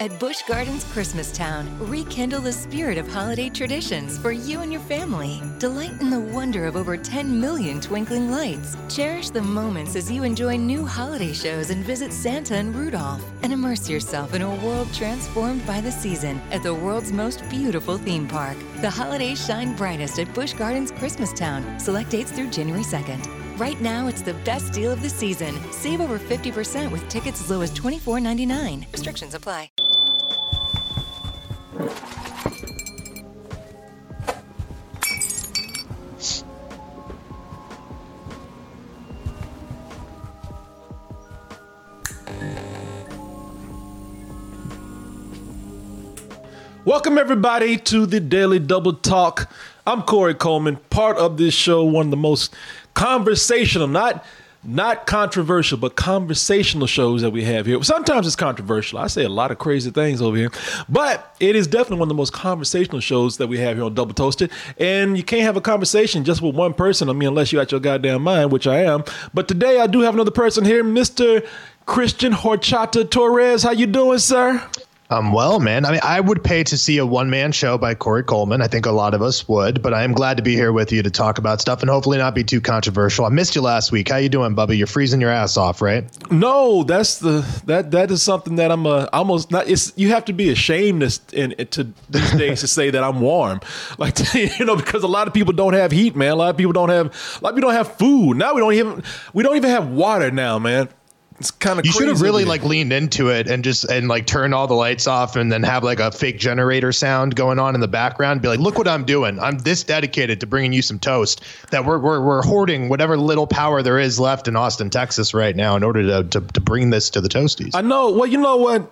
At Busch Gardens Christmastown, rekindle the spirit of holiday traditions for you and your family. Delight in the wonder of over 10 million twinkling lights. Cherish the moments as you enjoy new holiday shows and visit Santa and Rudolph. And immerse yourself in a world transformed by the season at the world's most beautiful theme park. The holidays shine brightest at Busch Gardens Christmastown. Select dates through January 2nd. Right now, it's the best deal of the season. Save over 50% with tickets as low as $24.99. Restrictions apply. Welcome, everybody, to the Daily Double Talk. I'm Corey Coleman, part of this show, one of the most conversational, not not controversial, but conversational shows that we have here. Sometimes it's controversial. I say a lot of crazy things over here, but it is definitely one of the most conversational shows that we have here on Double Toasted. And you can't have a conversation just with one person. I mean, unless you got your goddamn mind, which I am. But today I do have another person here, Mr. Christian Horchata Torres. How you doing, sir? Um, well, man, I mean, I would pay to see a one man show by Corey Coleman. I think a lot of us would, but I am glad to be here with you to talk about stuff and hopefully not be too controversial. I missed you last week. How you doing, Bubba? You're freezing your ass off, right? No, that's the that that is something that I'm uh, almost not. It's you have to be ashamed to, in, to these days to say that I'm warm, like you know, because a lot of people don't have heat, man. A lot of people don't have a lot of people don't have food. Now we don't even we don't even have water now, man. It's kind of you should have really like leaned into it and just and like turn all the lights off and then have like a fake generator sound going on in the background. Be like, look what I'm doing. I'm this dedicated to bringing you some toast. That we're we're, we're hoarding whatever little power there is left in Austin, Texas, right now in order to to, to bring this to the toasties. I know. Well, you know what?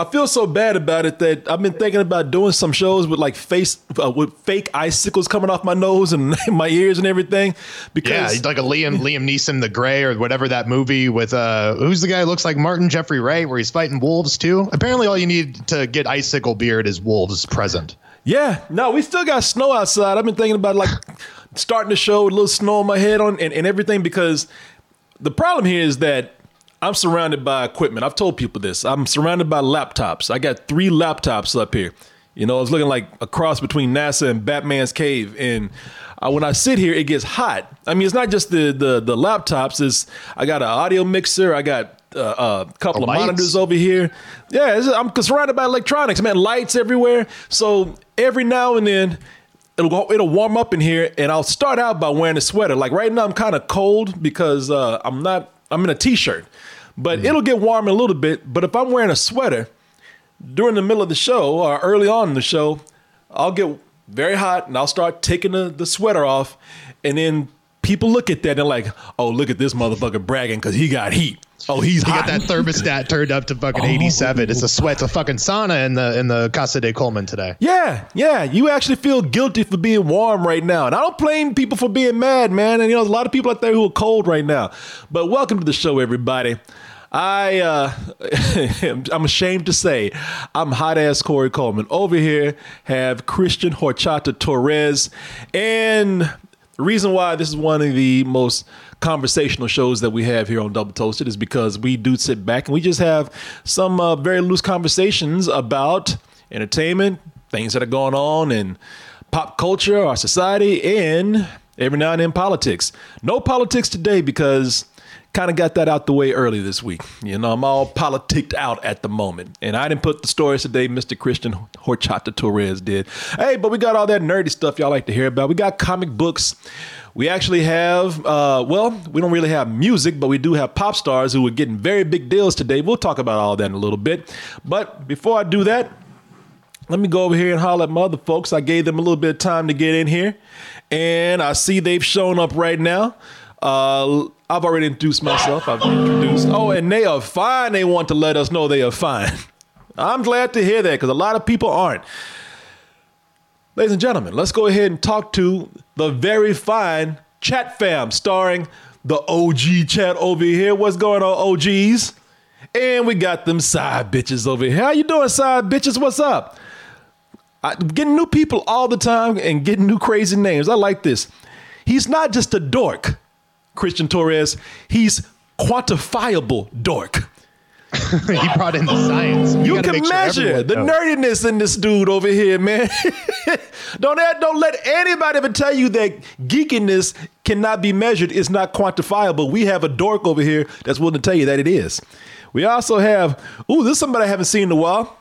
I feel so bad about it that I've been thinking about doing some shows with like face uh, with fake icicles coming off my nose and my ears and everything. Because yeah, like a Liam Liam Neeson, The Grey, or whatever that movie with uh, who's the guy who looks like Martin Jeffrey Wright, where he's fighting wolves too. Apparently, all you need to get icicle beard is wolves present. Yeah, no, we still got snow outside. I've been thinking about like starting the show with a little snow on my head on and, and everything because the problem here is that I'm surrounded by equipment. I've told people this. I'm surrounded by laptops. I got three laptops up here. You know, it's looking like a cross between NASA and Batman's cave. And uh, when I sit here, it gets hot. I mean, it's not just the the, the laptops. It's I got an audio mixer. I got uh, a couple the of monitors over here. Yeah, I'm surrounded by electronics, man. Lights everywhere. So every now and then, it'll it'll warm up in here, and I'll start out by wearing a sweater. Like right now, I'm kind of cold because uh, I'm not. I'm in a t-shirt. But mm. it'll get warm a little bit. But if I'm wearing a sweater during the middle of the show or early on in the show, I'll get very hot and I'll start taking the, the sweater off. And then people look at that and they're like, oh, look at this motherfucker bragging because he got heat. Oh, he's he hot. got that thermostat turned up to fucking oh. 87. It's a sweat. It's a fucking sauna in the in the Casa de Coleman today. Yeah, yeah. You actually feel guilty for being warm right now. And I don't blame people for being mad, man. And you know, there's a lot of people out there who are cold right now. But welcome to the show, everybody. I uh, I'm ashamed to say I'm hot ass Corey Coleman. Over here have Christian Horchata Torres. And the reason why this is one of the most conversational shows that we have here on Double Toasted is because we do sit back and we just have some uh, very loose conversations about entertainment, things that are going on in pop culture, our society, and every now and then politics. No politics today because kind of got that out the way early this week. You know, I'm all politicked out at the moment. And I didn't put the stories today, Mr. Christian Horchata Torres did. Hey, but we got all that nerdy stuff y'all like to hear about. We got comic books. We actually have, uh, well, we don't really have music, but we do have pop stars who are getting very big deals today. We'll talk about all that in a little bit. But before I do that, let me go over here and holler at my other folks. I gave them a little bit of time to get in here, and I see they've shown up right now. Uh, I've already introduced myself. I've introduced. Oh, and they are fine. They want to let us know they are fine. I'm glad to hear that because a lot of people aren't. Ladies and gentlemen, let's go ahead and talk to the very fine Chat Fam, starring the OG chat over here. What's going on, OGs? And we got them side bitches over here. How you doing, side bitches? What's up? I, getting new people all the time and getting new crazy names. I like this. He's not just a dork. Christian Torres, he's quantifiable dork. he brought in the science. You, you can measure the knows. nerdiness in this dude over here, man. don't don't let anybody ever tell you that geekiness cannot be measured. It's not quantifiable. We have a dork over here that's willing to tell you that it is. We also have, ooh, this is somebody I haven't seen in a while.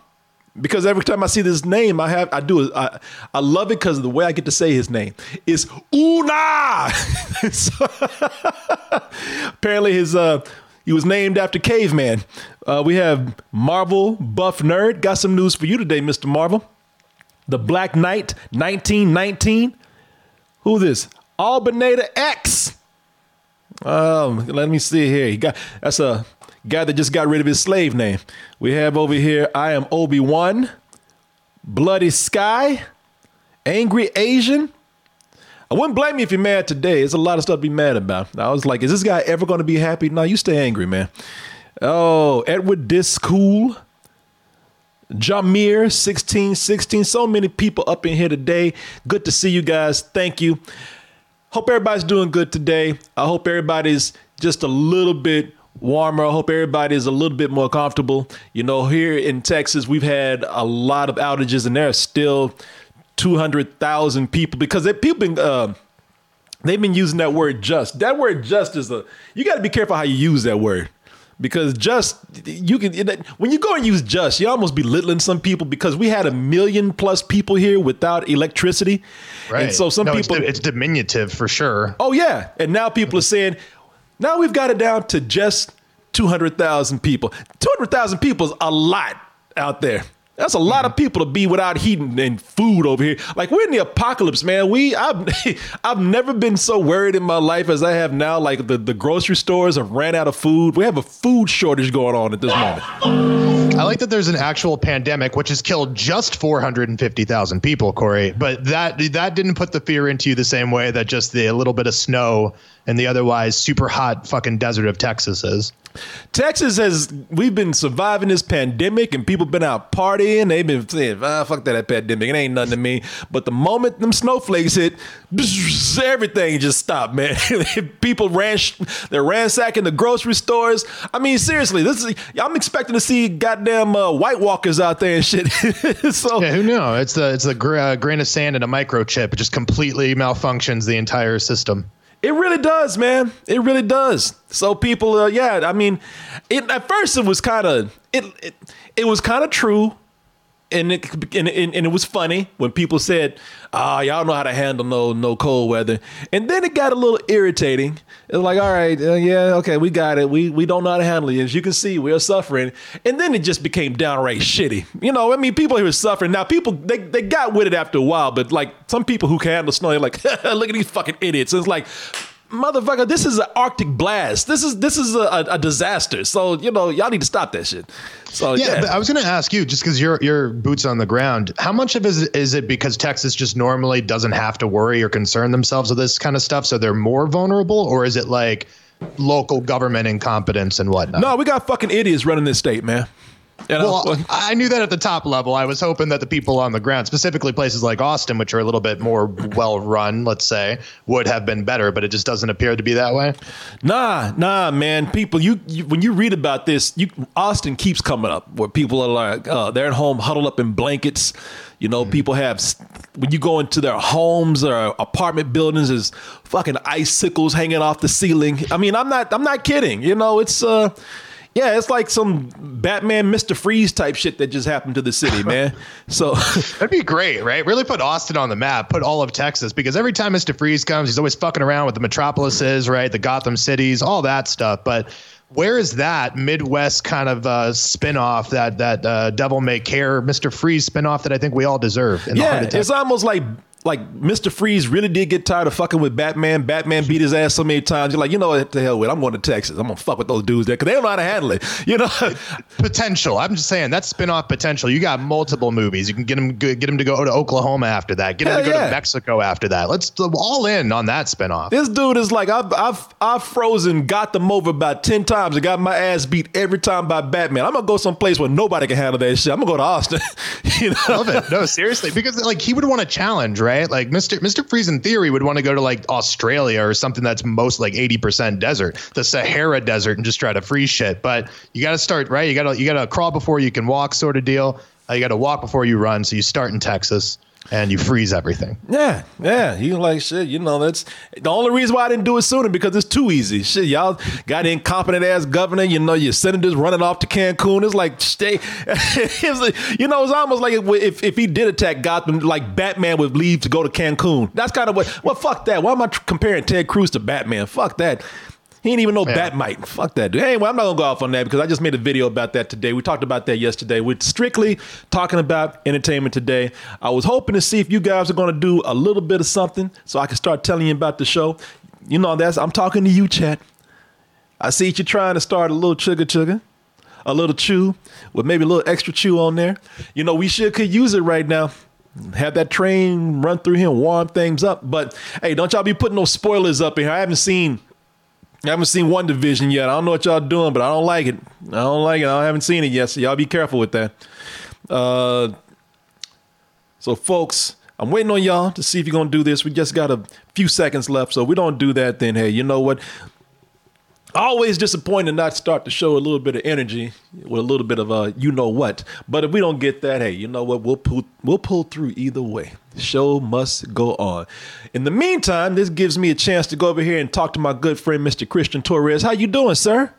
Because every time I see this name, I have I do I, I love it because of the way I get to say his name. It's Una. so, apparently his uh he was named after Caveman. Uh, we have Marvel Buff Nerd. Got some news for you today, Mr. Marvel. The Black Knight 1919. Who this? Albinator X. Um, let me see here. He got that's a guy that just got rid of his slave name. We have over here I am Obi-Wan, Bloody Sky, Angry Asian, I wouldn't blame you if you're mad today. It's a lot of stuff to be mad about. I was like, is this guy ever going to be happy? No, you stay angry, man. Oh, Edward Discool. Jamir 1616. So many people up in here today. Good to see you guys. Thank you. Hope everybody's doing good today. I hope everybody's just a little bit warmer. I hope everybody is a little bit more comfortable. You know, here in Texas, we've had a lot of outages, and there are still 200,000 people because they, people been, uh, they've been using that word just. That word just is a, you got to be careful how you use that word because just you can when you go and use just you almost belittling some people because we had a million plus people here without electricity right and so some no, people it's, it's, diminutive for sure oh yeah and now people are saying now we've got it down to just 200000 people 200000 people is a lot out there that's a lot of mm-hmm. people to be without heat and food over here. Like we're in the apocalypse, man. We I've I've never been so worried in my life as I have now. Like the, the grocery stores have ran out of food. We have a food shortage going on at this moment. I like that there's an actual pandemic which has killed just 450,000 people, Corey. But that that didn't put the fear into you the same way that just the little bit of snow and the otherwise super hot fucking desert of Texas is. Texas has we've been surviving this pandemic and people been out partying. They've been saying, ah, fuck that, that pandemic. It ain't nothing to me. But the moment them snowflakes hit, everything just stopped, man. people ran they're ransacking the grocery stores. I mean, seriously, this is I'm expecting to see goddamn uh, White Walkers out there and shit. so yeah, who knows? It's the it's the gra- uh, grain of sand and a microchip. It just completely malfunctions the entire system. It really does, man. It really does. So people, uh, yeah, I mean, it, at first it was kind of it, it, it was kind of true and it and, and, and, it was funny when people said, "Ah, oh, y'all know how to handle no no cold weather," and then it got a little irritating. It's like, all right, uh, yeah, okay, we got it. We we don't know how to handle it. As you can see, we are suffering, and then it just became downright shitty. You know, I mean, people who are suffering now, people they they got with it after a while, but like some people who can handle snow, they're like, look at these fucking idiots. And it's like, motherfucker, this is an Arctic blast. This is this is a, a, disaster. So you know, y'all need to stop that shit. So yeah, yeah. I was going to ask you just because you're you're boots on the ground. How much of it is, is it because Texas just normally doesn't have to worry or concern themselves with this kind of stuff, so they're more vulnerable, or is it like local government incompetence and whatnot? No, we got fucking idiots running this state, man. You know? Well, I knew that at the top level. I was hoping that the people on the ground, specifically places like Austin, which are a little bit more well run, let's say, would have been better, but it just doesn't appear to be that way. Nah, nah, man. People, you, you when you read about this, you Austin keeps coming up where people are like, uh, they're at home huddled up in blankets. You know, mm-hmm. people have when you go into their homes or apartment buildings, there's fucking icicles hanging off the ceiling. I mean, I'm not, I'm not kidding. You know, it's uh yeah, it's like some Batman Mr. Freeze type shit that just happened to the city, man. So that'd be great, right? Really put Austin on the map, put all of Texas, because every time Mr. Freeze comes, he's always fucking around with the metropolises, right? The Gotham cities, all that stuff. But where is that Midwest kind of uh, spinoff that that uh, Devil May Care Mr. Freeze spinoff that I think we all deserve? yeah, it's almost like like Mr. Freeze really did get tired of fucking with Batman. Batman beat his ass so many times. You're like, you know what the hell with? I'm going to Texas. I'm gonna fuck with those dudes there because they don't know how to handle it. You know, potential. I'm just saying that's spin-off potential. You got multiple movies. You can get them get them to go to Oklahoma after that. Get them to go yeah. to Mexico after that. Let's all in on that spin-off. This dude is like I've I've I've frozen, got them over about ten times, I got my ass beat every time by Batman. I'm gonna go someplace where nobody can handle that shit. I'm gonna go to Austin. you know, love it. No, seriously, because like he would want a challenge, right? Right? Like Mr. Mr. Freeze in theory would want to go to like Australia or something that's most like 80% desert, the Sahara desert and just try to freeze shit. But you got to start, right? You got to you got to crawl before you can walk sort of deal. Uh, you got to walk before you run. So you start in Texas and you freeze everything. Yeah, yeah. You like shit. You know that's the only reason why I didn't do it sooner because it's too easy. Shit, y'all got incompetent ass governor. You know, your senators running off to Cancun. It's like stay. it's like, you know, it's almost like if if he did attack Gotham, like Batman would leave to go to Cancun. That's kind of what. Well, fuck that. Why am I comparing Ted Cruz to Batman? Fuck that. He ain't even know yeah. Batmite. Fuck that dude. Anyway, I'm not gonna go off on that because I just made a video about that today. We talked about that yesterday. We're strictly talking about entertainment today. I was hoping to see if you guys are gonna do a little bit of something so I can start telling you about the show. You know that's I'm talking to you, chat. I see you trying to start a little chugga chugga, a little chew with maybe a little extra chew on there. You know, we should could use it right now have that train run through here and warm things up. But hey, don't y'all be putting no spoilers up in here. I haven't seen I haven't seen WandaVision yet. I don't know what y'all doing, but I don't like it. I don't like it. I haven't seen it yet, so y'all be careful with that. Uh, so, folks, I'm waiting on y'all to see if you're gonna do this. We just got a few seconds left, so we don't do that, then hey, you know what? always disappointed not start to show a little bit of energy with a little bit of uh you know what but if we don't get that hey you know what we'll pull we'll pull through either way the show must go on in the meantime this gives me a chance to go over here and talk to my good friend mr christian torres how you doing sir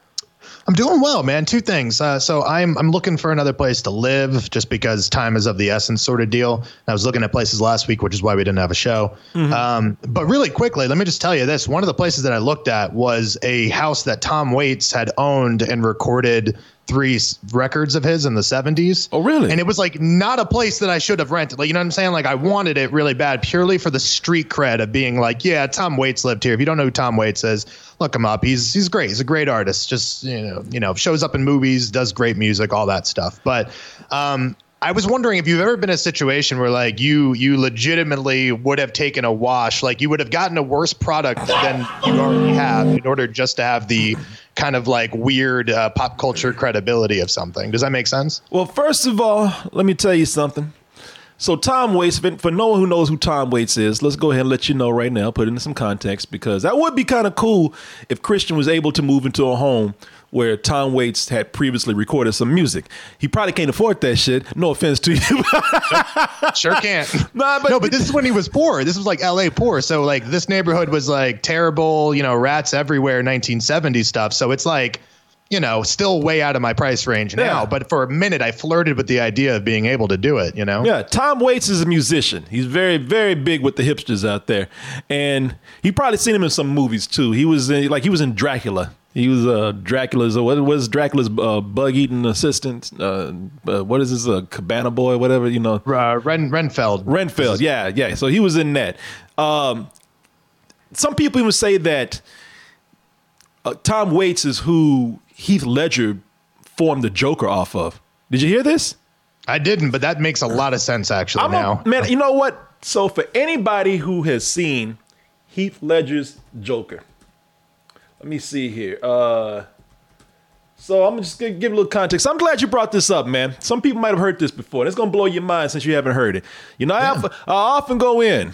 I'm doing well, man. Two things. Uh, so I'm I'm looking for another place to live, just because time is of the essence, sort of deal. I was looking at places last week, which is why we didn't have a show. Mm-hmm. Um, but really quickly, let me just tell you this: one of the places that I looked at was a house that Tom Waits had owned and recorded three records of his in the 70s. Oh, really? And it was like not a place that I should have rented. Like, you know what I'm saying? Like, I wanted it really bad purely for the street cred of being like, yeah, Tom Waits lived here. If you don't know who Tom Waits is, look him up. He's he's great. He's a great artist. Just you know, you know, shows up in movies, does great music, all that stuff. But um, I was wondering if you've ever been in a situation where like you you legitimately would have taken a wash, like you would have gotten a worse product than you already have in order just to have the kind of like weird uh, pop culture credibility of something. Does that make sense? Well, first of all, let me tell you something. So Tom Waits, for no one who knows who Tom Waits is, let's go ahead and let you know right now, put it in some context, because that would be kind of cool if Christian was able to move into a home where Tom Waits had previously recorded some music. He probably can't afford that shit. No offense to you. sure can't. Nah, but no, but this is when he was poor. This was like LA poor. So like this neighborhood was like terrible, you know, rats everywhere, 1970s stuff. So it's like you know, still way out of my price range now. But for a minute, I flirted with the idea of being able to do it. You know. Yeah, Tom Waits is a musician. He's very, very big with the hipsters out there, and he probably seen him in some movies too. He was in, like he was in Dracula. He was uh, Dracula's. Uh, what was Dracula's uh, bug eating assistant? Uh, uh, what is this? A uh, cabana boy, whatever you know. Uh, Ren Renfield. Renfield. Yeah, yeah. So he was in that. Um, some people even say that uh, Tom Waits is who Heath Ledger formed the Joker off of. Did you hear this? I didn't, but that makes a lot of sense actually I'm now. A, man, you know what? So for anybody who has seen Heath Ledger's Joker, let me see here. Uh, so I'm just gonna give a little context. I'm glad you brought this up, man. Some people might have heard this before. And It's gonna blow your mind since you haven't heard it. You know, yeah. I, I often go in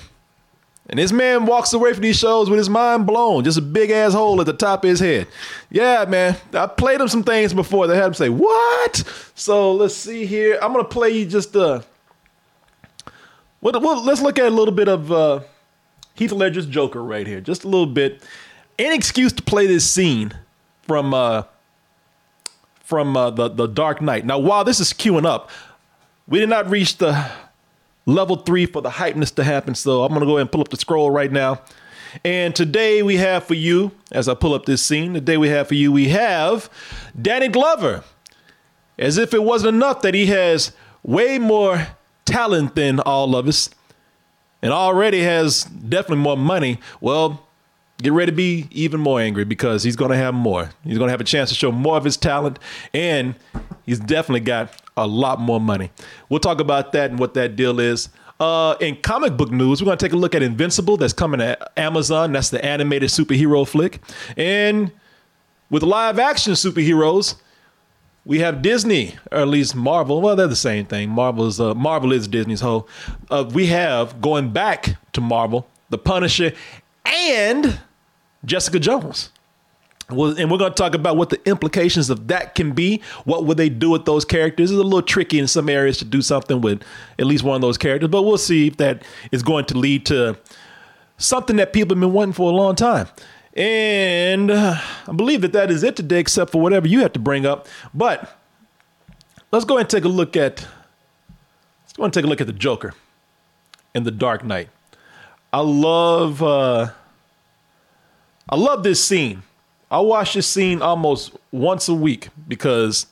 and this man walks away from these shows with his mind blown, just a big ass hole at the top of his head. Yeah, man. I played him some things before that had him say, What? So let's see here. I'm gonna play you just uh well let's look at a little bit of uh Heath Ledger's Joker right here. Just a little bit. Any excuse to play this scene from uh from uh, the the Dark Knight. Now, while this is queuing up, we did not reach the level three for the hypeness to happen. So I'm gonna go ahead and pull up the scroll right now. And today we have for you, as I pull up this scene, today we have for you, we have Danny Glover. As if it wasn't enough that he has way more talent than all of us and already has definitely more money. Well, get ready to be even more angry because he's going to have more. He's going to have a chance to show more of his talent, and he's definitely got a lot more money. We'll talk about that and what that deal is. Uh, in comic book news, we're going to take a look at Invincible that's coming to Amazon. That's the animated superhero flick. And with live action superheroes, we have Disney, or at least Marvel. Well, they're the same thing. Marvel is uh, Marvel is Disney's whole. Uh, we have going back to Marvel, The Punisher, and Jessica Jones. Well, and we're going to talk about what the implications of that can be. What would they do with those characters? It's a little tricky in some areas to do something with at least one of those characters, but we'll see if that is going to lead to something that people have been wanting for a long time. And uh, I believe that that is it today, except for whatever you have to bring up. But let's go and take a look at. Let's go and take a look at the Joker in the Dark Knight. I love. Uh, I love this scene I watch this scene almost once a week because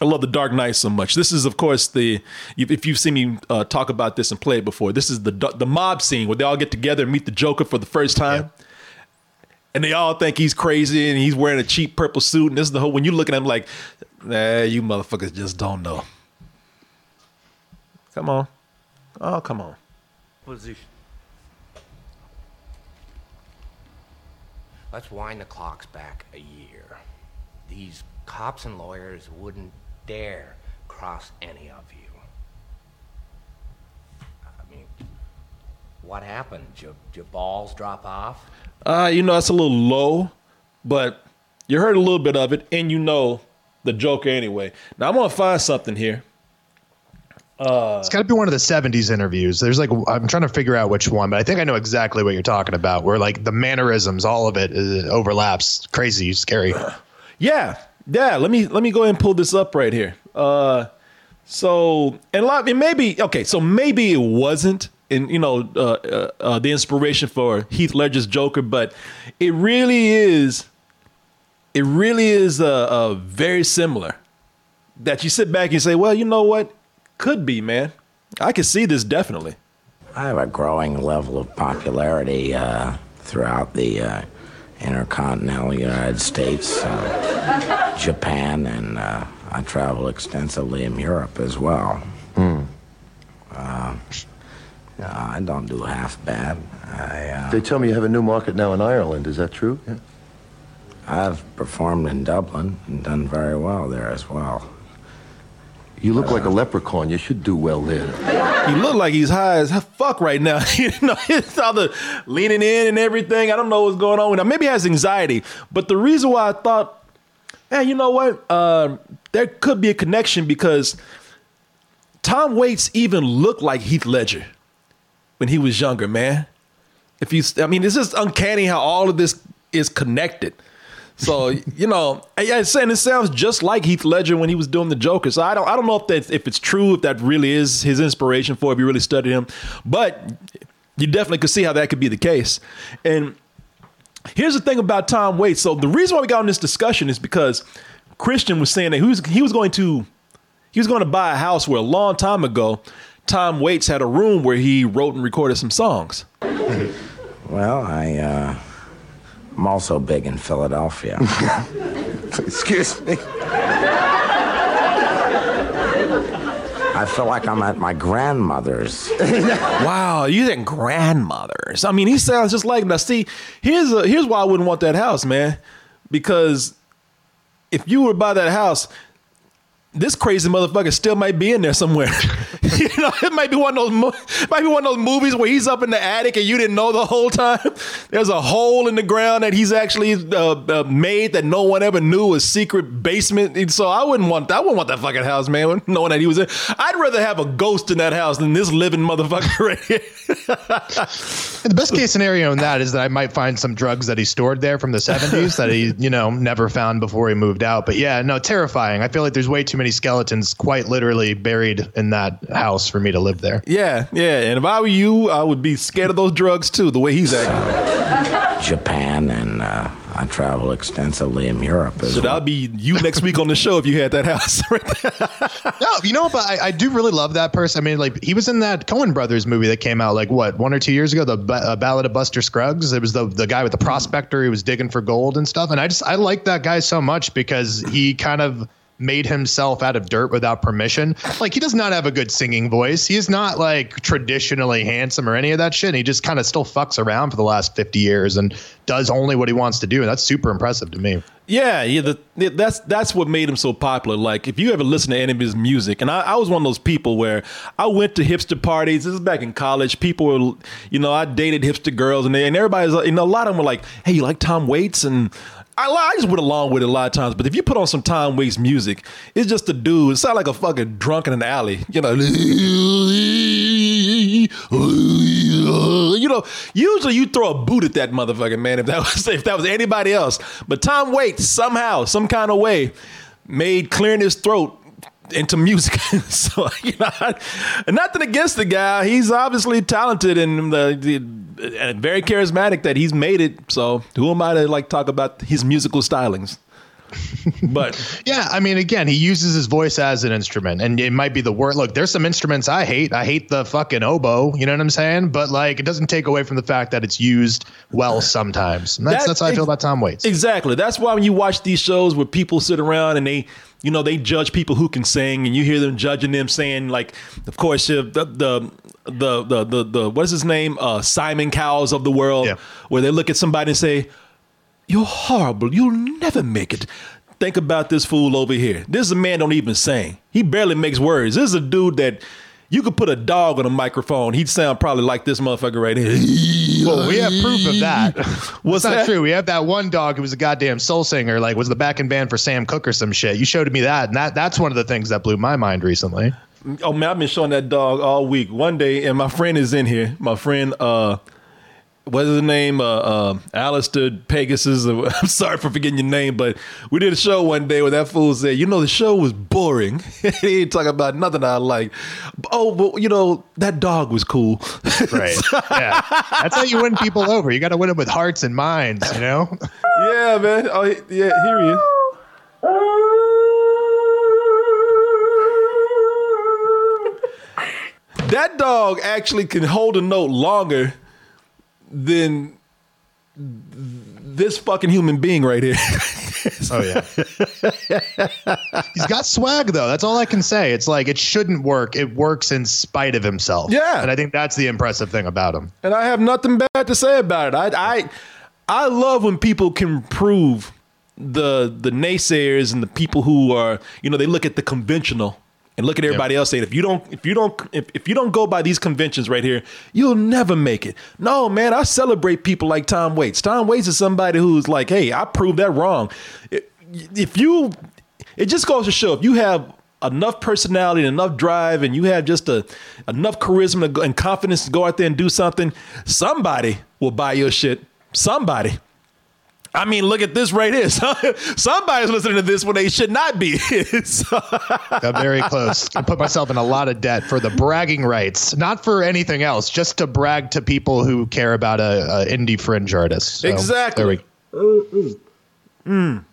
I love the Dark Knight so much. This is, of course, the if you've seen me uh, talk about this and play it before. This is the the mob scene where they all get together and meet the Joker for the first time, yeah. and they all think he's crazy and he's wearing a cheap purple suit. And this is the whole when you look at him like, nah, you motherfuckers just don't know. Come on, oh come on. Position. Let's wind the clocks back a year. These cops and lawyers wouldn't dare cross any of you. I mean, what happened? Did your balls drop off? Uh, you know, that's a little low, but you heard a little bit of it, and you know the Joker anyway. Now, I'm going to find something here. Uh, it's got to be one of the 70s interviews. There's like I'm trying to figure out which one, but I think I know exactly what you're talking about. Where like the mannerisms, all of it uh, overlaps. Crazy, scary. Yeah, yeah. Let me let me go ahead and pull this up right here. Uh, so and a lot. And maybe okay. So maybe it wasn't in you know uh, uh, uh, the inspiration for Heath Ledger's Joker, but it really is. It really is uh, very similar. That you sit back and say, well, you know what? Could be, man. I can see this definitely. I have a growing level of popularity uh, throughout the uh, intercontinental United States, uh, Japan, and uh, I travel extensively in Europe as well. Mm. I don't do half bad. I, uh, they tell me you have a new market now in Ireland. Is that true? Yeah. I've performed in Dublin and done very well there as well. You look like a leprechaun. You should do well there. He look like he's high as fuck right now. you know, it's all the leaning in and everything. I don't know what's going on with him. Maybe he has anxiety. But the reason why I thought, man, you know what? Uh, there could be a connection because Tom Waits even looked like Heath Ledger when he was younger, man. If you, I mean, it's just uncanny how all of this is connected. So you know, I, saying it sounds just like Heath Ledger when he was doing the Joker. So I don't I don't know if that if it's true if that really is his inspiration for if you really studied him, but you definitely could see how that could be the case. And here's the thing about Tom Waits. So the reason why we got on this discussion is because Christian was saying that he was he was going to he was going to buy a house where a long time ago Tom Waits had a room where he wrote and recorded some songs. Well, I uh I'm also big in Philadelphia. Excuse me. I feel like I'm at my grandmother's. wow, you think grandmother's? I mean, he sounds just like now. See, here's a, here's why I wouldn't want that house, man. Because if you were by that house, this crazy motherfucker still might be in there somewhere. you know, it might be one of those might be one of those movies where he's up in the attic and you didn't know the whole time. There's a hole in the ground that he's actually uh, uh, made that no one ever knew was secret basement. And so I wouldn't want that. I wouldn't want that fucking house, man, knowing that he was in. I'd rather have a ghost in that house than this living motherfucker right here. the best case scenario in that is that I might find some drugs that he stored there from the 70s that he, you know, never found before he moved out. But yeah, no, terrifying. I feel like there's way too many skeletons quite literally buried in that house for me to live there. Yeah, yeah. And if I were you, I would be scared of those drugs too, the way he's acting. Japan and uh, I travel extensively in Europe. As so well. that'll be you next week on the show if you had that house. no, you know, but I, I, do really love that person. I mean, like he was in that Coen Brothers movie that came out like what one or two years ago, the uh, Ballad of Buster Scruggs. It was the the guy with the prospector. He was digging for gold and stuff. And I just I like that guy so much because he kind of made himself out of dirt without permission. Like he does not have a good singing voice. He is not like traditionally handsome or any of that shit. He just kind of still fucks around for the last 50 years and does only what he wants to do. And that's super impressive to me. Yeah, yeah, the, that's that's what made him so popular. Like, if you ever listen to any of his music, and I, I, was one of those people where I went to hipster parties. This is back in college. People were, you know, I dated hipster girls, and they, and everybody's, you know, a lot of them were like, "Hey, you like Tom Waits?" and I, I just went along with it a lot of times. But if you put on some Tom Waits music, it's just a dude. It sounds like a fucking drunk in an alley, you know. you know, usually you throw a boot at that motherfucker, man. If that was if that was anybody else, but Tom Waits somehow, some kind of way, made clearing his throat into music. so you know, nothing against the guy. He's obviously talented and, the, the, and very charismatic. That he's made it. So who am I to like talk about his musical stylings? but yeah, I mean, again, he uses his voice as an instrument, and it might be the word. Look, there's some instruments I hate. I hate the fucking oboe. You know what I'm saying? But like, it doesn't take away from the fact that it's used well sometimes. And that's that, that's how I feel about Tom Waits. Exactly. That's why when you watch these shows where people sit around and they you know they judge people who can sing and you hear them judging them saying like of course the the the the the, the what is his name uh, Simon Cowells of the world yeah. where they look at somebody and say you're horrible. You'll never make it. Think about this fool over here. This is a man don't even sing. He barely makes words. This is a dude that you could put a dog on a microphone. He'd sound probably like this motherfucker right here. Well, we have proof of that. What's that? true. We have that one dog who was a goddamn soul singer, like was the backing band for Sam Cooke or some shit. You showed me that, and that that's one of the things that blew my mind recently. Oh man, I've been showing that dog all week. One day, and my friend is in here. My friend, uh, what's the name? Uh, uh, Alistair Pegasus. I'm sorry for forgetting your name, but we did a show one day where that fool said, "You know, the show was boring. he ain't talking about nothing I like." Oh, but you know, that dog was cool. right. Yeah. That's how you win people over. You got to win them with hearts and minds. You know. yeah, man. Oh, yeah. Here he is. That dog actually can hold a note longer than this fucking human being right here. oh yeah. He's got swag though. That's all I can say. It's like it shouldn't work. It works in spite of himself. Yeah. And I think that's the impressive thing about him. And I have nothing bad to say about it. I I I love when people can prove the the naysayers and the people who are, you know, they look at the conventional and look at everybody yep. else saying if you don't if you don't if, if you don't go by these conventions right here you'll never make it. No man i celebrate people like tom waits. Tom waits is somebody who's like hey i proved that wrong. If you it just goes to show if you have enough personality and enough drive and you have just a enough charisma and confidence to go out there and do something somebody will buy your shit. Somebody I mean, look at this right here. Somebody's listening to this when they should not be. Got very close. I put myself in a lot of debt for the bragging rights, not for anything else, just to brag to people who care about a, a indie fringe artist. So, exactly. We. Mm.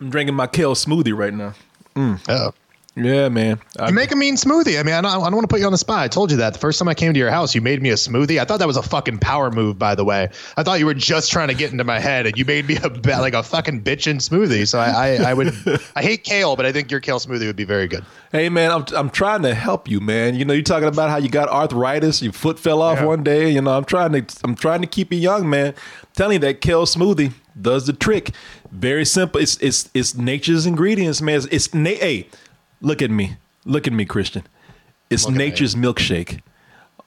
I'm drinking my kale smoothie right now. Mm. Oh. Yeah, man. I, you make a mean smoothie. I mean, I don't, I don't want to put you on the spot. I told you that the first time I came to your house, you made me a smoothie. I thought that was a fucking power move, by the way. I thought you were just trying to get into my head, and you made me a like a fucking bitchin' smoothie. So I, I, I would, I hate kale, but I think your kale smoothie would be very good. Hey, man, I'm, I'm trying to help you, man. You know, you're talking about how you got arthritis, your foot fell off yeah. one day. You know, I'm trying to, I'm trying to keep you young, man. I'm telling you that kale smoothie does the trick. Very simple. It's, it's, it's nature's ingredients, man. It's, it's na- hey, look at me. Look at me, Christian. It's nature's milkshake.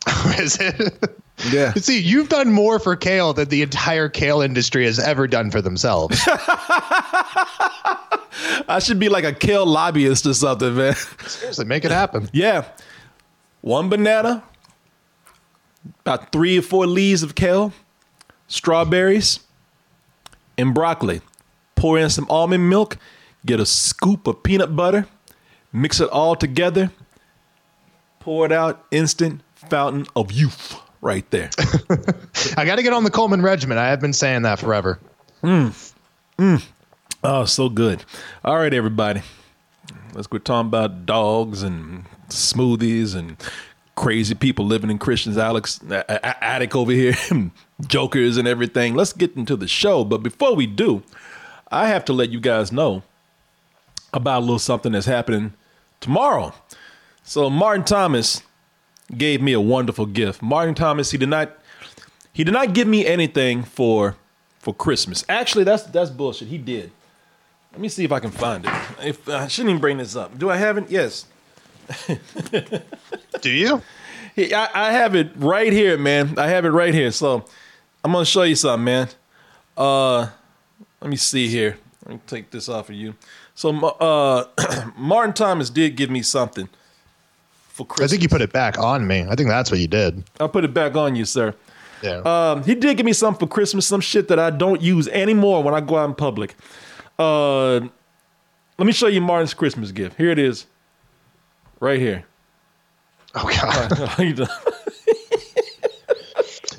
Is it? Yeah. See, you've done more for kale than the entire kale industry has ever done for themselves. I should be like a kale lobbyist or something, man. Seriously, make it happen. Yeah. One banana, about three or four leaves of kale, strawberries, and broccoli. Pour in some almond milk, get a scoop of peanut butter, Mix it all together. Pour it out. Instant fountain of youth right there. I got to get on the Coleman regimen. I have been saying that forever. Mm. Mm. Oh, so good. All right, everybody. Let's quit talking about dogs and smoothies and crazy people living in Christian's Alex attic over here, jokers and everything. Let's get into the show. But before we do, I have to let you guys know about a little something that's happening tomorrow. So Martin Thomas gave me a wonderful gift. Martin Thomas, he did not he did not give me anything for for Christmas. Actually, that's that's bullshit. He did. Let me see if I can find it. If I shouldn't even bring this up. Do I have it? Yes. Do you? I, I have it right here, man. I have it right here. So I'm gonna show you something, man. Uh, let me see here. Let me take this off of you. So, uh, Martin Thomas did give me something for Christmas. I think you put it back on me. I think that's what you did. I'll put it back on you, sir. Yeah. Um, he did give me something for Christmas, some shit that I don't use anymore when I go out in public. Uh, let me show you Martin's Christmas gift. Here it is, right here. oh god.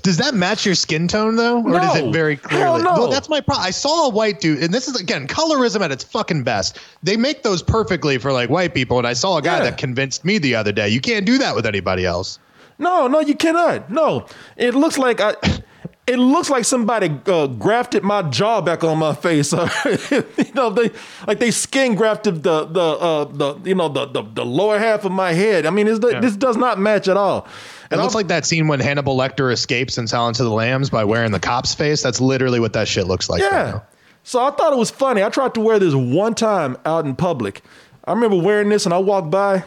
Does that match your skin tone though, or does it very clearly? no. Well, that's my problem. I saw a white dude, and this is again colorism at its fucking best. They make those perfectly for like white people, and I saw a guy Yeah. that convinced me the other day. You can't do that with anybody else. No, no, you cannot. No, it looks like I. It looks like somebody uh, grafted my jaw back on my face. you know, they like they skin grafted the the uh, the you know the, the the lower half of my head. I mean, it's, this does not match at all. It looks like that scene when Hannibal Lecter escapes in Silence of the Lambs by wearing the cop's face. That's literally what that shit looks like. Yeah. now. So I thought it was funny. I tried to wear this one time out in public. I remember wearing this and I walked by.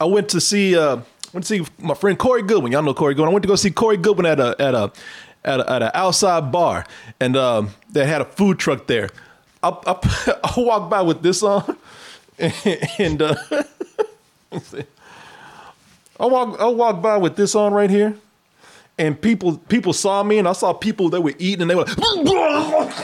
I went to see uh went to see my friend Corey Goodwin. Y'all know Corey Goodwin. I went to go see Corey Goodwin at a at a at a, at an outside bar and um they had a food truck there. I, I, I walked by with this on and uh let's see. I walk I walked by with this on right here and people people saw me and I saw people that were eating and they were like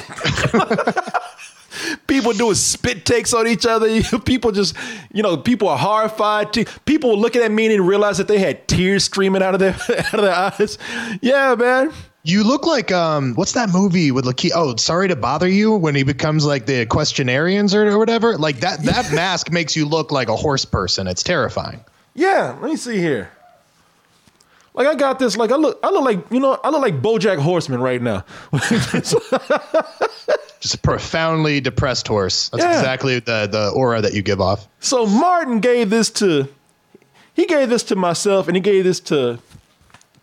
people doing spit takes on each other people just you know people are horrified people were looking at me and didn't realize that they had tears streaming out of their out of their eyes yeah man You look like um, what's that movie with Lakeith? Oh, sorry to bother you. When he becomes like the questionarians or, or whatever, like that. That mask makes you look like a horse person. It's terrifying. Yeah let me see here like I got this like I look I look like you know I look like BoJack Horseman right now Just a profoundly depressed horse. That's Yeah. exactly the the aura that you give off. So Martin gave this to he gave this to myself and he gave this to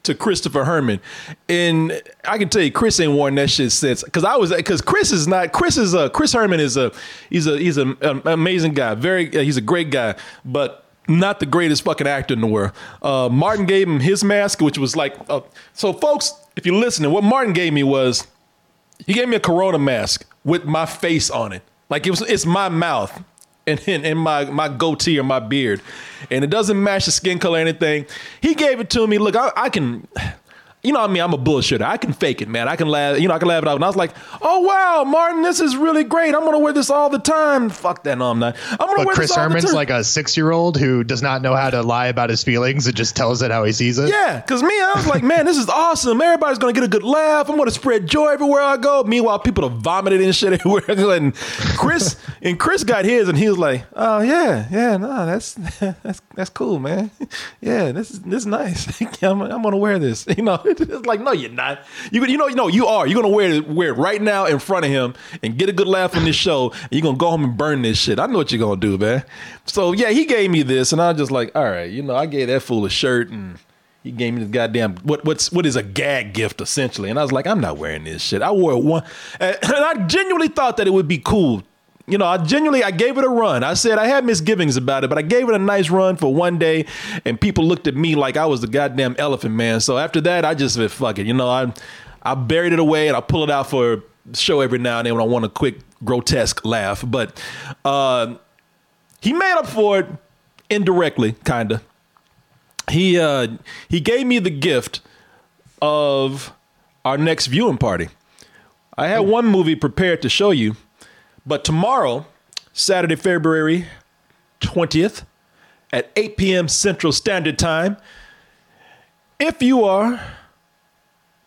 to Christopher Herman. And I can tell you Chris ain't worn that shit since cuz I was cuz Chris is not Chris is a Chris Herman is a he's a he's a, an amazing guy. Very uh, he's a great guy, but not the greatest fucking actor in the world. Uh, Martin gave him his mask, which was like, uh, so folks, if you're listening, what Martin gave me was he gave me a Corona mask with my face on it. Like it was, it's my mouth and, and, and my, my goatee or my beard. And it doesn't match the skin color or anything. He gave it to me. Look, I, I can, you know what I mean? I'm a bullshitter. I can fake it, man. I can laugh, you know, I can laugh it off. And I was like, oh, wow, Martin, this is really great. I'm going to wear this all the time. Fuck that. No, I'm not. I'm going to But wear Chris this all the Herman's time. like a six year old who does not know how to lie about his feelings and just tells it how he sees it. Yeah, because me, I was like, man, this is awesome. Everybody's gonna get a good laugh. I'm gonna spread joy everywhere I go. Meanwhile, people are vomiting and shit everywhere. And Chris and Chris got his, and he was like, oh yeah, yeah, no, that's that's that's cool, man. Yeah, this is this is nice. I'm, I'm gonna wear this. You know, it's like, no, you're not. You you know, you know, you are. You're gonna wear it wear it right now in front of him and get a good laugh on this show. And you're gonna go home and burn this shit. I know what you're gonna do, man. So yeah, he gave me this, and I was just like, all right, you know, I gave that fool a shirt and. He gave me this goddamn what what's what is a gag gift essentially, and I was like, I'm not wearing this shit. I wore one, and I genuinely thought that it would be cool. You know, I genuinely I gave it a run. I said I had misgivings about it, but I gave it a nice run for one day, and people looked at me like I was the goddamn elephant man. So after that, I just said fuck it. You know, I I buried it away and I pull it out for show every now and then when I want a quick grotesque laugh. But uh, he made up for it indirectly, kinda he uh he gave me the gift of our next viewing party. I had one movie prepared to show you, but tomorrow, Saturday, February 20th at 8 p.m. Central Standard Time, if you are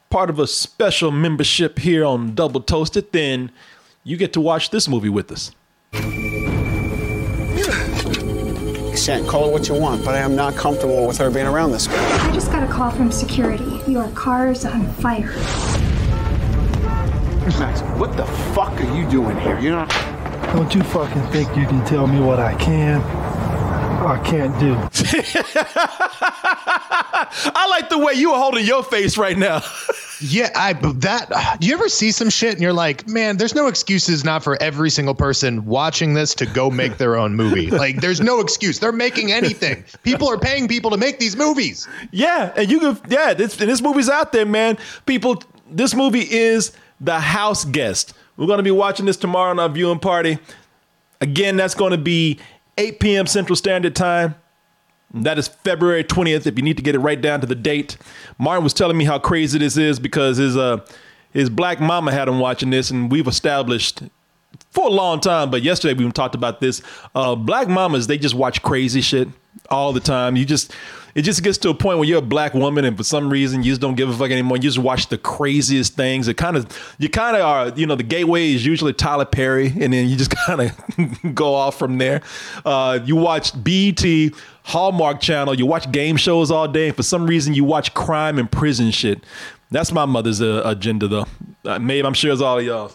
part of a special membership here on Double Toasted, then you get to watch this movie with us. Shan't call it what you want, but I am not comfortable with her being around this girl. I just got a call from security. Your car is on fire. Max, what the fuck are you doing here? You're not. Don't you fucking think you can tell me what I can or can't do. I like the way you are holding your face right now. Yeah, I that. Do you ever see some shit and you're like, man, there's no excuses not for every single person watching this to go make their own movie. Like, there's no excuse. They're making anything. People are paying people to make these movies. Yeah, and you can. Yeah, this and this movie's out there, man. People, this movie is The House Guest. We're going to be watching this tomorrow on our viewing party. Again, that's going to be 8 p.m. Central Standard Time. That is February 20th. If you need to get it right down to the date, Martin was telling me how crazy this is because his uh his black mama had him watching this, and we've established for a long time. But yesterday we talked about this. Uh, black mamas they just watch crazy shit all the time. You just it just gets to a point where you're a black woman and for some reason you just don't give a fuck anymore. You just watch the craziest things. It kind of you kind of are you know the gateway is usually Tyler Perry, and then you just kind of go off from there. Uh, you watch BET. Hallmark Channel, you watch game shows all day, and for some reason you watch crime and prison shit. That's my mother's uh, agenda, though. Uh, maybe I'm sure it's all of y'all.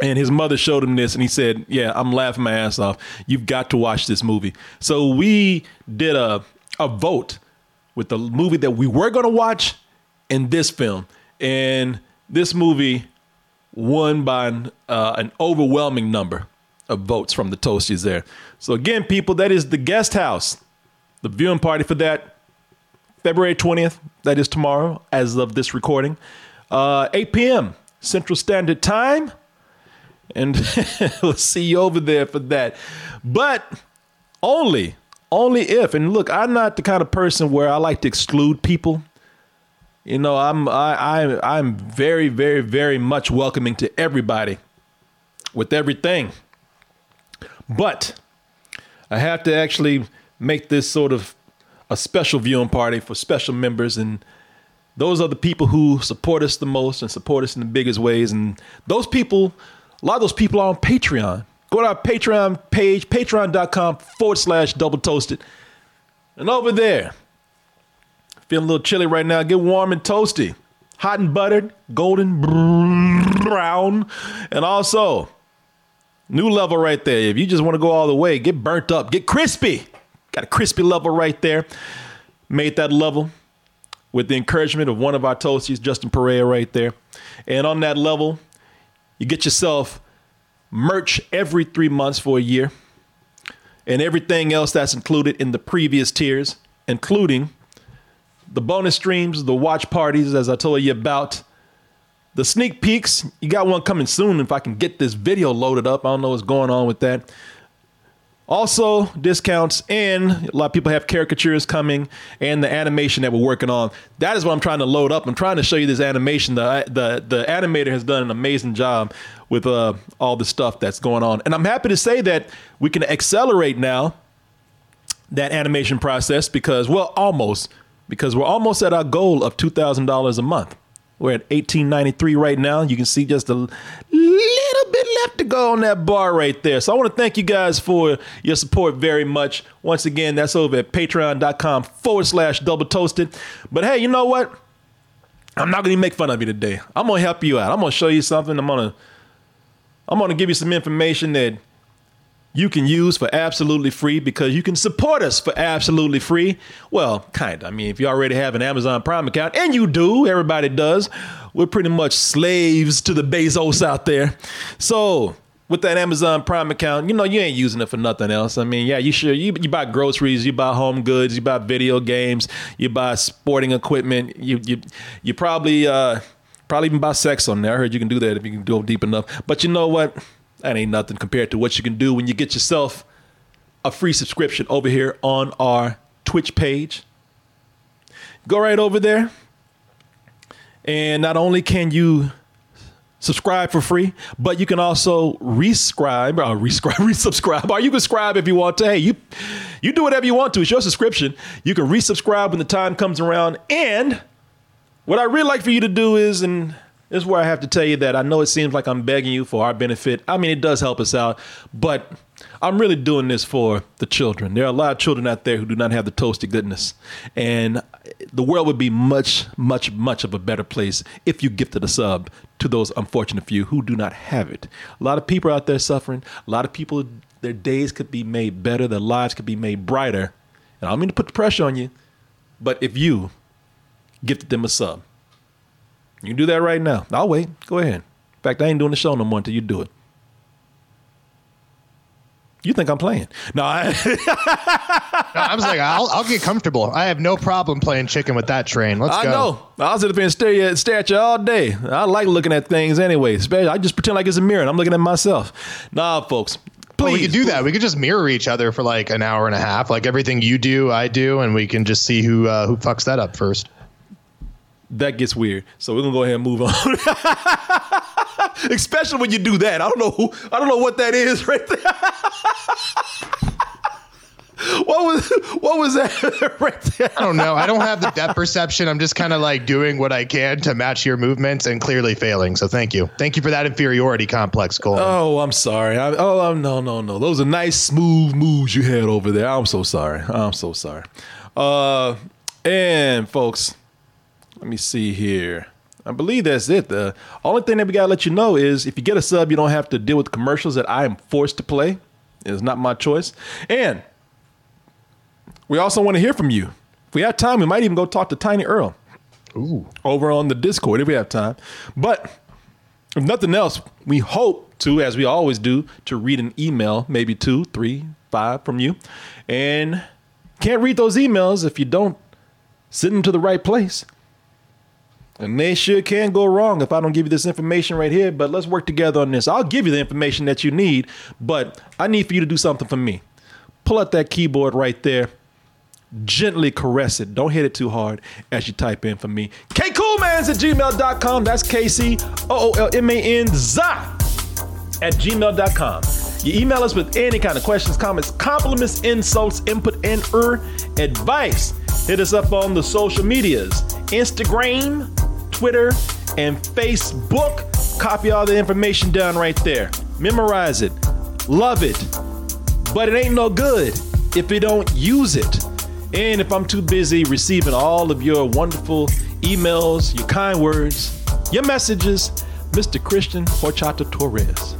And his mother showed him this, and he said, "Yeah, I'm laughing my ass off. You've got to watch this movie." So we did a a vote with the movie that we were going to watch and this film, and this movie won by an, uh, an overwhelming number of votes from the Toasties there. So again, people, that is the guest house. The viewing party for that, February 20th, that is tomorrow, as of this recording, uh, 8 p.m. Central Standard Time. And we'll see you over there for that. But only, only if, and look, I'm not the kind of person where I like to exclude people. You know, I'm I, I I'm very, very, very much welcoming to everybody with everything. But I have to actually make this sort of a special viewing party for special members and those are the people who support us the most and support us in the biggest ways and those people a lot of those people are on patreon go to our patreon page patreon.com forward slash double toasted. And over there feeling a little chilly right now get warm and toasty. Hot and buttered golden brown. And also new level right there. If you just want to go all the way get burnt up get crispy. Got a crispy level right there. Made that level with the encouragement of one of our toasties, Justin Perea, right there. And on that level, you get yourself merch every three months for a year, and everything else that's included in the previous tiers, including the bonus streams, the watch parties, as I told you about, the sneak peeks. You got one coming soon if I can get this video loaded up. I don't know what's going on with that. Also, discounts and a lot of people have caricatures coming and the animation that we're working on. That is what I'm trying to load up. I'm trying to show you this animation. The the the animator has done an amazing job with uh, all the stuff that's going on. And I'm happy to say that we can accelerate now that animation process because well, almost because we're almost at our goal of $2,000 a month. We're at 1893 right now. You can see just a little bit left to go on that bar right there. So I want to thank you guys for your support very much. Once again, that's over at patreon.com forward slash double toasted. But hey, you know what? I'm not gonna make fun of you today. I'm gonna help you out. I'm gonna show you something. I'm gonna I'm gonna give you some information that you can use for absolutely free because you can support us for absolutely free. Well, kind of. I mean, if you already have an Amazon Prime account, and you do, everybody does, we're pretty much slaves to the Bezos out there. So, with that Amazon Prime account, you know, you ain't using it for nothing else. I mean, yeah, you sure you, you buy groceries, you buy home goods, you buy video games, you buy sporting equipment, you you you probably uh probably even buy sex on there. I heard you can do that if you can go deep enough. But you know what? That ain't nothing compared to what you can do when you get yourself a free subscription over here on our Twitch page. Go right over there. And not only can you subscribe for free, but you can also rescribe or rescribe, resubscribe, or you can subscribe if you want to. Hey, you you do whatever you want to. It's your subscription. You can resubscribe when the time comes around. And what I really like for you to do is, and this is where I have to tell you that I know it seems like I'm begging you for our benefit. I mean, it does help us out, but I'm really doing this for the children. There are a lot of children out there who do not have the toasty goodness. And the world would be much, much, much of a better place if you gifted a sub to those unfortunate few who do not have it. A lot of people out there suffering. A lot of people, their days could be made better, their lives could be made brighter. And I don't mean to put the pressure on you, but if you gifted them a sub, you can do that right now. I'll wait. Go ahead. In fact, I ain't doing the show no more until you do it. You think I'm playing? No, I, No, I was like, I'll, I'll get comfortable. I have no problem playing chicken with that train. Let's I go. know. I'll sit up and stare, at- stare at you all day. I like looking at things anyway. I just pretend like it's a mirror and I'm looking at myself. Nah, folks. Please. Well, we could do that. We could just mirror each other for like an hour and a half. Like everything you do, I do, and we can just see who uh, who fucks that up first. That gets weird. So we're gonna go ahead and move on. Especially when you do that. I don't know who. I don't know what that is right there. what was what was that right there? I don't know. I don't have the depth perception. I'm just kind of like doing what I can to match your movements and clearly failing. So thank you. Thank you for that inferiority complex, Cole. Oh, I'm sorry. I, oh, um, no, no, no. Those are nice, smooth moves you had over there. I'm so sorry. I'm so sorry. Uh, and folks, let me see here. I believe that's it. The only thing that we gotta let you know is if you get a sub, you don't have to deal with commercials that I am forced to play. It's not my choice. And we also want to hear from you. If we have time, we might even go talk to Tiny Earl. Ooh. Over on the Discord if we have time. But if nothing else, we hope to, as we always do, to read an email, maybe two, three, five from you. And can't read those emails if you don't send them to the right place. And they sure can go wrong if I don't give you this information right here. But let's work together on this. I'll give you the information that you need, but I need for you to do something for me. Pull out that keyboard right there. Gently caress it. Don't hit it too hard as you type in for me. kcoolmanz at gmail.com. That's K C O O L M A N Z at gmail.com. You email us with any kind of questions, comments, compliments, insults, input, and or advice. Hit us up on the social medias Instagram, Twitter, and Facebook. Copy all the information down right there. Memorize it. Love it. But it ain't no good if you don't use it. And if I'm too busy receiving all of your wonderful emails, your kind words, your messages, Mr. Christian Horchata Torres.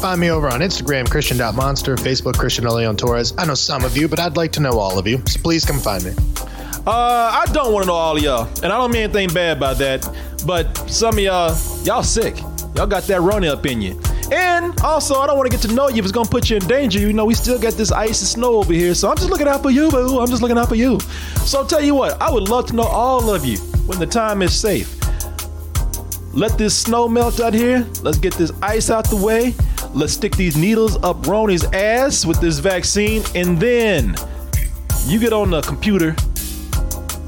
Find me over on Instagram, Christian.monster, Facebook, Christian Torres. I know some of you, but I'd like to know all of you. So please come find me. Uh, I don't want to know all of y'all, and I don't mean anything bad by that. But some of y'all, y'all sick. Y'all got that run up in you. And also, I don't want to get to know you if it's gonna put you in danger. You know, we still got this ice and snow over here, so I'm just looking out for you, boo. I'm just looking out for you. So I'll tell you what, I would love to know all of you when the time is safe. Let this snow melt out here. Let's get this ice out the way. Let's stick these needles up Roni's ass with this vaccine, and then you get on the computer,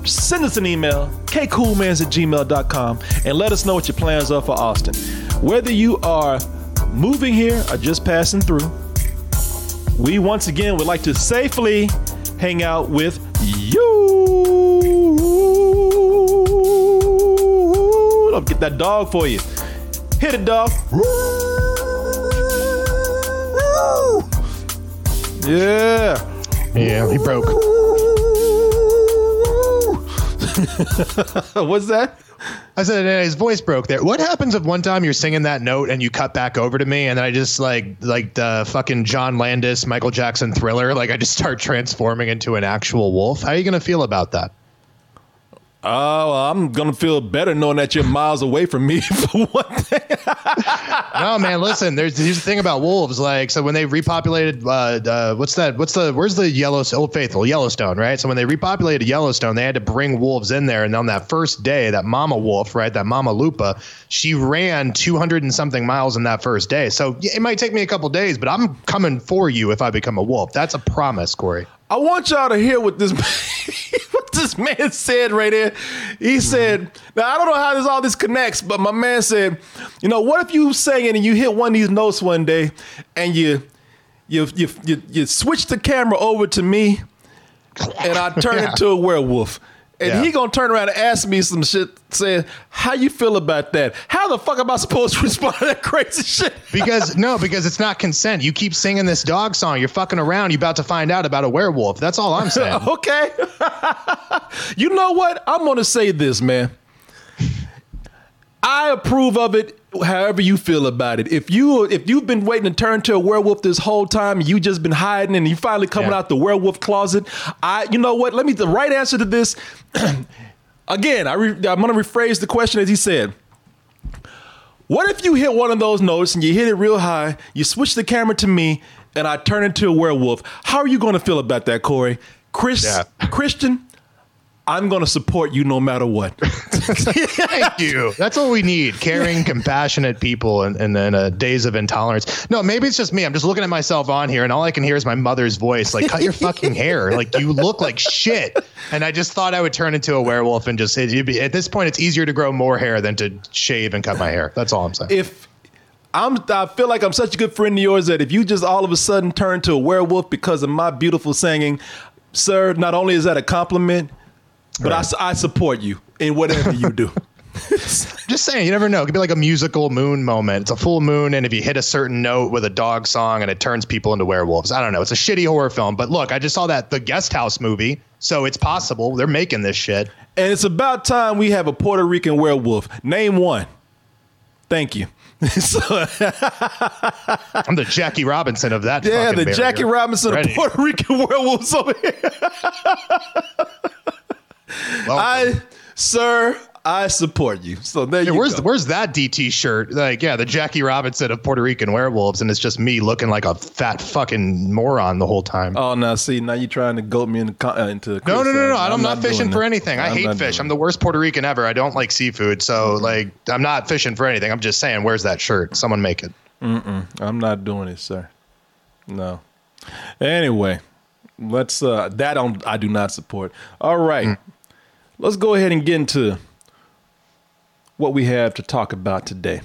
send us an email, kcoolmanz at gmail.com, and let us know what your plans are for Austin. Whether you are moving here or just passing through, we once again would like to safely hang out with you. I'll get that dog for you. Hit it, dog. Yeah. Yeah, he broke. What's that? I said uh, his voice broke there. What happens if one time you're singing that note and you cut back over to me and then I just like like the fucking John Landis, Michael Jackson thriller, like I just start transforming into an actual wolf? How are you gonna feel about that? Oh, well, I'm gonna feel better knowing that you're miles away from me for one thing. no, man. Listen, there's here's the thing about wolves. Like, so when they repopulated, uh, uh, what's that? What's the? Where's the Yellow Old Faithful Yellowstone? Right. So when they repopulated Yellowstone, they had to bring wolves in there, and on that first day, that mama wolf, right, that mama lupa, she ran 200 and something miles in that first day. So it might take me a couple days, but I'm coming for you if I become a wolf. That's a promise, Corey. I want y'all to hear what this what this man said right here. He mm-hmm. said, "Now I don't know how this all this connects, but my man said, you know, what if you singing and you hit one of these notes one day, and you you you you, you switch the camera over to me, and I turn Yeah. into a werewolf." And Yeah. he gonna turn around and ask me some shit, saying, "How you feel about that? How the fuck am I supposed to respond to that crazy shit?" Because no, because it's not consent. You keep singing this dog song. You're fucking around. You're about to find out about a werewolf. That's all I'm saying. okay. you know what? I'm gonna say this, man. I approve of it however you feel about it. If you if you've been waiting to turn to a werewolf this whole time, you just been hiding and you finally coming Yeah. out the werewolf closet, I you know what? Let me the right answer to this again, I re, I'm going to rephrase the question as he said. What if you hit one of those notes and you hit it real high, you switch the camera to me, and I turn into a werewolf? How are you going to feel about that, Corey? Chris, Yeah. Christian, I'm going to support you no matter what. Thank you. That's what we need: caring, compassionate people, and and then uh, days of intolerance. No, maybe it's just me. I'm just looking at myself on here, and all I can hear is my mother's voice, like, "Cut your fucking hair! Like you look like shit." And I just thought I would turn into a werewolf and just be, at this point, it's easier to grow more hair than to shave and cut my hair. That's all I'm saying. if I'm, I feel like I'm such a good friend of yours that if you just all of a sudden turn to a werewolf because of my beautiful singing, sir, not only is that a compliment, but I I support you in whatever you do. Just saying, you never know. It could be like a musical moon moment. It's a full moon, and if you hit a certain note with a dog song and it turns people into werewolves. I don't know. It's a shitty horror film. But look, I just saw that the guest house movie, so it's possible. They're making this shit. And it's about time we have a Puerto Rican werewolf. Name one. Thank you. So- I'm the Jackie Robinson of that. yeah, the barrier. Jackie Robinson Ready. of Puerto Rican werewolves over here. I, sir, I support you. So there Yeah, you where's go. where's that DT shirt? Like, yeah, the Jackie Robinson of Puerto Rican werewolves, and it's just me looking like a fat fucking moron the whole time. Oh, now see, now you're trying to goat me into co- uh, into. No, no, no, no. criticism. I'm, not, fishing for that. anything. I I'm hate fish. I'm the worst Puerto Rican ever. I don't like seafood. So, like, I'm not fishing for anything. I'm just saying, where's that shirt? Someone make it. I'm not doing it, sir. No. Anyway, let's uh that on I do not support. All right. Let's go ahead and get into what we have to talk about today.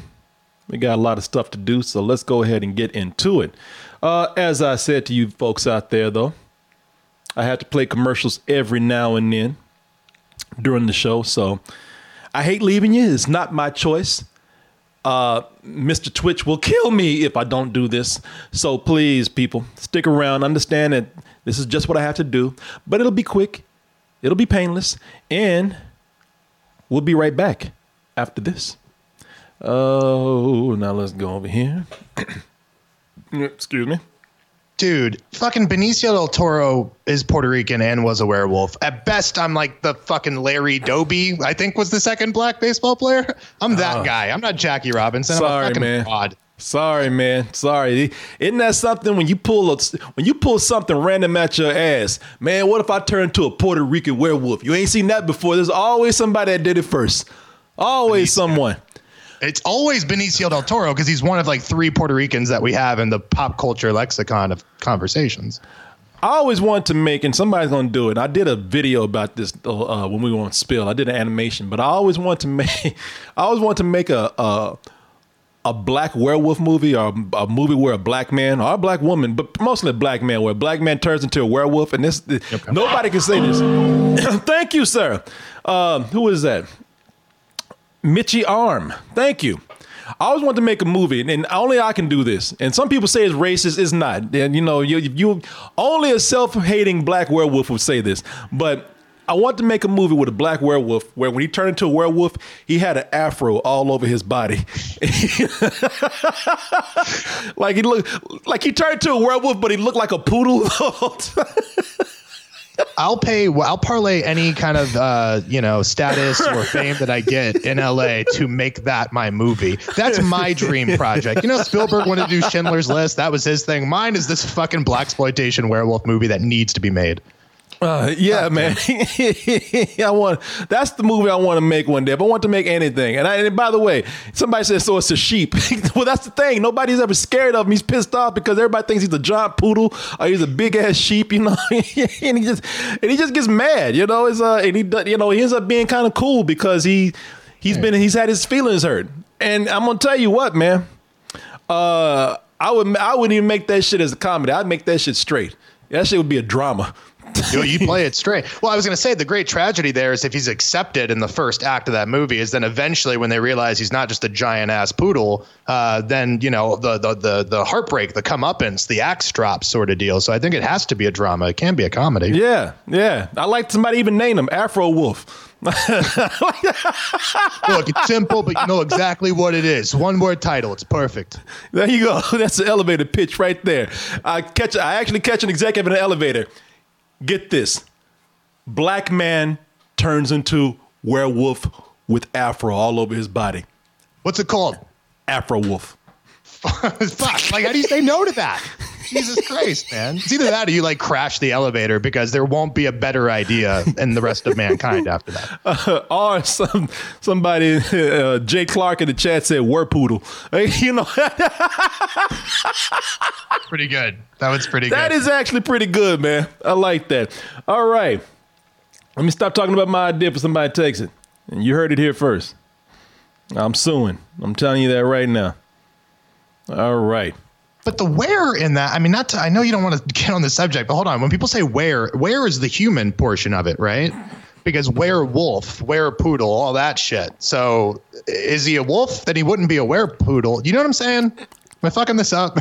We got a lot of stuff to do, so let's go ahead and get into it. Uh as I said to you folks out there though, I have to play commercials every now and then during the show, so I hate leaving you. It's not my choice. Uh, Mr. Twitch will kill me if I don't do this. So please, people, stick around. Understand that this is just what I have to do, but it'll be quick, it'll be painless, and we'll be right back after this. Oh, now let's go over here. Excuse me. Dude, fucking Benicio del Toro is Puerto Rican and was a werewolf. At best, I'm like the fucking Larry Doby, I think was the second black baseball player. I'm that ah. guy. I'm not Jackie Robinson. I'm a. Sorry, fucking man. fraud. Sorry, man. Sorry. Isn't that something when you pull a, when you pull something random at your ass? Man, what if I turn to a Puerto Rican werewolf? You ain't seen that before. There's always somebody that did it first. Always someone. It's always Benicio del Toro because he's one of like three Puerto Ricans that we have in the pop culture lexicon of conversations. I always wanted to make, and somebody's gonna do it. I did a video about this uh, when we were on Spill. I did an animation, but I always wanted to make, I always wanted to make a a, a black werewolf movie or a, a movie where a black man or a black woman, but mostly a black man, where a black man turns into a werewolf, and this nobody can say this. Thank you, sir. Um, who is that? Mitchy Arm. Thank you. I always wanted to make a movie, and only I can do this. And some people say it's racist. It's not. And you know, you, you only a self-hating black werewolf would say this. But I want to make a movie with a black werewolf where when he turned into a werewolf, he had an afro all over his body. like he looked like he turned into a werewolf, but he looked like a poodle. I'll pay. I'll parlay any kind of uh, you know status or fame that I get in LA to make that my movie. That's my dream project. You know, Spielberg wanted to do Schindler's List. That was his thing. Mine is this fucking black exploitation werewolf movie that needs to be made. Uh, yeah, man. I want that's the movie I want to make one day. If I want to make anything, and, I, and by the way, somebody says so it's a sheep. well, that's the thing. Nobody's ever scared of him. He's pissed off because everybody thinks he's a giant poodle or he's a big ass sheep. You know, and he just and he just gets mad. You know, it's uh, and he does- you know he ends up being kind of cool because he he's been he's had his feelings hurt. And I'm gonna tell you what, man. Uh, I would I wouldn't even make that shit as a comedy. I'd make that shit straight. That shit would be a drama. you, you play it straight. Well, I was going to say the great tragedy there is if he's accepted in the first act of that movie, is then eventually when they realize he's not just a giant ass poodle, uh, then you know the the the the heartbreak, the comeuppance, the axe drop sort of deal. So I think it has to be a drama. It can be a comedy. Yeah, yeah. I like somebody even name him Afro Wolf. Look, it's simple, but you know exactly what it is. One word title. It's perfect. There you go. That's the elevator pitch right there. I catch. I actually catch an executive in an elevator. Get this: black man turns into werewolf with afro all over his body. What's it called? Afro Wolf. Fuck! Like, how do you say no to that? Jesus Christ, man. It's either that or you like crash the elevator because there won't be a better idea in the rest of mankind after that. Uh, or some somebody, uh, Jay Clark in the chat said "werpoodle." Hey, you know, pretty good. That was pretty that good. is actually pretty good, man. I like that. All right, let me stop talking about my idea for somebody takes it, and you heard it here first. I'm suing. I'm telling you that right now. All right. But the where in that, I mean, not to, I know you don't want to get on the subject, but hold on. When people say where, where is the human portion of it, right? Because werewolf, poodle, all that shit. So is he a wolf? Then he wouldn't be a were poodle. You know what I'm saying? Am I fucking this up?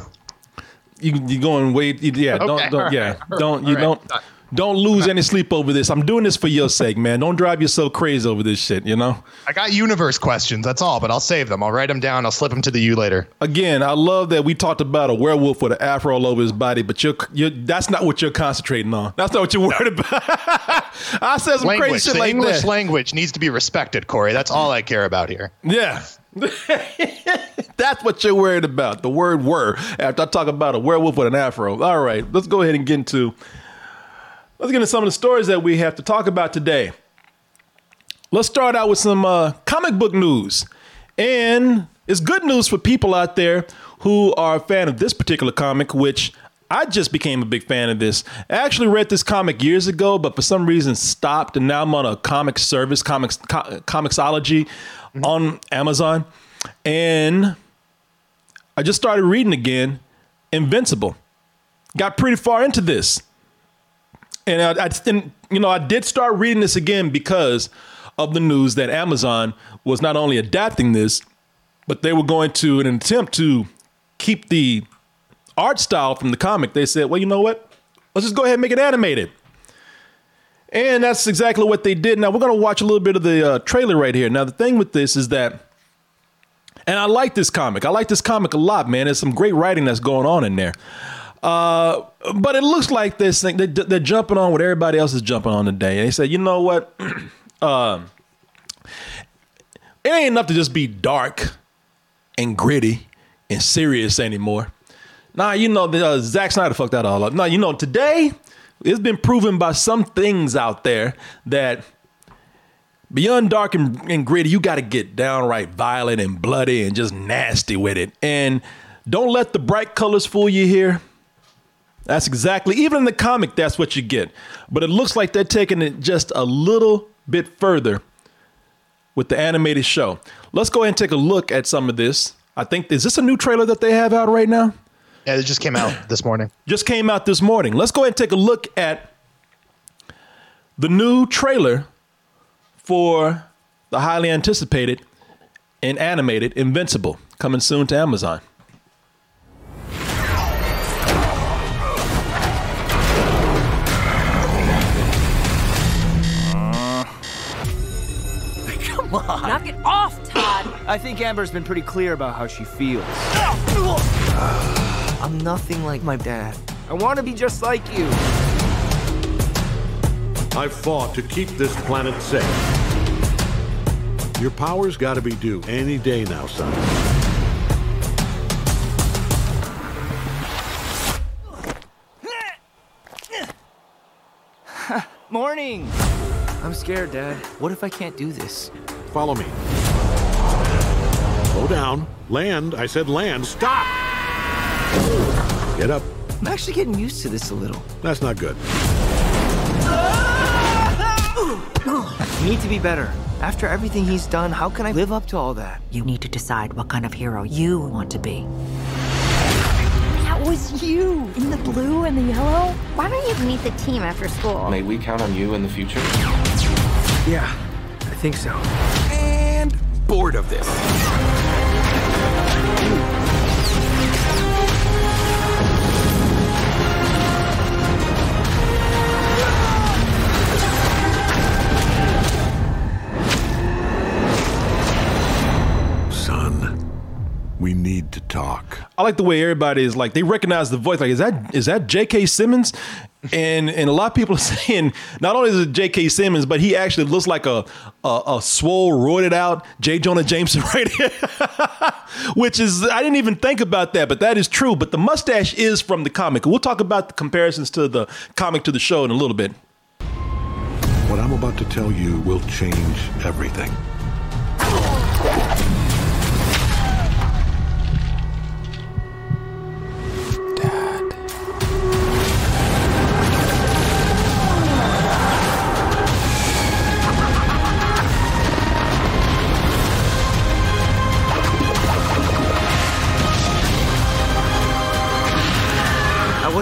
You you going way yeah don't Okay, don't all yeah right, don't you right. don't don't lose any sleep over this. I'm doing this for your sake, man. Don't drive yourself crazy over this shit. You know. I got universe questions. That's all, but I'll save them. I'll write them down. I'll slip them to the you later. Again, I love that we talked about a werewolf with an afro all over his body, but you're, you're that's not what you're concentrating on. That's not what you're worried about. I said some language. crazy shit the like English that. language needs to be respected, Corey. That's all I care about here. Yeah. That's what you're worried about. The word were. After I talk about a werewolf with an afro. All right, let's go ahead and get into let's get into some of the stories that we have to talk about today. Let's start out with some uh, comic book news. And it's good news for people out there who are a fan of this particular comic, which I just became a big fan of this. I actually read this comic years ago, but for some reason stopped, and now I'm on a comic service, comics, co- Comixology, on Amazon, and I just started reading again. Invincible. Got pretty far into this, and I, I you know I did start reading this again because of the news that Amazon was not only adapting this, but they were going to in an attempt to keep the art style from the comic. They said, well, you know what? Let's just go ahead and make it animated. And that's exactly what they did. Now we're going to watch a little bit of the uh, trailer right here. Now the thing with this is that, and I like this comic. I like this comic a lot, man. There's some great writing that's going on in there. Uh, but it looks like this thing they, they're jumping on what everybody else is jumping on today. And they said, you know what? um, it ain't enough to just be dark and gritty and serious anymore. Nah, you know, the, uh, Zack Snyder fucked that all up. No, you know, today it's been proven by some things out there that beyond dark and, and gritty, you got to get downright violent and bloody and just nasty with it. And don't let the bright colors fool you here. That's exactly, even in the comic, that's what you get. But it looks like they're taking it just a little bit further with the animated show. Let's go ahead and take a look at some of this. I think, is this a new trailer that they have out right now? Yeah, it just came out this morning. Just came out this morning. Let's go ahead and take a look at the new trailer for the highly anticipated and animated Invincible, coming soon to Amazon. Come on. Knock it off, Todd. I think Amber's been pretty clear about how she feels. I'm nothing like my dad. I want to be just like you. I've fought to keep this planet safe. Your power's got to be due any day now, son. Morning. I'm scared, Dad. What if I can't do this? Follow me. Slow down. Land. I said land. Stop! Get up. I'm actually getting used to this a little. That's not good. You need to be better. After everything he's done, how can I live up to all that? You need to decide what kind of hero you want to be. That was you in the blue and the yellow. Why don't you meet the team after school? May we count on you in the future? Yeah, I think so. And bored of this. Son, we need to talk. I like the way everybody is like they recognize the voice. Like, is that is that J.K. Simmons? And and a lot of people are saying not only is it J.K. Simmons, but he actually looks like a a, a swole, roided out J. Jonah Jameson right here. Which is I didn't even think about that, but that is true. But the mustache is from the comic. We'll talk about the comparisons to the comic to the show in a little bit. What I'm about to tell you will change everything.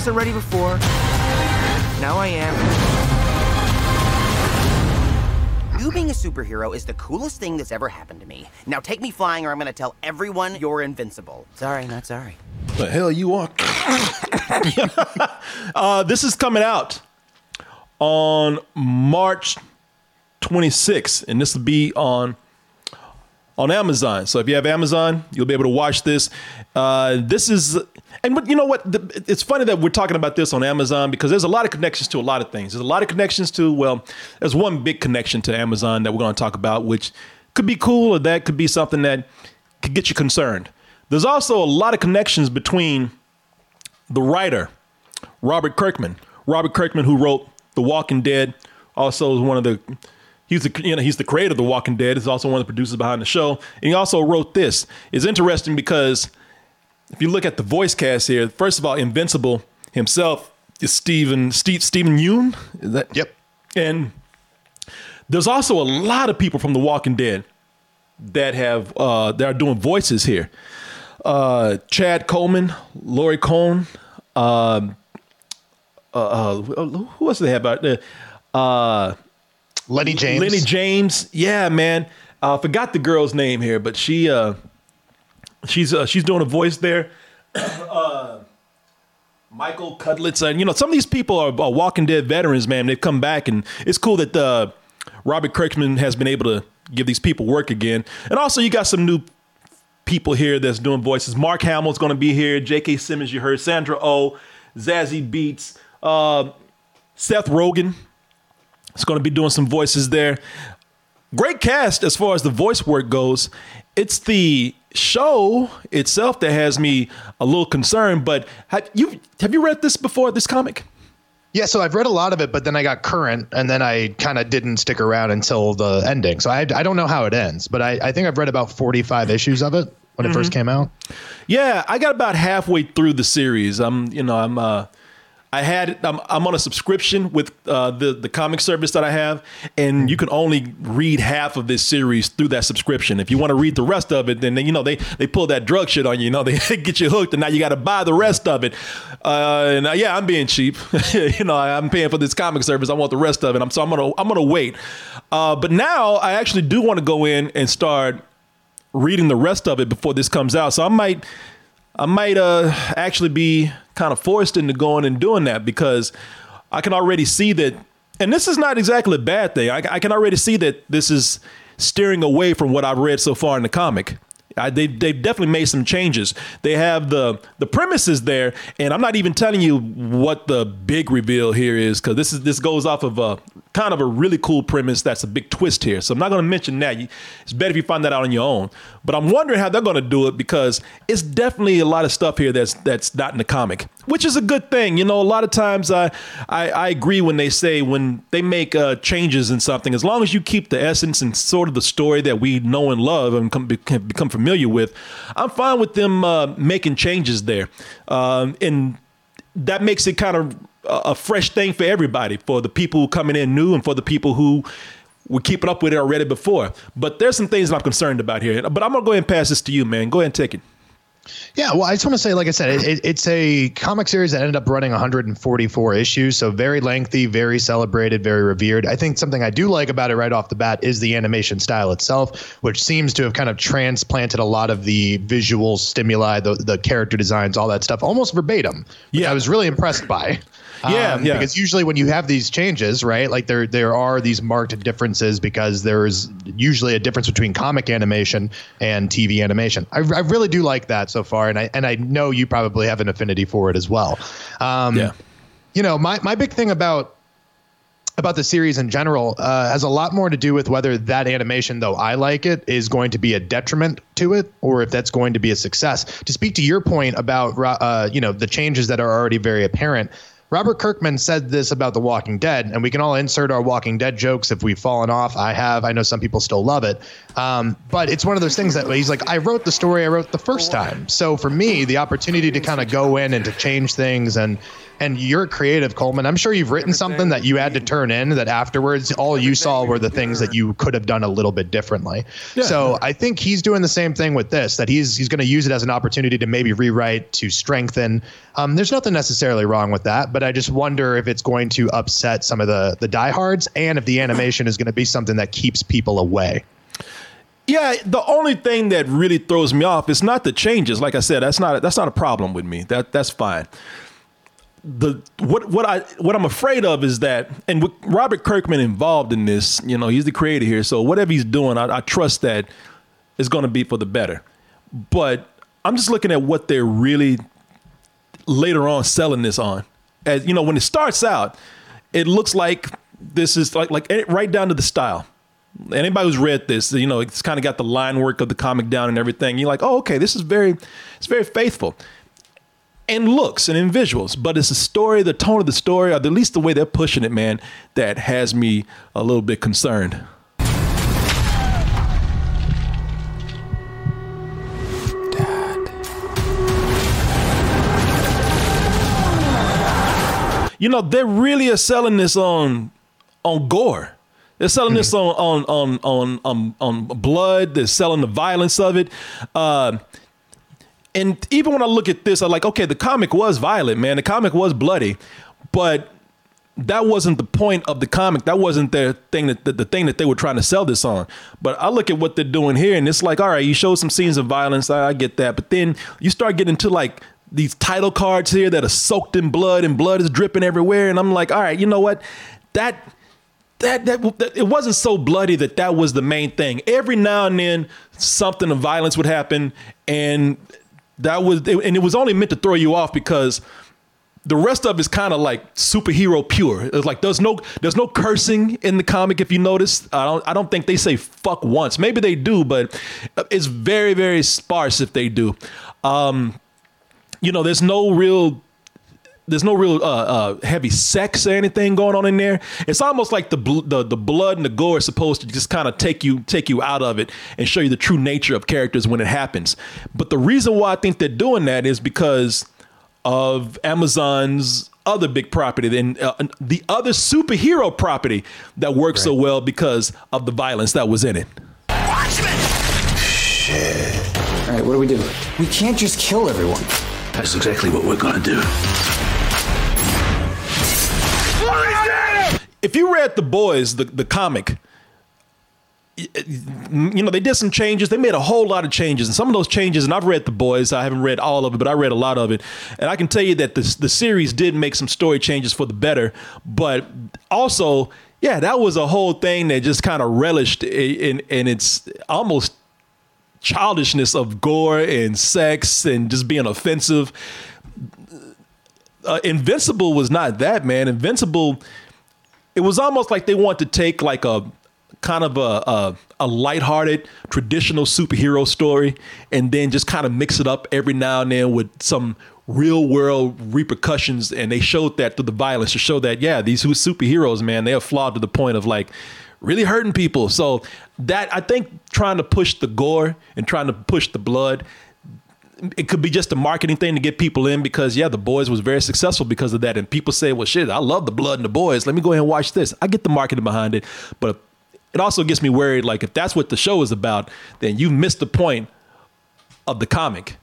Wasn't ready before. Now I am. You being a superhero is the coolest thing that's ever happened to me. Now take me flying or I'm gonna tell everyone you're invincible. Sorry, not sorry. The hell you are. uh, this is coming out on March 26th, and this will be on on Amazon. So if you have Amazon, you'll be able to watch this. Uh, this is, and what you know what? The, it's funny that we're talking about this on Amazon because there's a lot of connections to a lot of things. There's a lot of connections to well, there's one big connection to Amazon that we're going to talk about, which could be cool or that could be something that could get you concerned. There's also a lot of connections between the writer Robert Kirkman, Robert Kirkman, who wrote The Walking Dead, also is one of the He's the you know he's the creator of The Walking Dead. He's also one of the producers behind the show, and he also wrote this. It's interesting because if you look at the voice cast here, first of all, Invincible himself is Stephen Steve Steven Yeun. Is that yep? And there's also a lot of people from The Walking Dead that have uh, that are doing voices here. Uh, Chad Coleman, Lauren Cohan, um, uh, uh, who else do they have out there? Uh, Lennie James. Lennie James. Yeah, man. I uh, forgot the girl's name here, but she uh, she's uh, she's doing a voice there. uh, Michael Cudlitz, and you know some of these people are, are, Walking Dead veterans, man. They've come back, and it's cool that uh, Robert Kirkman has been able to give these people work again. And also, you got some new people here that's doing voices. Mark Hamill's going to be here. J.K. Simmons, you heard. Sandra O, oh, Zazie Beetz, uh, Seth Rogen is going to be doing some voices there. Great cast as far as the voice work goes. It's the show itself that has me a little concerned. But have you have you read this before? This comic? Yeah, so I've read a lot of it, but then I got current, and then I kind of didn't stick around until the ending. So I, I don't know how it ends, but I, I think I've read about 45 issues of it when mm-hmm. it first came out. Yeah, I got about halfway through the series. I'm, you know, I'm, uh, I had I'm, I'm on a subscription with uh, the the comic service that I have, and you can only read half of this series through that subscription. If you want to read the rest of it, then you know they they pull that drug shit on you. You know they get you hooked, and now you got to buy the rest of it. Uh, and uh, yeah, I'm being cheap. you know I'm paying for this comic service. I want the rest of it. I'm so I'm gonna I'm gonna wait. Uh, but now I actually do want to go in and start reading the rest of it before this comes out. So I might I might uh, actually be kind of forced into going and doing that because I can already see that, and this is not exactly a bad thing. I, I can already see that this is steering away from what I've read so far in the comic. I, they they've definitely made some changes. They have the the premises there, and I'm not even telling you what the big reveal here is because this is this goes off of a kind of a really cool premise that's a big twist here. So I'm not going to mention that. It's better if you find that out on your own. But I'm wondering how they're going to do it because it's definitely a lot of stuff here that's that's not in the comic, which is a good thing. You know, a lot of times I I, I agree when they say when they make uh, changes in something, as long as you keep the essence and sort of the story that we know and love and come, become familiar with, I'm fine with them uh, making changes there. Um, and that makes it kind of a fresh thing for everybody, for the people coming in new and for the people who were keeping up with it already before. But there's some things I'm concerned about here. But I'm gonna go ahead and pass this to you, man. Go ahead and take it. Yeah, well, I just want to say, like I said, it, it, it's a comic series that ended up running 144 issues, so very lengthy, very celebrated, very revered. I think something I do like about it right off the bat is the animation style itself, which seems to have kind of transplanted a lot of the visual stimuli, the the character designs, all that stuff, almost verbatim. Yeah, I was really impressed by. Yeah, Um, yeah. Because usually when you have these changes, right, like there there are these marked differences because there's usually a difference between comic animation and TV animation. I, I really do like that so far, and I and I know you probably have an affinity for it as well. Um, Yeah. You know, my my big thing about about the series in general uh, has a lot more to do with whether that animation, though I like it, is going to be a detriment to it, or if that's going to be a success. To speak to your point about uh, you know the changes that are already very apparent. Robert Kirkman said this about The Walking Dead, and we can all insert our Walking Dead jokes if we've fallen off. I have. I know some people still love it. Um, but it's one of those things that he's like, I wrote the story I wrote the first time. So for me, the opportunity to kind of go in and to change things and and you're creative, Coleman. I'm sure you've written something that you had to turn in that afterwards all you saw were the things that you could have done a little bit differently. So I think he's doing the same thing with this, that he's he's going to use it as an opportunity to maybe rewrite, to strengthen. Um, there's nothing necessarily wrong with that, but I just wonder if it's going to upset some of the the diehards and if the animation is going to be something that keeps people away. Yeah, the only thing that really throws me off is not the changes. Like I said, that's not that's not a problem with me. That that's fine. The what what I what I'm afraid of is that, and with Robert Kirkman involved in this, you know, he's the creator here. So whatever he's doing, I, I trust that it's going to be for the better. But I'm just looking at what they're really later on selling this on. As you know, when it starts out, it looks like this is like like eh, right down to the style. Anybody who's read this, you know, it's kind of got the line work of the comic down and everything. You're like, oh, okay, this is very, it's very faithful in looks and in visuals, but it's the story, the tone of the story, or at least the way they're pushing it, man, that has me a little bit concerned. You know, they really are selling this on on gore. They're selling this on on on on on, on blood. They're selling the violence of it. Uh, and even when I look at this, I'm like, okay, the comic was violent, man. The comic was bloody, but that wasn't the point of the comic. That wasn't their thing that the, the thing that they were trying to sell this on. But I look at what they're doing here, and it's like, all right, you show some scenes of violence. I, I get that, but then you start getting to like these title cards here that are soaked in blood, and blood is dripping everywhere. And I'm like, all right, you know what? That that, that that it wasn't so bloody that that was the main thing. Every now and then, something of violence would happen, and that was and it was only meant to throw you off because the rest of it's kind of like superhero pure. It's like there's no there's no cursing in the comic if you notice. I don't I don't think they say fuck once. Maybe they do, but it's very very sparse if they do. Um, you know, there's no real there's no real uh, uh, heavy sex or anything going on in there. It's almost like the bl- the the blood and the gore is supposed to just kind of take you take you out of it and show you the true nature of characters when it happens. But the reason why I think they're doing that is because of Amazon's other big property and uh, the other superhero property that works so well because of the violence that was in it. Watchmen. Shit. All right, what do we do? We can't just kill everyone. That's exactly what we're gonna do. If you read The Boys, the, the comic, you know, they did some changes. They made a whole lot of changes. And some of those changes, and I've read The Boys, I haven't read all of it, but I read a lot of it. And I can tell you that the, the series did make some story changes for the better. But also, yeah, that was a whole thing that just kind of relished in, in its almost childishness of gore and sex and just being offensive. Uh, Invincible was not that, man. Invincible, it was almost like they want to take like a kind of a, a a lighthearted traditional superhero story and then just kind of mix it up every now and then with some real world repercussions. And they showed that through the violence to show that yeah these who superheroes man they are flawed to the point of like really hurting people. So that i think trying to push the gore and trying to push the blood it could be just a marketing thing to get people in because yeah, the boys was very successful because of that. And people say, well, shit, I love the blood and the boys. Let me go ahead and watch this. I get the marketing behind it, but it also gets me worried. Like if that's what the show is about, then you've missed the point of the comic.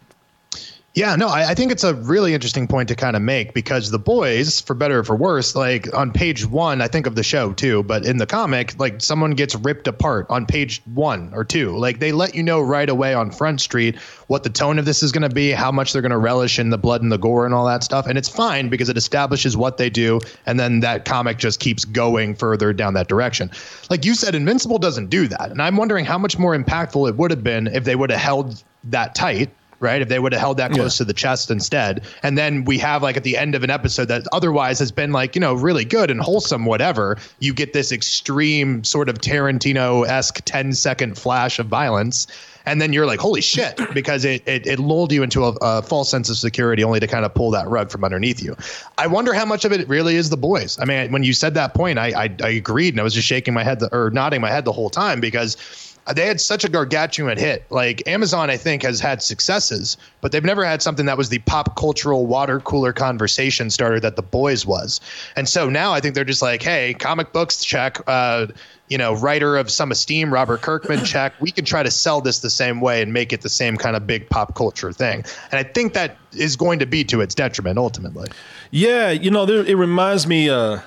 Yeah, no, I, I, think it's a really interesting point to kind of make because the boys, for better or for worse, like on page one, I think of the show too, but in the comic, like someone gets ripped apart on page one or two. Like they let you know right away on Front Street what the tone of this is going to be, how much they're going to relish in the blood and the gore and all that stuff. And it's fine because it establishes what they do. And then that comic just keeps going further down that direction. Like you said, Invincible doesn't do that. And I'm wondering how much more impactful it would have been if they would have held that tight right? If they would have held that close yeah. to the chest instead. And then we have like at the end of an episode that otherwise has been like, you know, really good and wholesome, whatever, you get this extreme sort of Tarantino esque 10 second flash of violence. And then you're like, holy shit, because it, it, it lulled you into a, a, false sense of security only to kind of pull that rug from underneath you. I wonder how much of it really is the boys. I mean, when you said that point, I, I, I agreed and I was just shaking my head the, or nodding my head the whole time because they had such a gargantuan hit. Like Amazon, I think, has had successes, but they've never had something that was the pop cultural water cooler conversation starter that the boys was. And so now I think they're just like, hey, comic books check. Uh, you know, writer of some esteem, Robert Kirkman check. We can try to sell this the same way and make it the same kind of big pop culture thing. And I think that is going to be to its detriment ultimately. Yeah, you know, there, it reminds me. Uh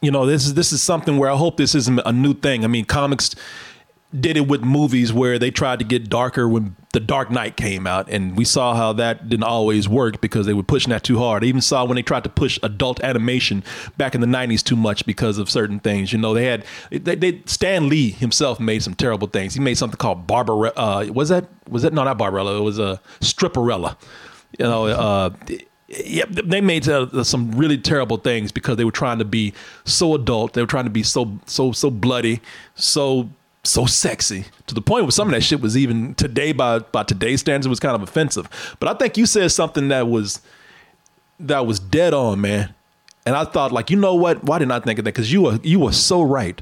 you know, this is this is something where I hope this isn't a new thing. I mean, comics did it with movies where they tried to get darker when The Dark Knight came out, and we saw how that didn't always work because they were pushing that too hard. I even saw when they tried to push adult animation back in the '90s too much because of certain things. You know, they had they, they Stan Lee himself made some terrible things. He made something called Barbarella. Uh, was that was that no not Barbarella? It was a uh, Stripperella. You know. Uh, yeah, they made uh, some really terrible things because they were trying to be so adult. They were trying to be so so so bloody, so so sexy to the point where some of that shit was even today by by today's standards was kind of offensive. But I think you said something that was that was dead on, man. And I thought, like, you know what? Why didn't I think of that? Because you were you were so right.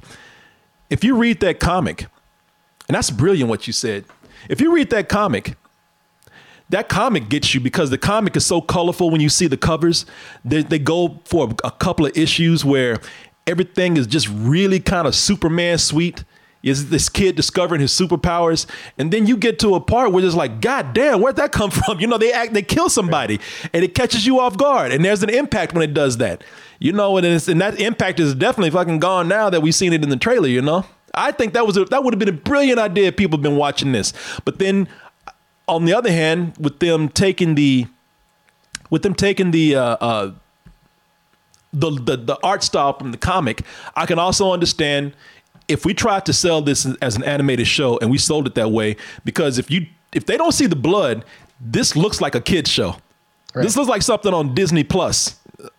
If you read that comic, and that's brilliant what you said. If you read that comic, that comic gets you because the comic is so colorful when you see the covers. They, they go for a couple of issues where everything is just really kind of Superman sweet. Is this kid discovering his superpowers, and then you get to a part where it's like, God damn, where'd that come from? You know, they act, they kill somebody, and it catches you off guard, and there's an impact when it does that. You know, and, and that impact is definitely fucking gone now that we've seen it in the trailer. You know, I think that was a, that would have been a brilliant idea if people have been watching this, but then on the other hand, with them taking the with them taking the uh, uh, the, the the art style from the comic, I can also understand if we tried to sell this as an animated show and we sold it that way because if you if they don't see the blood, this looks like a kid show. Right. This looks like something on Disney Plus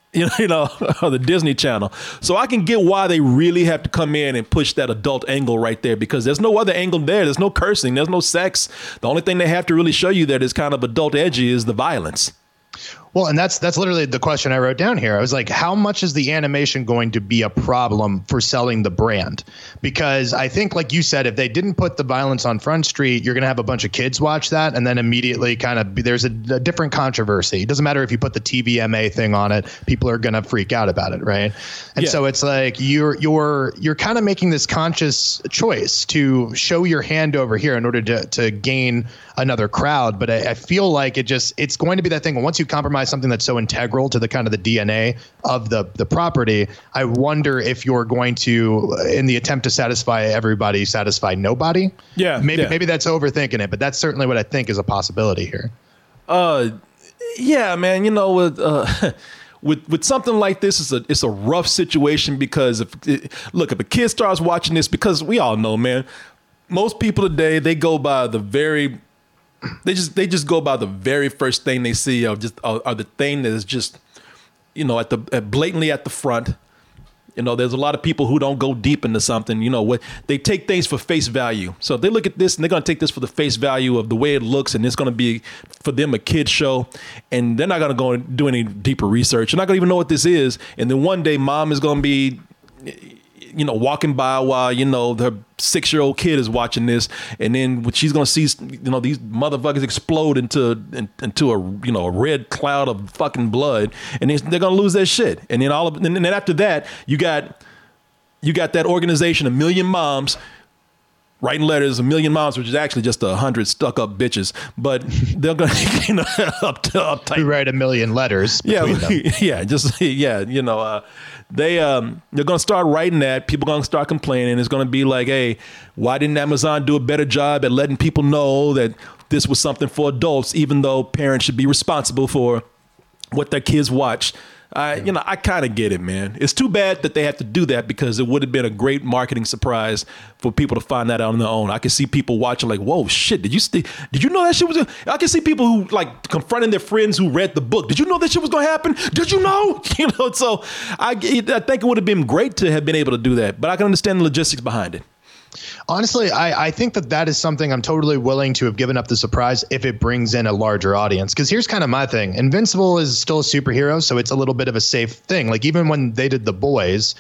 you know, you know, the Disney Channel. So I can get why they really have to come in and push that adult angle right there because there's no other angle there. There's no cursing. There's no sex. The only thing they have to really show you that is kind of adult edgy is the violence. Well, and that's that's literally the question I wrote down here. I was like, how much is the animation going to be a problem for selling the brand? Because I think, like you said, if they didn't put the violence on Front Street, you're going to have a bunch of kids watch that, and then immediately kind of there's a, a different controversy. It doesn't matter if you put the TVMA thing on it; people are going to freak out about it, right? And yeah. so it's like you're you're you're kind of making this conscious choice to show your hand over here in order to to gain another crowd. But I, I feel like it just it's going to be that thing. Once you compromise something that's so integral to the kind of the DNA of the the property, I wonder if you're going to, in the attempt to satisfy everybody, satisfy nobody. Yeah, maybe yeah. maybe that's overthinking it, but that's certainly what I think is a possibility here. Uh, yeah, man. You know, with uh, with with something like this, it's a it's a rough situation because if it, look if a kid starts watching this, because we all know, man, most people today they go by the very they just they just go by the very first thing they see of just or the thing that is just you know at the at blatantly at the front. You know there's a lot of people who don't go deep into something you know what they take things for face value. So if they look at this and they're going to take this for the face value of the way it looks and it's going to be for them a kid show and they're not going to go and do any deeper research. They're not going to even know what this is and then one day mom is going to be you know, walking by while, you know, her six year old kid is watching this. And then she's going to see, you know, these motherfuckers explode into, in, into a, you know, a red cloud of fucking blood. And they're going to lose their shit. And then all of, and then after that, you got, you got that organization, a million moms writing letters a million moms, which is actually just a hundred stuck up bitches. But they're gonna you know up to. We write a million letters. Yeah, them. yeah, just yeah, you know, uh, they um they're gonna start writing that. People gonna start complaining. It's gonna be like, hey, why didn't Amazon do a better job at letting people know that this was something for adults, even though parents should be responsible for what their kids watch. I, you know, I kind of get it, man. It's too bad that they have to do that because it would have been a great marketing surprise for people to find that out on their own. I can see people watching like, "Whoa, shit! Did you st- did you know that shit was?" I can see people who like confronting their friends who read the book. Did you know that shit was gonna happen? Did you know? You know, so I, I think it would have been great to have been able to do that, but I can understand the logistics behind it. Honestly, I, I think that that is something I'm totally willing to have given up the surprise if it brings in a larger audience. Because here's kind of my thing Invincible is still a superhero, so it's a little bit of a safe thing. Like, even when they did The Boys,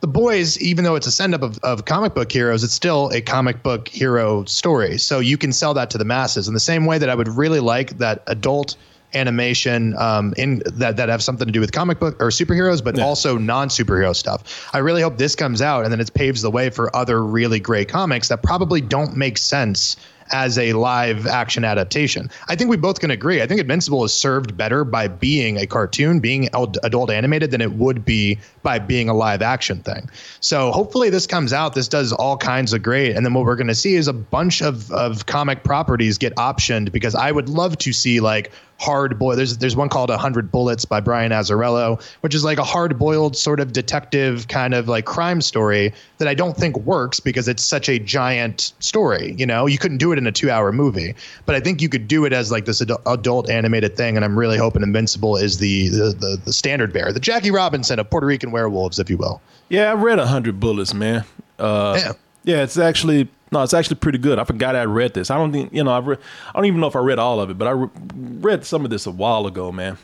The Boys, even though it's a send up of, of comic book heroes, it's still a comic book hero story. So you can sell that to the masses in the same way that I would really like that adult animation um, in that that have something to do with comic book or superheroes, but also non superhero stuff. I really hope this comes out and then it paves the way for other really great comics that probably don't make sense as a live action adaptation. I think we both can agree. I think Invincible is served better by being a cartoon, being adult animated, than it would be by being a live action thing. So hopefully this comes out. This does all kinds of great. And then what we're going to see is a bunch of, of comic properties get optioned because I would love to see like hard boiled. There's there's one called hundred bullets by Brian Azzarello, which is like a hard boiled sort of detective kind of like crime story that I don't think works because it's such a giant story. You know, you couldn't do it in a two hour movie, but I think you could do it as like this ad- adult animated thing. And I'm really hoping Invincible is the the the, the standard bearer, the Jackie Robinson of Puerto Rican werewolves, if you will. Yeah, I read hundred bullets, man. Uh, yeah. yeah, it's actually no, it's actually pretty good. I forgot I read this. I don't think you know. I re- I don't even know if I read all of it, but I re- read some of this a while ago, man,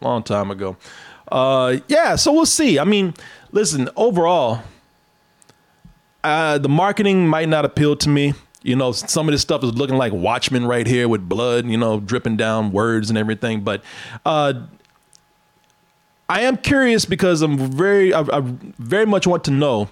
long time ago. Uh, yeah, so we'll see. I mean, listen, overall, uh, the marketing might not appeal to me. You know, some of this stuff is looking like Watchmen right here with blood, you know, dripping down words and everything. But uh, I am curious because I'm very, I, I very much want to know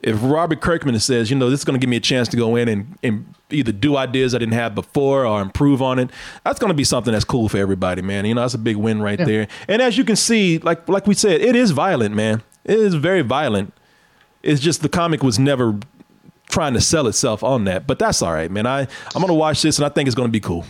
if Robert Kirkman says, you know, this is going to give me a chance to go in and, and either do ideas I didn't have before or improve on it, that's going to be something that's cool for everybody, man. You know, that's a big win right Yeah. there. And as you can see, like like we said, it is violent, man. It is very violent. It's just the comic was never trying to sell itself on that, but that's all right, man. I I'm going to watch this and I think it's going to be cool.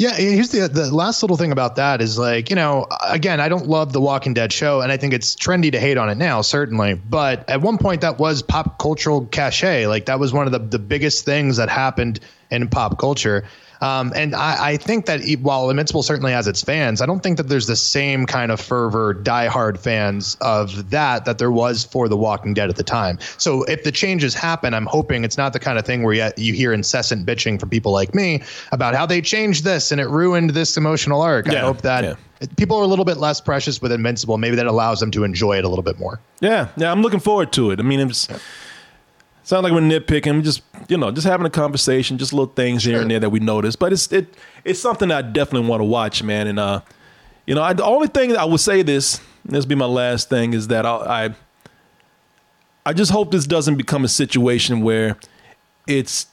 Yeah, here's the the last little thing about that is like, you know, again, I don't love the Walking Dead show, and I think it's trendy to hate on it now, certainly. But at one point, that was pop cultural cachet. Like that was one of the the biggest things that happened in pop culture. Um, and I, I think that while Invincible certainly has its fans, I don't think that there's the same kind of fervor, diehard fans of that that there was for The Walking Dead at the time. So if the changes happen, I'm hoping it's not the kind of thing where you, you hear incessant bitching from people like me about how they changed this and it ruined this emotional arc. I hope that yeah. people are a little bit less precious with Invincible. Maybe that allows them to enjoy it a little bit more. Yeah, yeah, I'm looking forward to it. I mean, it's sound like we're nitpicking, We're just you know, just having a conversation, just little things here and there that we notice. But it's it it's something I definitely want to watch, man. And uh, you know, I, the only thing that I would say this, this will be my last thing, is that I, I I just hope this doesn't become a situation where it's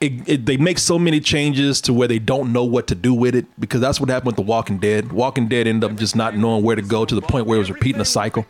it, it, they make so many changes to where they don't know what to do with it because that's what happened with The Walking Dead. Walking Dead ended up just not knowing where to go to the point where it was repeating a cycle.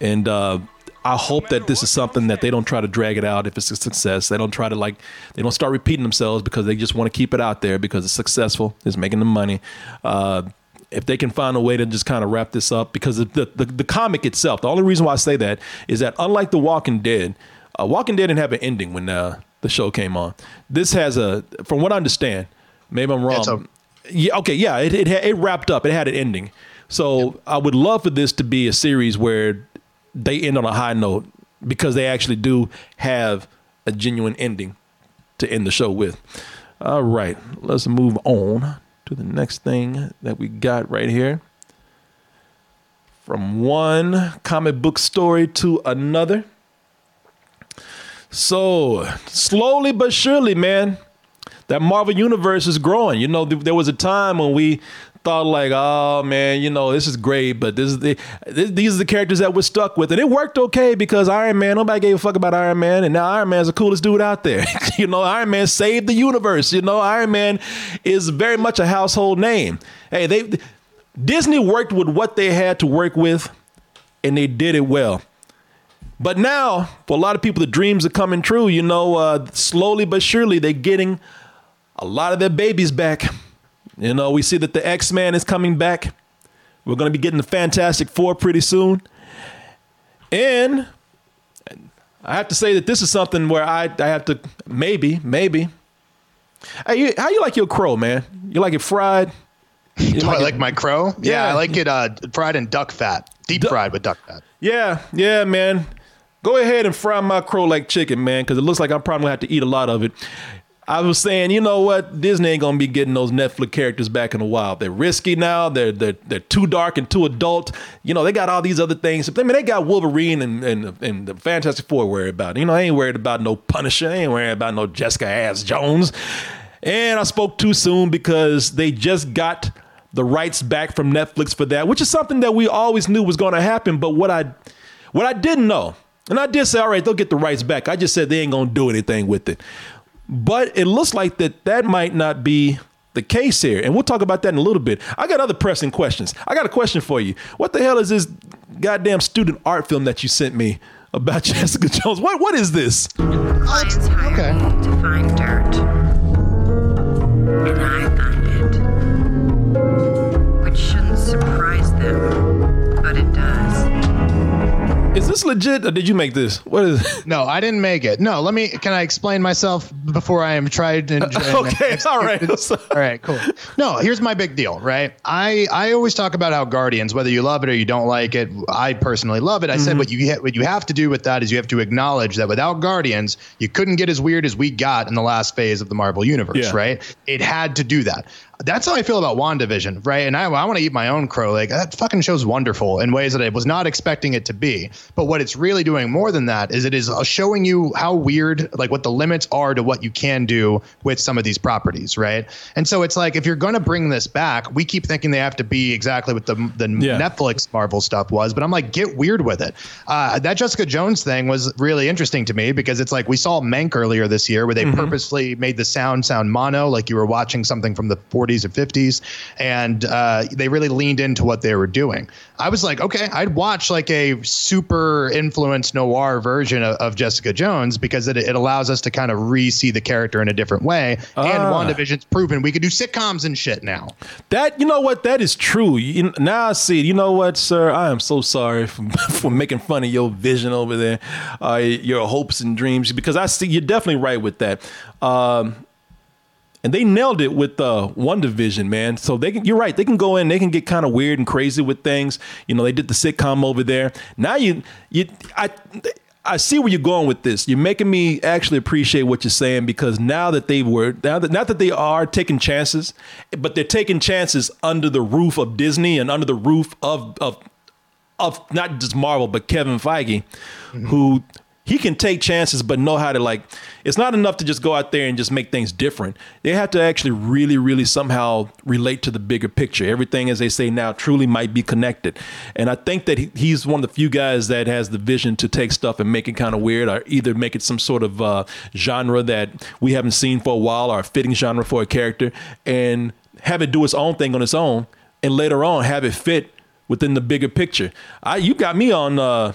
And uh, I hope that this is something that they don't try to drag it out if it's a success. They don't try to like they don't start repeating themselves because they just want to keep it out there because it's successful. It's making them money. Uh, if they can find a way to just kind of wrap this up because the, the the comic itself. The only reason why I say that is that unlike The Walking Dead, uh, Walking Dead didn't have an ending when uh, the show came on. This has a, from what I understand, maybe I'm wrong. yeah, okay, yeah, it it, it wrapped up. It had an ending. So I would love for this to be a series where they end on a high note because they actually do have a genuine ending to end the show with. All right, let's move on to the next thing that we got right here. From one comic book story to another. So, slowly but surely, man, that Marvel universe is growing. You know, th- there was a time when we thought like, oh man, you know, this is great, but this is the this, these are the characters that we're stuck with, and it worked okay because Iron Man, nobody gave a fuck about Iron Man, and now Iron Man's the coolest dude out there. you know, Iron Man saved the universe. You know, Iron Man is very much a household name. Hey, they Disney worked with what they had to work with, and they did it well. But now, for a lot of people, the dreams are coming true. You know, uh, slowly but surely, they're getting a lot of their babies back. You know, we see that the X Man is coming back. We're going to be getting the Fantastic Four pretty soon. And I have to say that this is something where I, I have to maybe, maybe. Hey, you, how you like your crow, man? You like it fried? You Do like I like it? my crow? Yeah. yeah, I like it uh, fried in duck fat, deep fried with duck fat. Yeah, yeah, man. Go ahead and fry my crow like chicken, man, because it looks like I'm probably gonna have to eat a lot of it. I was saying, you know what? Disney ain't gonna be getting those Netflix characters back in a while. They're risky now. They're they're they're too dark and too adult. You know, they got all these other things. I mean, they got Wolverine and and, and the Fantastic Four worried about. You know, I ain't worried about no Punisher. I ain't worried about no Jessica Ass Jones. And I spoke too soon because they just got the rights back from Netflix for that, which is something that we always knew was going to happen. But what I what I didn't know, and I did say, all right, they'll get the rights back. I just said they ain't gonna do anything with it. But it looks like that that might not be the case here. And we'll talk about that in a little bit. I got other pressing questions. I got a question for you. What the hell is this goddamn student art film that you sent me about Jessica Jones? What what is this? Clients hire okay. to find dirt. And I Is this legit or did you make this? What is it? No, I didn't make it. No, let me can I explain myself before I am tried and, Okay, all right. all right, cool. No, here's my big deal, right? I I always talk about how Guardians, whether you love it or you don't like it, I personally love it. I mm-hmm. said what you what you have to do with that is you have to acknowledge that without Guardians, you couldn't get as weird as we got in the last phase of the Marvel universe, yeah. right? It had to do that that's how I feel about WandaVision, right? And I, I want to eat my own crow. Like that fucking show's wonderful in ways that I was not expecting it to be. But what it's really doing more than that is it is uh, showing you how weird, like what the limits are to what you can do with some of these properties, right? And so it's like if you're going to bring this back, we keep thinking they have to be exactly what the the yeah. Netflix Marvel stuff was. But I'm like, get weird with it. Uh, that Jessica Jones thing was really interesting to me because it's like we saw Mank earlier this year where they mm-hmm. purposely made the sound sound mono, like you were watching something from the 40s 40s or 50s, and uh, they really leaned into what they were doing. I was like, okay, I'd watch like a super influenced noir version of, of Jessica Jones because it, it allows us to kind of re-see the character in a different way. And ah. WandaVision's proven we could do sitcoms and shit now. That you know what that is true. You, now I see. You know what, sir? I am so sorry for, for making fun of your vision over there, uh, your hopes and dreams, because I see you're definitely right with that. Um, and they nailed it with uh, division, man. So they can, you're right. They can go in, they can get kind of weird and crazy with things. You know, they did the sitcom over there. Now you, you, I, I see where you're going with this. You're making me actually appreciate what you're saying because now that they were, now that not that they are taking chances, but they're taking chances under the roof of Disney and under the roof of of of not just Marvel but Kevin Feige, mm-hmm. who he can take chances but know how to like it's not enough to just go out there and just make things different. They have to actually really really somehow relate to the bigger picture. Everything as they say now truly might be connected. And i think that he's one of the few guys that has the vision to take stuff and make it kind of weird or either make it some sort of uh, genre that we haven't seen for a while or a fitting genre for a character and have it do its own thing on its own and later on have it fit within the bigger picture. I you got me on uh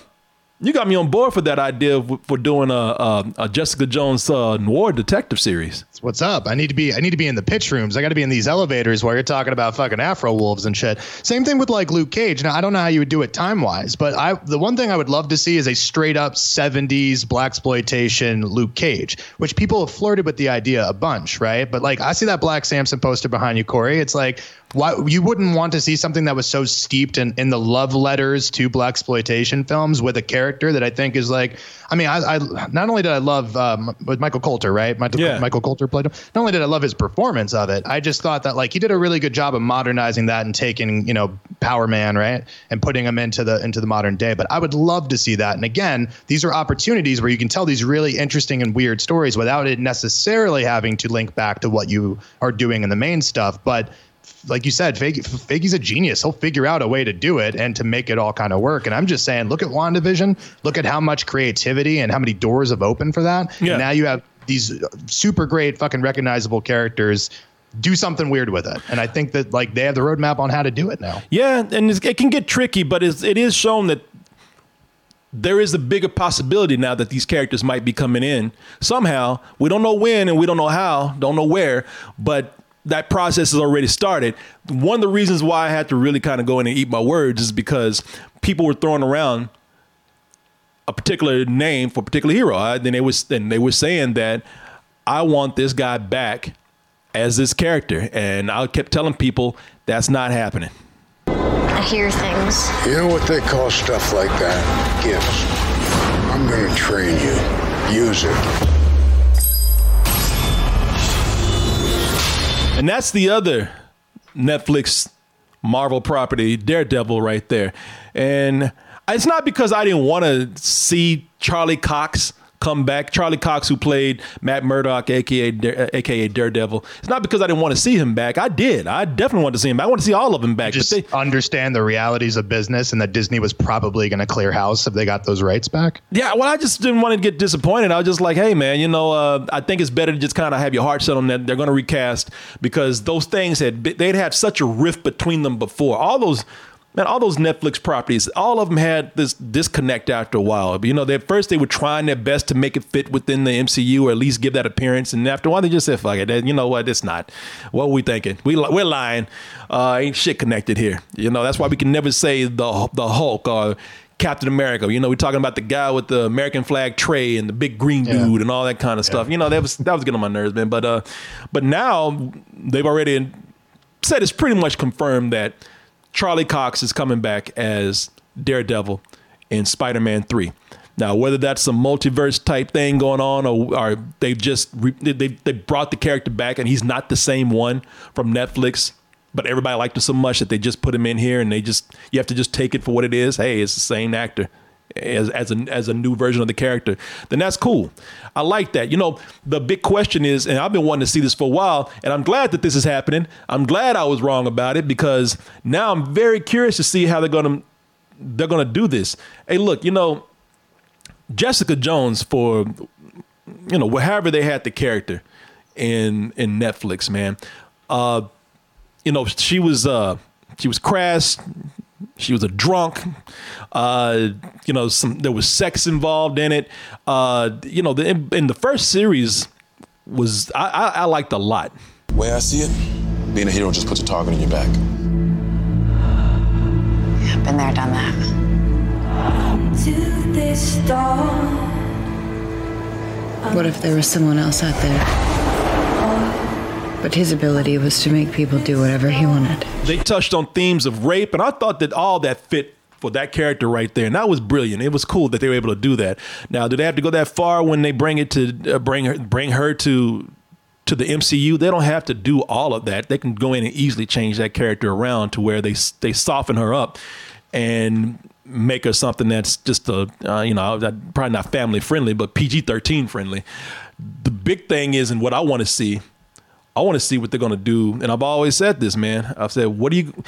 you got me on board for that idea for doing a, a, a Jessica Jones uh, noir detective series. What's up? I need to be I need to be in the pitch rooms. I got to be in these elevators while you're talking about fucking Afro wolves and shit. Same thing with like Luke Cage. Now I don't know how you would do it time wise, but I the one thing I would love to see is a straight up 70s black exploitation Luke Cage, which people have flirted with the idea a bunch, right? But like I see that Black Samson poster behind you, Corey. It's like why you wouldn't want to see something that was so steeped in, in the love letters to black exploitation films with a character that I think is like I mean I, I not only did I love um, with Michael Colter, right? Michael, yeah. Michael Colter played him. Not only did I love his performance of it I just thought that like he did a really good job of modernizing that and taking you know Power Man right? And putting him into the into the modern day. But I would love to see that. And again these are opportunities where you can tell these really interesting and weird stories without it necessarily having to link back to what you are doing in the main stuff. But like you said, Feige, Feige's a genius. He'll figure out a way to do it and to make it all kind of work. And I'm just saying, look at WandaVision. Look at how much creativity and how many doors have opened for that. Yeah. And now you have these super great, fucking recognizable characters. Do something weird with it, and I think that like they have the roadmap on how to do it now. Yeah, and it's, it can get tricky, but it's, it is shown that there is a bigger possibility now that these characters might be coming in somehow. We don't know when and we don't know how, don't know where, but that process has already started. One of the reasons why I had to really kind of go in and eat my words is because people were throwing around a particular name for a particular hero. I, then they was then they were saying that I want this guy back as this character, and I kept telling people that's not happening. I hear things. You know what they call stuff like that? Gifts. I'm gonna train you. Use it. And that's the other Netflix Marvel property, Daredevil, right there. And it's not because I didn't want to see Charlie Cox come back. Charlie Cox, who played Matt Murdock, aka Dare- aka Daredevil. It's not because I didn't want to see him back. I did. I definitely want to see him. back. I want to see all of them back. Just understand the realities of business and that Disney was probably going to clear house if they got those rights back. Yeah, well, I just didn't want to get disappointed. I was just like, hey, man, you know, uh, I think it's better to just kind of have your heart set on that they're going to recast because those things had they'd had such a rift between them before. All those. Man, all those Netflix properties, all of them had this disconnect after a while. You know, at first they were trying their best to make it fit within the MCU or at least give that appearance, and after a while they just said, "Fuck it." You know what? It's not. What we thinking? We, we're lying. Uh, ain't shit connected here. You know, that's why we can never say the the Hulk or Captain America. You know, we're talking about the guy with the American flag tray and the big green dude and all that kind of stuff. You know, that was that was getting on my nerves, man. But uh, but now they've already said it's pretty much confirmed that Charlie Cox is coming back as Daredevil in Spider-Man Three. Now, whether that's a multiverse type thing going on, or, or they've just re- they they brought the character back and he's not the same one from Netflix, but everybody liked him so much that they just put him in here and they just you have to just take it for what it is. Hey, it's the same actor as as a as a new version of the character. Then that's cool. I like that. You know, the big question is, and I've been wanting to see this for a while, and I'm glad that this is happening. I'm glad I was wrong about it because now I'm very curious to see how they're gonna they're gonna do this. Hey, look, you know, Jessica Jones for you know, however they had the character in in Netflix, man. Uh, you know, she was uh she was crass. She was a drunk. Uh, you know, some there was sex involved in it. Uh, you know, the, in, in the first series was I, I, I liked a lot. Way I see it, being a hero just puts a target on your back. Yeah, been there, done that. To this door. What if there was someone else out there? But his ability was to make people do whatever he wanted. They touched on themes of rape, and I thought that all that fit for that character right there, and that was brilliant. It was cool that they were able to do that. Now, do they have to go that far when they bring it to uh, bring her bring her to to the MCU? They don't have to do all of that. They can go in and easily change that character around to where they they soften her up and make her something that's just a uh, you know probably not family friendly, but PG thirteen friendly. The big thing is, and what I want to see I want to see what they're gonna do. And I've always said this, man. I've said, what do you,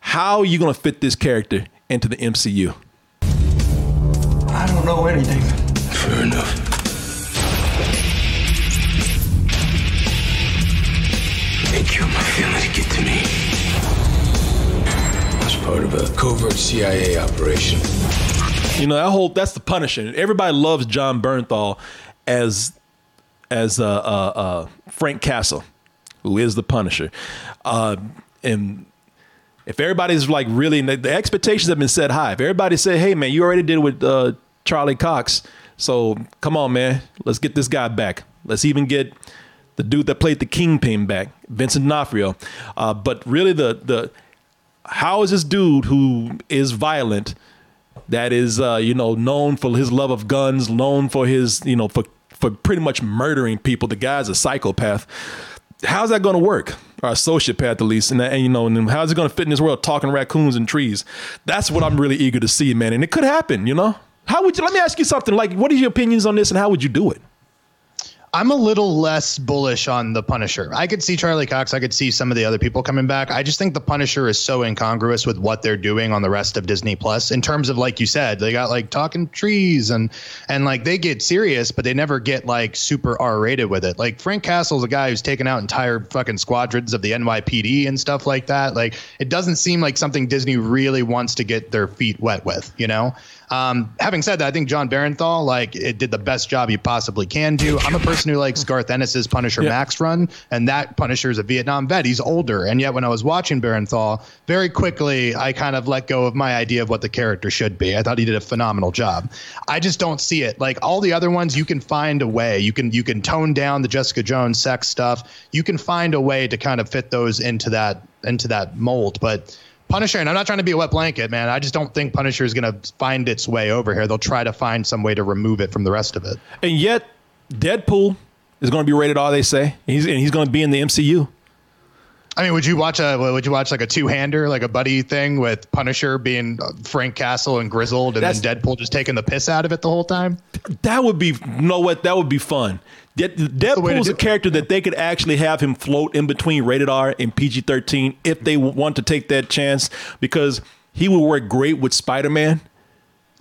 how are you gonna fit this character into the MCU? I don't know anything. Fair enough. They killed my family to get to me. That's part of a covert CIA operation. You know that whole that's the Punisher. Everybody loves Jon Bernthal as as uh, uh, uh, Frank Castle, who is the Punisher. Uh, and if everybody's like really the expectations have been set high. If everybody said, "Hey man, you already did with uh, Charlie Cox, so come on man, let's get this guy back. Let's even get the dude that played the Kingpin back, Vincent D'Onofrio." Uh, but really, the the how is this dude who is violent? that is uh, you know known for his love of guns, known for his you know for for pretty much murdering people. The guy's a psychopath. How's that going to work? Or a sociopath at least, and, and you know, and how's it going to fit in this world? Talking raccoons and trees. That's what I'm really eager to see, man. And it could happen, you know. How would you? Let me ask you something. Like, what are your opinions on this, and how would you do it? I'm a little less bullish on the Punisher. I could see Charlie Cox. I could see some of the other people coming back. I just think the Punisher is so incongruous with what they're doing on the rest of Disney Plus in terms of like you said, they got like talking trees and and like they get serious, but they never get like super R rated with it. Like Frank Castle's a guy who's taken out entire fucking squadrons of the NYPD and stuff like that. Like it doesn't seem like something Disney really wants to get their feet wet with, you know? Um, having said that, I think John Barenthal like it did the best job you possibly can do. I'm a person who likes Garth Ennis's Punisher yeah. Max run, and that Punisher is a Vietnam vet. He's older, and yet when I was watching Barenthal, very quickly I kind of let go of my idea of what the character should be. I thought he did a phenomenal job. I just don't see it. Like all the other ones, you can find a way. You can you can tone down the Jessica Jones sex stuff. You can find a way to kind of fit those into that into that mold, but Punisher, and I'm not trying to be a wet blanket, man. I just don't think Punisher is going to find its way over here. They'll try to find some way to remove it from the rest of it. And yet, Deadpool is going to be rated R. They say he's and he's going to be in the MCU. I mean, would you watch a would you watch like a two hander, like a buddy thing with Punisher being uh, Frank Castle and grizzled, and That's, then Deadpool just taking the piss out of it the whole time? That would be you know what that would be fun. Deadpool's a character that they could actually have him float in between rated R and PG thirteen if they want to take that chance because he would work great with Spider Man.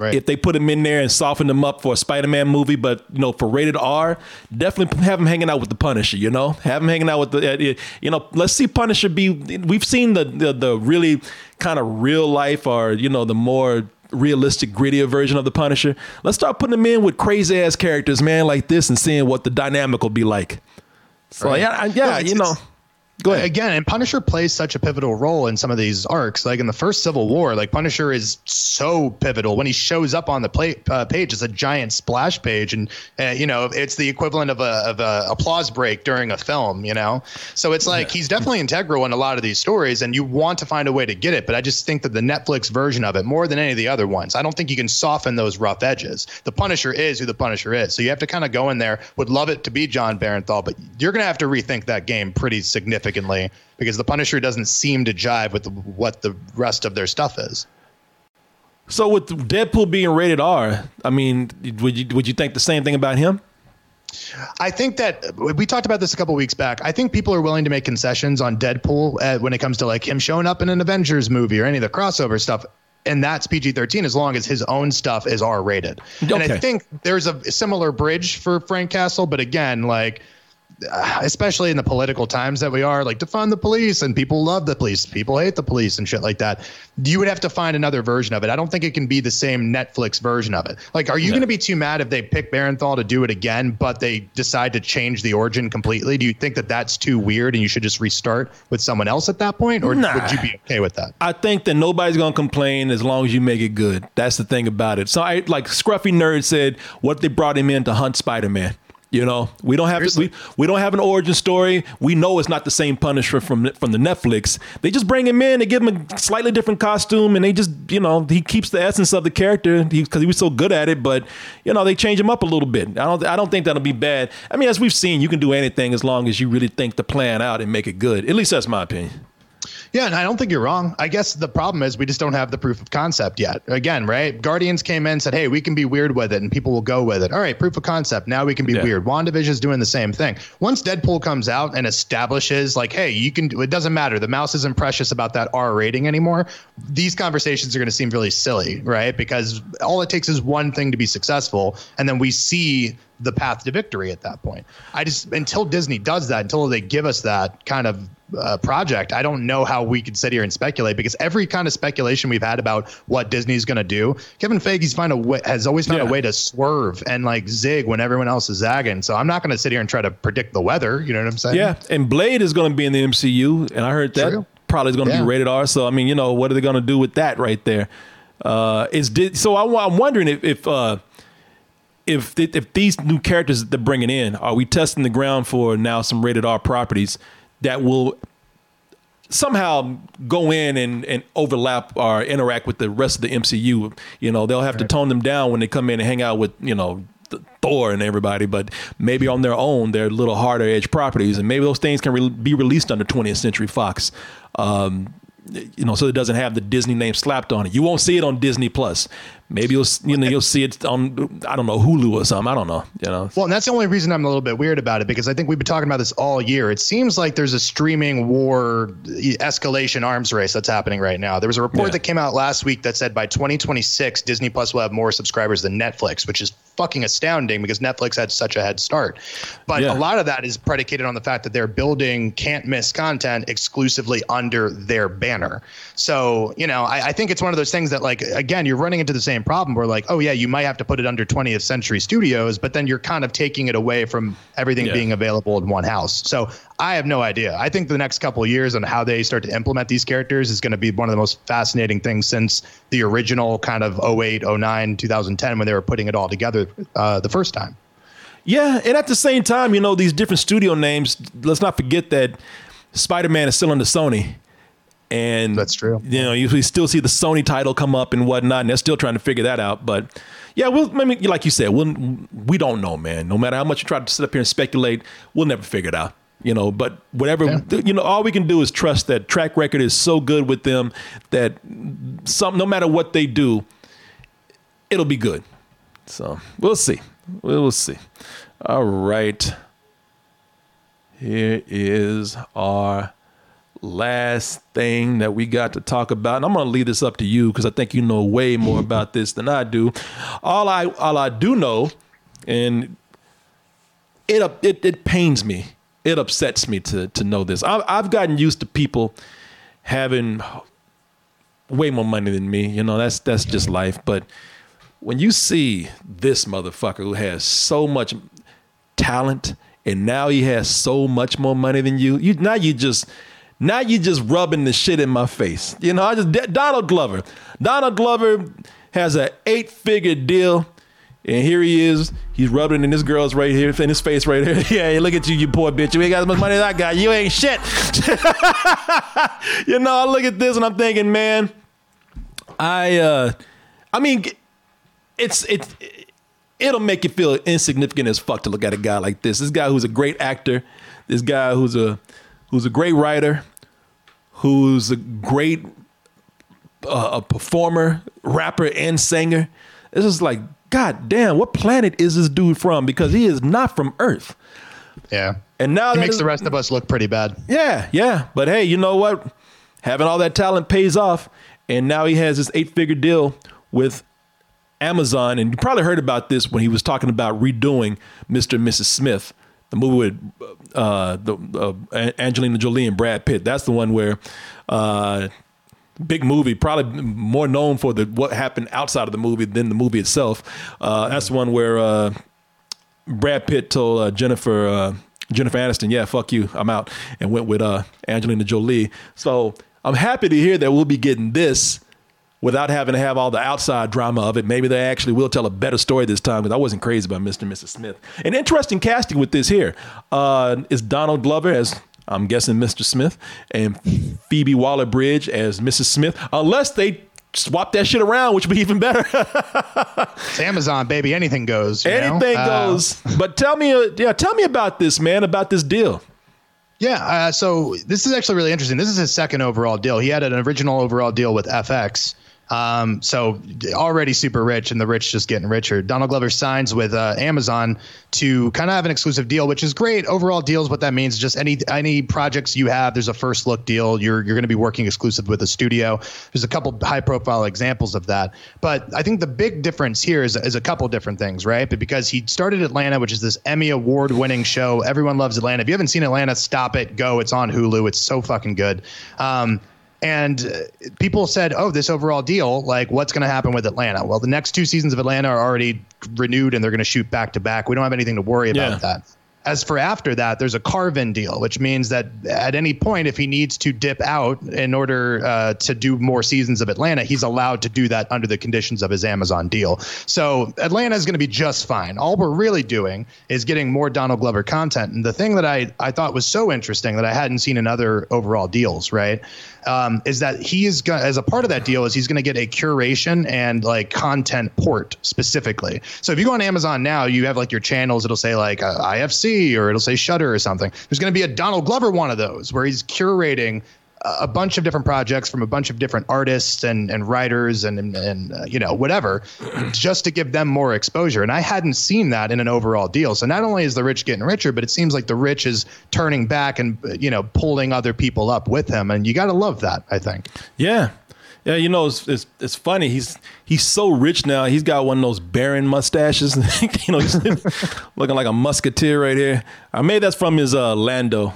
Right. If they put him in there and soften him up for a Spider-Man movie, but you know, for rated R, definitely have him hanging out with the Punisher. You know, have him hanging out with the, uh, you know, let's see Punisher be. We've seen the the, the really kind of real life or you know the more realistic, grittier version of the Punisher. Let's start putting him in with crazy ass characters, man, like this, and seeing what the dynamic will be like. So right. yeah, yeah, you know. Go ahead. Again, and Punisher plays such a pivotal role in some of these arcs. Like in the first Civil War, like Punisher is so pivotal. When he shows up on the play, uh, page, it's a giant splash page, and uh, you know it's the equivalent of a of a applause break during a film. You know, so it's like yeah. he's definitely integral in a lot of these stories, and you want to find a way to get it. But I just think that the Netflix version of it, more than any of the other ones, I don't think you can soften those rough edges. The Punisher is who the Punisher is, so you have to kind of go in there. Would love it to be John Barenthal, but you're going to have to rethink that game pretty significantly significantly because the Punisher doesn't seem to jive with what the rest of their stuff is. So with Deadpool being rated R, I mean, would you would you think the same thing about him? I think that we talked about this a couple weeks back. I think people are willing to make concessions on Deadpool uh, when it comes to like him showing up in an Avengers movie or any of the crossover stuff. And that's PG 13 as long as his own stuff is R rated. Okay. And I think there's a similar bridge for Frank Castle. But again, like Uh, especially in the political times that we are, like defund the police and people love the police, people hate the police and shit like that. You would have to find another version of it. I don't think it can be the same Netflix version of it. Like, are you going to be too mad if they pick Barenthal to do it again, but they decide to change the origin completely? Do you think that that's too weird and you should just restart with someone else at that point, or nah. would you be okay with that? I think that nobody's going to complain as long as you make it good. That's the thing about it. So, I like Scruffy Nerd said, what they brought him in to hunt Spider Man. You know, we don't have we, we don't have an origin story. We know it's not the same Punisher from from the Netflix. They just bring him in, they give him a slightly different costume, and they just you know he keeps the essence of the character because he, he, was so good at it. But you know they change him up a little bit. I don't I don't think that'll be bad. I mean, as we've seen, you can do anything as long as you really think the plan out and make it good. At least that's my opinion. Yeah, and I don't think you're wrong. I guess the problem is we just don't have the proof of concept yet. Again, right? Guardians came in and said, hey, we can be weird with it and people will go with it. All right, proof of concept. Now we can be yeah. weird. WandaVision is doing the same thing. Once Deadpool comes out and establishes, like, hey, you can, it doesn't matter. The mouse isn't precious about that R rating anymore. These conversations are going to seem really silly, right? Because all it takes is one thing to be successful. And then we see the path to victory at that point. I just until Disney does that, until they give us that kind of uh, project, I don't know how we could sit here and speculate because every kind of speculation we've had about what Disney's going to do, Kevin Feige's find a way, has always found yeah. a way to swerve and like zig when everyone else is zagging. So I'm not going to sit here and try to predict the weather. You know what I'm saying? Yeah, and Blade is going to be in the MCU, and I heard that True. probably is going to yeah. be rated R. So I mean, you know, what are they going to do with that right there? Uh, is so I, am wondering if if uh, if if these new characters that they're bringing in, are we testing the ground for now some rated R properties that will somehow go in and, and overlap or interact with the rest of the MCU? You know, they'll have right. to tone them down when they come in and hang out with you know Thor and everybody, but maybe on their own, they're little harder edge properties, and maybe those things can re- be released under 20th Century Fox. Um, you know, so it doesn't have the Disney name slapped on it. You won't see it on Disney Plus. Maybe you'll you know you'll see it on I don't know Hulu or something. I don't know. You know. Well, and that's the only reason I'm a little bit weird about it because I think we've been talking about this all year. It seems like there's a streaming war escalation arms race that's happening right now. There was a report Yeah. that came out last week that said by 2026 Disney Plus will have more subscribers than Netflix, which is fucking astounding because Netflix had such a head start. But Yeah. a lot of that is predicated on the fact that they're building can't miss content exclusively under their banner. So, you know, I, I think it's one of those things that, like, again, you're running into the same problem where, like, oh, yeah, you might have to put it under 20th Century Studios, but then you're kind of taking it away from everything Yeah. being available in one house. So I have no idea. I think the next couple of years on how they start to implement these characters is going to be one of the most fascinating things since the original kind of 08, 09, 2010 when they were putting it all together uh, the first time. Yeah, and at the same time, you know, these different studio names. Let's not forget that Spider Man is still under Sony, and that's true. You know, you we still see the Sony title come up and whatnot, and they're still trying to figure that out. But yeah, we'll. I mean, like you said, we'll, we don't know, man. No matter how much you try to sit up here and speculate, we'll never figure it out. You know, but whatever you know, all we can do is trust that track record is so good with them that some, no matter what they do, it'll be good. So we'll see. We'll see. All right. Here is our last thing that we got to talk about. And I'm going to leave this up to you because I think you know way more about this than I do. All I all I do know, and it it it pains me. It upsets me to to know this. I've I've gotten used to people having way more money than me. You know, that's that's just life. But when you see this motherfucker who has so much talent and now he has so much more money than you, you now you just now you just rubbing the shit in my face. You know, I just Donald Glover. Donald Glover has an eight figure deal. And here he is. He's rubbing in this girl's right here, in his face right here. Yeah, look at you, you poor bitch. You ain't got as much money as I got. You ain't shit. you know, I look at this and I'm thinking, man, I uh I mean it's it's it'll make you feel insignificant as fuck to look at a guy like this. This guy who's a great actor, this guy who's a who's a great writer, who's a great uh, a performer, rapper, and singer. This is like, God damn, what planet is this dude from? Because he is not from Earth. Yeah. And now that makes is- the rest of us look pretty bad. yeah, yeah. But hey, you know what? Having all that talent pays off. And now he has this eight figure deal with Amazon. And you probably heard about this when he was talking about redoing Mr. and Mrs. Smith, the movie with uh, the, uh, Angelina Jolie and Brad Pitt. That's the one where. Uh, Big movie, probably more known for the what happened outside of the movie than the movie itself. Uh, that's one where uh, Brad Pitt told uh, Jennifer uh, Jennifer Aniston, "Yeah, fuck you, I'm out," and went with uh, Angelina Jolie. So I'm happy to hear that we'll be getting this without having to have all the outside drama of it. Maybe they actually will tell a better story this time because I wasn't crazy about Mr. and Mrs. Smith. An interesting casting with this here uh, is Donald Glover as. I'm guessing Mr. Smith and Phoebe Waller Bridge as Mrs. Smith, unless they swap that shit around, which would be even better. It's Amazon, baby. Anything goes. you know? Anything Uh, goes. But tell me, uh, yeah, tell me about this, man, about this deal. Yeah, uh, so this is actually really interesting. This is his second overall deal. He had an original overall deal with FX. Um, so already super rich, and the rich just getting richer. Donald Glover signs with uh, Amazon to kind of have an exclusive deal, which is great. Overall deals, what that means just any any projects you have, there's a first look deal. You're you're going to be working exclusive with a studio. There's a couple high profile examples of that, but I think the big difference here is is a couple different things, right? But because he started Atlanta, which is this Emmy award winning show, everyone loves Atlanta. If you haven't seen Atlanta, stop it, go. It's on Hulu. It's so fucking good. Um, and uh, people said, "Oh, this overall deal, like, what's going to happen with Atlanta?" Well, the next two seasons of Atlanta are already renewed, and they're going to shoot back to back. We don't have anything to worry about Yeah. that. As for after that, there's a carve-in deal, which means that at any point, if he needs to dip out in order uh, to do more seasons of Atlanta, he's allowed to do that under the conditions of his Amazon deal. So Atlanta is going to be just fine. All we're really doing is getting more Donald Glover content. And the thing that I I thought was so interesting that I hadn't seen in other overall deals, right, um, is that he is going as a part of that deal is he's going to get a curation and like content port specifically. So if you go on Amazon now, you have like your channels. It'll say like uh, IFC or it'll say Shudder or something. There's going to be a Donald Glover one of those where he's curating a bunch of different projects from a bunch of different artists and, and writers and, and, and uh, you know, whatever, just to give them more exposure. And I hadn't seen that in an overall deal. So not only is the rich getting richer, but it seems like the rich is turning back and, you know, pulling other people up with him. And you got to love that, I think. Yeah. Yeah, you know, it's, it's, it's funny. He's he's so rich now. He's got one of those Baron mustaches. you know, he's looking like a musketeer right here. I made that's from his uh, Lando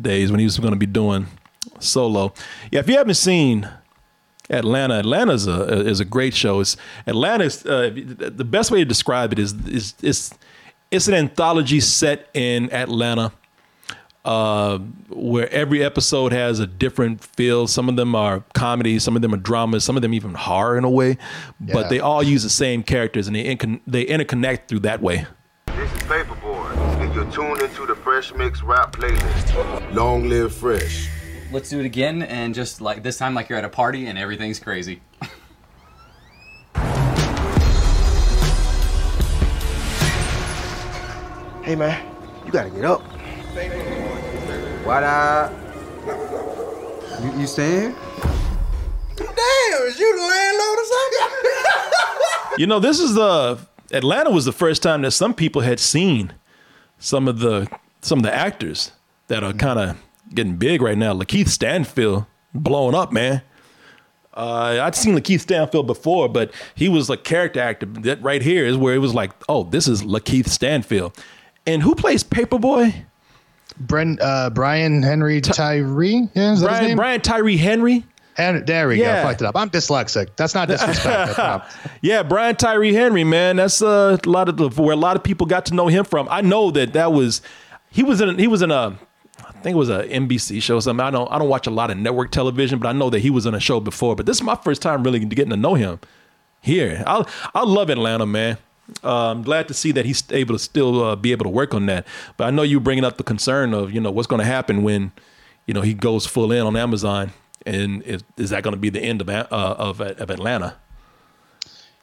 days when he was going to be doing solo. Yeah, if you haven't seen Atlanta, Atlanta's a is a great show. It's Atlanta's uh, the best way to describe it is is it's it's an anthology set in Atlanta uh, where every episode has a different feel. Some of them are comedy, some of them are dramas, some of them even horror in a way. Yeah. But they all use the same characters and they incon- they interconnect through that way. This is Paper Boi, and you're tuned into the Fresh Mix Rap playlist. Long live Fresh. Let's do it again, and just like this time, like you're at a party and everything's crazy. Hey man, you gotta get up. What up? You, you staying? Damn, is you the landlord or something? You know, this is the Atlanta was the first time that some people had seen some of the some of the actors that are kind of getting big right now. Lakeith Stanfield blowing up, man. Uh, I'd seen Lakeith Stanfield before, but he was a character actor. That right here is where it was like, oh, this is Lakeith Stanfield. And who plays Paper Boi? Brent, uh, Brian Henry Tyree. Yeah, is that his Brian name? Brian Tyree Henry. And there we Yeah. go. Fucked it up. I'm dyslexic. That's not disrespect. I yeah, Brian Tyree Henry, man. That's uh, a lot of the, where a lot of people got to know him from. I know that that was he was in he was in a think it was a NBC show or something. I don't I don't watch a lot of network television, but I know that he was on a show before. But this is my first time really getting to know him here. I I love Atlanta, man. Uh, I'm glad to see that he's able to still uh, be able to work on that. But I know you bringing up the concern of you know what's going to happen when you know he goes full in on Amazon, and is, is that going to be the end of uh, of of Atlanta?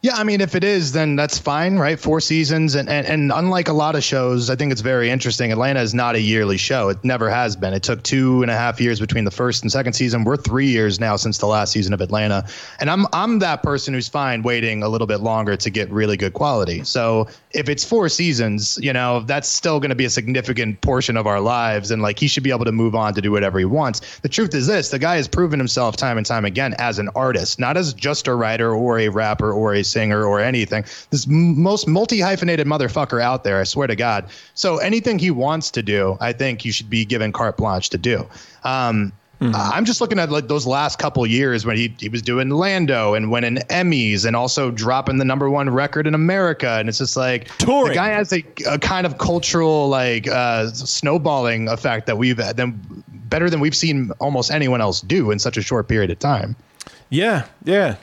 Yeah, I mean, if it is, then that's fine, right? Four seasons, and, and and unlike a lot of shows, I think it's very interesting. Atlanta is not a yearly show; it never has been. It took two and a half years between the first and second season. We're three years now since the last season of Atlanta, and I'm I'm that person who's fine waiting a little bit longer to get really good quality. So if it's four seasons, you know, that's still going to be a significant portion of our lives, and like he should be able to move on to do whatever he wants. The truth is this: the guy has proven himself time and time again as an artist, not as just a writer or a rapper or a singer or anything. This m- most multi hyphenated motherfucker out there, I swear to God. So anything he wants to do, I think you should be given carte blanche to do. Um, uh, I'm just looking at like those last couple years when he, he was doing Lando and winning Emmys and also dropping the number one record in America. And it's just like Touring. the guy has a, a kind of cultural like uh, snowballing effect that we've then better than we've seen almost anyone else do in such a short period of time. Yeah, yeah.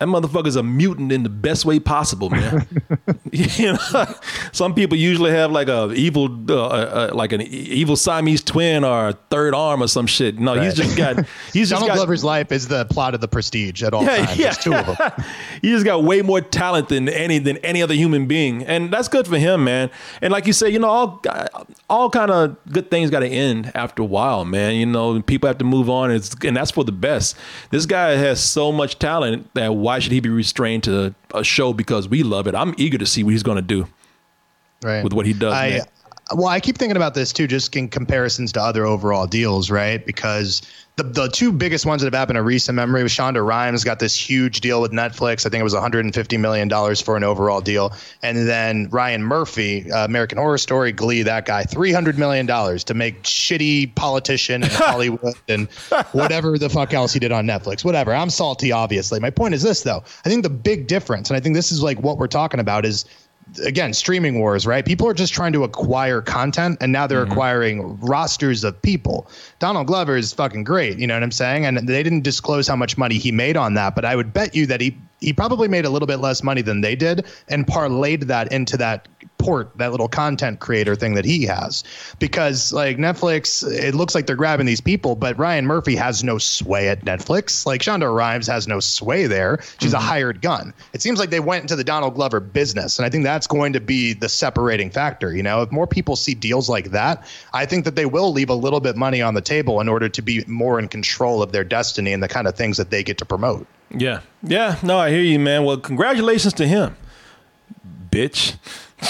That motherfucker's a mutant in the best way possible, man. you know, some people usually have like a evil, uh, uh, like an evil Siamese twin or a third arm or some shit. No, he's just got. He's just Donald got, Glover's life is the plot of the Prestige at all Yeah, times. yeah. There's two of them. he just got way more talent than any than any other human being, and that's good for him, man. And like you said, you know, all all kind of good things got to end after a while, man. You know, people have to move on, and, it's, and that's for the best. This guy has so much talent that why should he be restrained to a show because we love it? I'm eager to see what he's going to do right with what he does. I, man. Well, I keep thinking about this too, just in comparisons to other overall deals, right? Because the the two biggest ones that have happened in recent memory was Shonda Rhimes got this huge deal with Netflix. I think it was 150 million dollars for an overall deal, and then Ryan Murphy, uh, American Horror Story, Glee, that guy, 300 million dollars to make shitty politician in Hollywood and whatever the fuck else he did on Netflix. Whatever. I'm salty, obviously. My point is this though. I think the big difference, and I think this is like what we're talking about, is again streaming wars right? People are just trying to acquire content and now they're mm-hmm. acquiring rosters of people. Donald glover is fucking great you know what i'm saying? And they didn't disclose how much money he made on that but i would bet you that he he probably made a little bit less money than they did and parlayed that into that support that little content creator thing that he has because like Netflix it looks like they're grabbing these people but Ryan Murphy has no sway at Netflix like Shonda Rhimes has no sway there she's Mm-hmm. a hired gun it seems like they went into the Donald Glover business and I think that's going to be the separating factor you know if more people see deals like that I think that they will leave a little bit money on the table in order to be more in control of their destiny and the kind of things that they get to promote Yeah. Yeah. No, I hear you, man. Well, congratulations to him, bitch.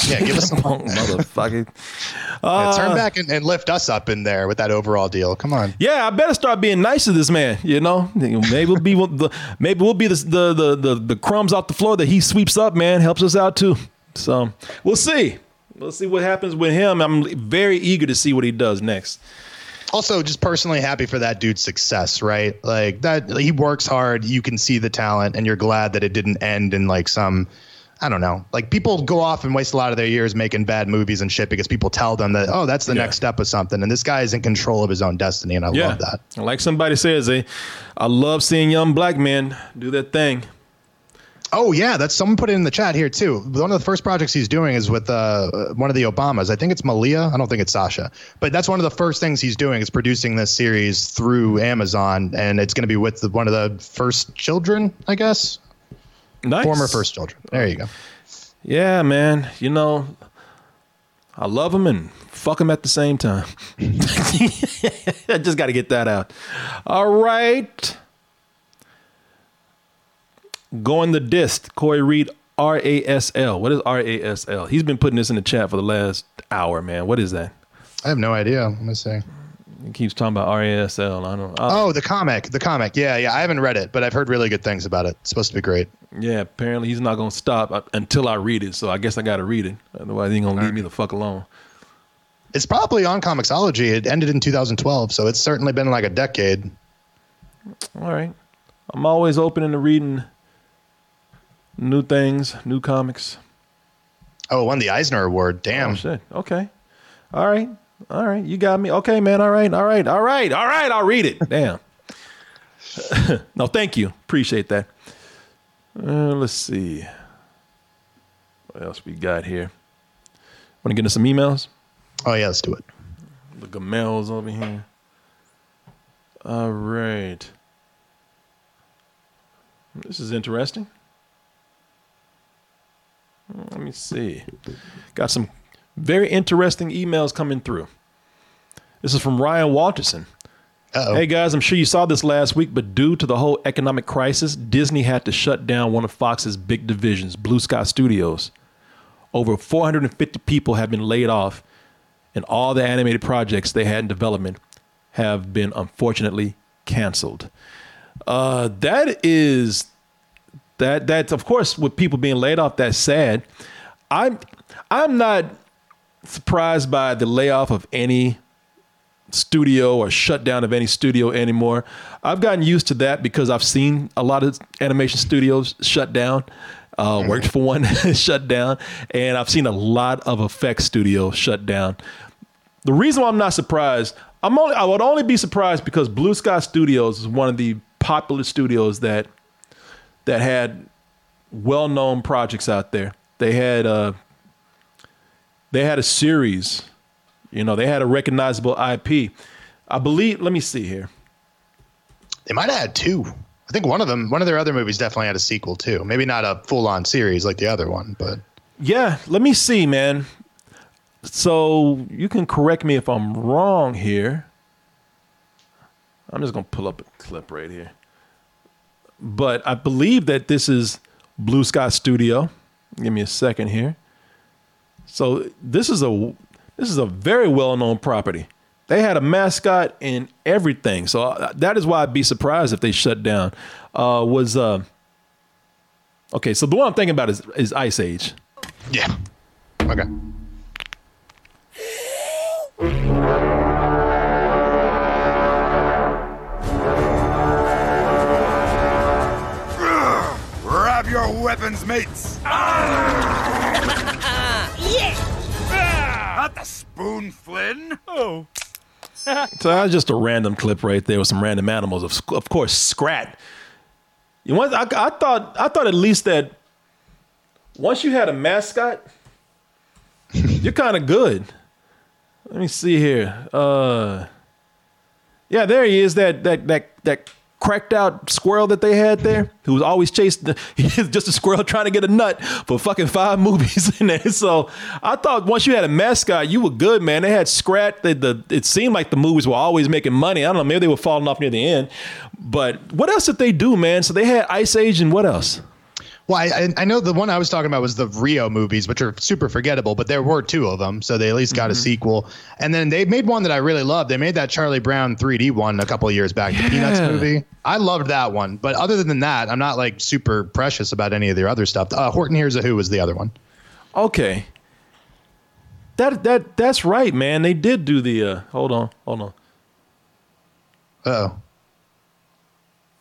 Yeah, give us some motherfucker. Yeah, Uh, turn back and, and lift us up in there with that overall deal. Come on. Yeah, I better start being nice to this man. You know, maybe we'll be the maybe we'll be the the the the, the crumbs off the floor that he sweeps up. Man, helps us out too. So we'll see. We'll see what happens with him. I'm very eager to see what he does next. Also, just personally happy for that dude's success, right? Like that he works hard, you can see the talent, and you're glad that it didn't end in like some I don't know. Like people go off and waste a lot of their years making bad movies and shit because people tell them that, oh, that's the next step of something. And this guy is in control of his own destiny, and I Yeah. love that. Like somebody says, eh, I love seeing young black men do that thing. Oh yeah, that's someone put it in the chat here too. One of the first projects he's doing is with uh, one of the Obamas. I think it's Malia. I don't think it's Sasha, but that's one of the first things he's doing is producing this series through Amazon, and it's going to be with the, one of the first children, I guess. Nice. Former first children. There you go. Yeah, man. You know, I love them and fuck them at the same time. I just got to get that out. All right. Going the dist. Corey Reed, R A S L. What is R A S L? He's been putting this in the chat for the last hour, man. What is that? I have no idea. Let me see. He keeps talking about RASL. I don't. I, Oh, the comic, the comic. Yeah, yeah. I haven't read it, but I've heard really good things about it. It's supposed to be great. Yeah, apparently he's not gonna stop uh, until I read it. So I guess I got to read it. Otherwise, he ain't gonna leave me the fuck alone. It's probably on Comixology. It ended in 2012, so it's certainly been like a decade. All right. I'm always open to reading new things, new comics. Oh, it won the Eisner Award. Damn. Oh, shit. Okay. All right. All right. You got me. Okay, man. All right. All right. All right. All right. I'll read it. Damn. no, thank you. Appreciate that. Uh, let's see. What else we got here? Want to get into some emails? Oh, yeah. Let's do it. The Gamels over here. All right. This is interesting. Let me see. Got some very interesting emails coming through. This is from Ryan Walterson. Uh-oh. Hey guys, I'm sure you saw this last week, but due to the whole economic crisis, Disney had to shut down one of Fox's big divisions, Blue Sky Studios. Over 450 people have been laid off, and all the animated projects they had in development have been unfortunately canceled. Uh, that is that that's of course with people being laid off. That's sad. I'm I'm not surprised by the layoff of any studio or shutdown of any studio anymore. I've gotten used to that because I've seen a lot of animation studios shut down. Uh, worked for one shut down, and I've seen a lot of effects studios shut down. The reason why I'm not surprised, I'm only I would only be surprised because Blue Sky Studios is one of the popular studios that that had well-known projects out there. They had uh they had a series, you know, they had a recognizable IP. I believe, let me see here. They might have had two. I think one of them, one of their other movies definitely had a sequel too. Maybe not a full on series like the other one, but Yeah, let me see, man. So you can correct me if I'm wrong here. I'm just gonna pull up a clip right here. But I believe that this is Blue Sky Studio. Give me a second here. So this is a this is a very well known property. They had a mascot and everything. So uh, that is why I'd be surprised if they shut down. Uh, was uh, okay. So the one I'm thinking about is is Ice Age. yeah. Okay. Grab your weapons, mates. yeah! Spoon, Flynn. Oh. So that was just a random clip right there with some random animals. Of, of course, Scrat. You want? I, I thought I thought at least that once you had a mascot, You're kind of good. Let me see here. Uh, yeah, there he is. That that that that cracked out squirrel that they had there, who was always chasing. Just a squirrel trying to get a nut for fucking five movies in there. So I thought once you had a mascot, you were good, man. They had Scrat. The it seemed like the movies were always making money. I don't know, maybe they were falling off near the end. But what else did they do, man? So they had Ice Age and what else? Well, I, I know the one I was talking about was the Rio movies, which are super forgettable, but there were two of them, so they at least got mm-hmm. a sequel. And then they made one that I really loved. They made that Charlie Brown 3D one a couple of years back, yeah. the Peanuts movie. I loved that one, but other than that, I'm not like super precious about any of their other stuff. Uh, Horton Hears a Who was the other one. Okay, that that that's right, man. They did do the. Uh, hold on, hold on. oh.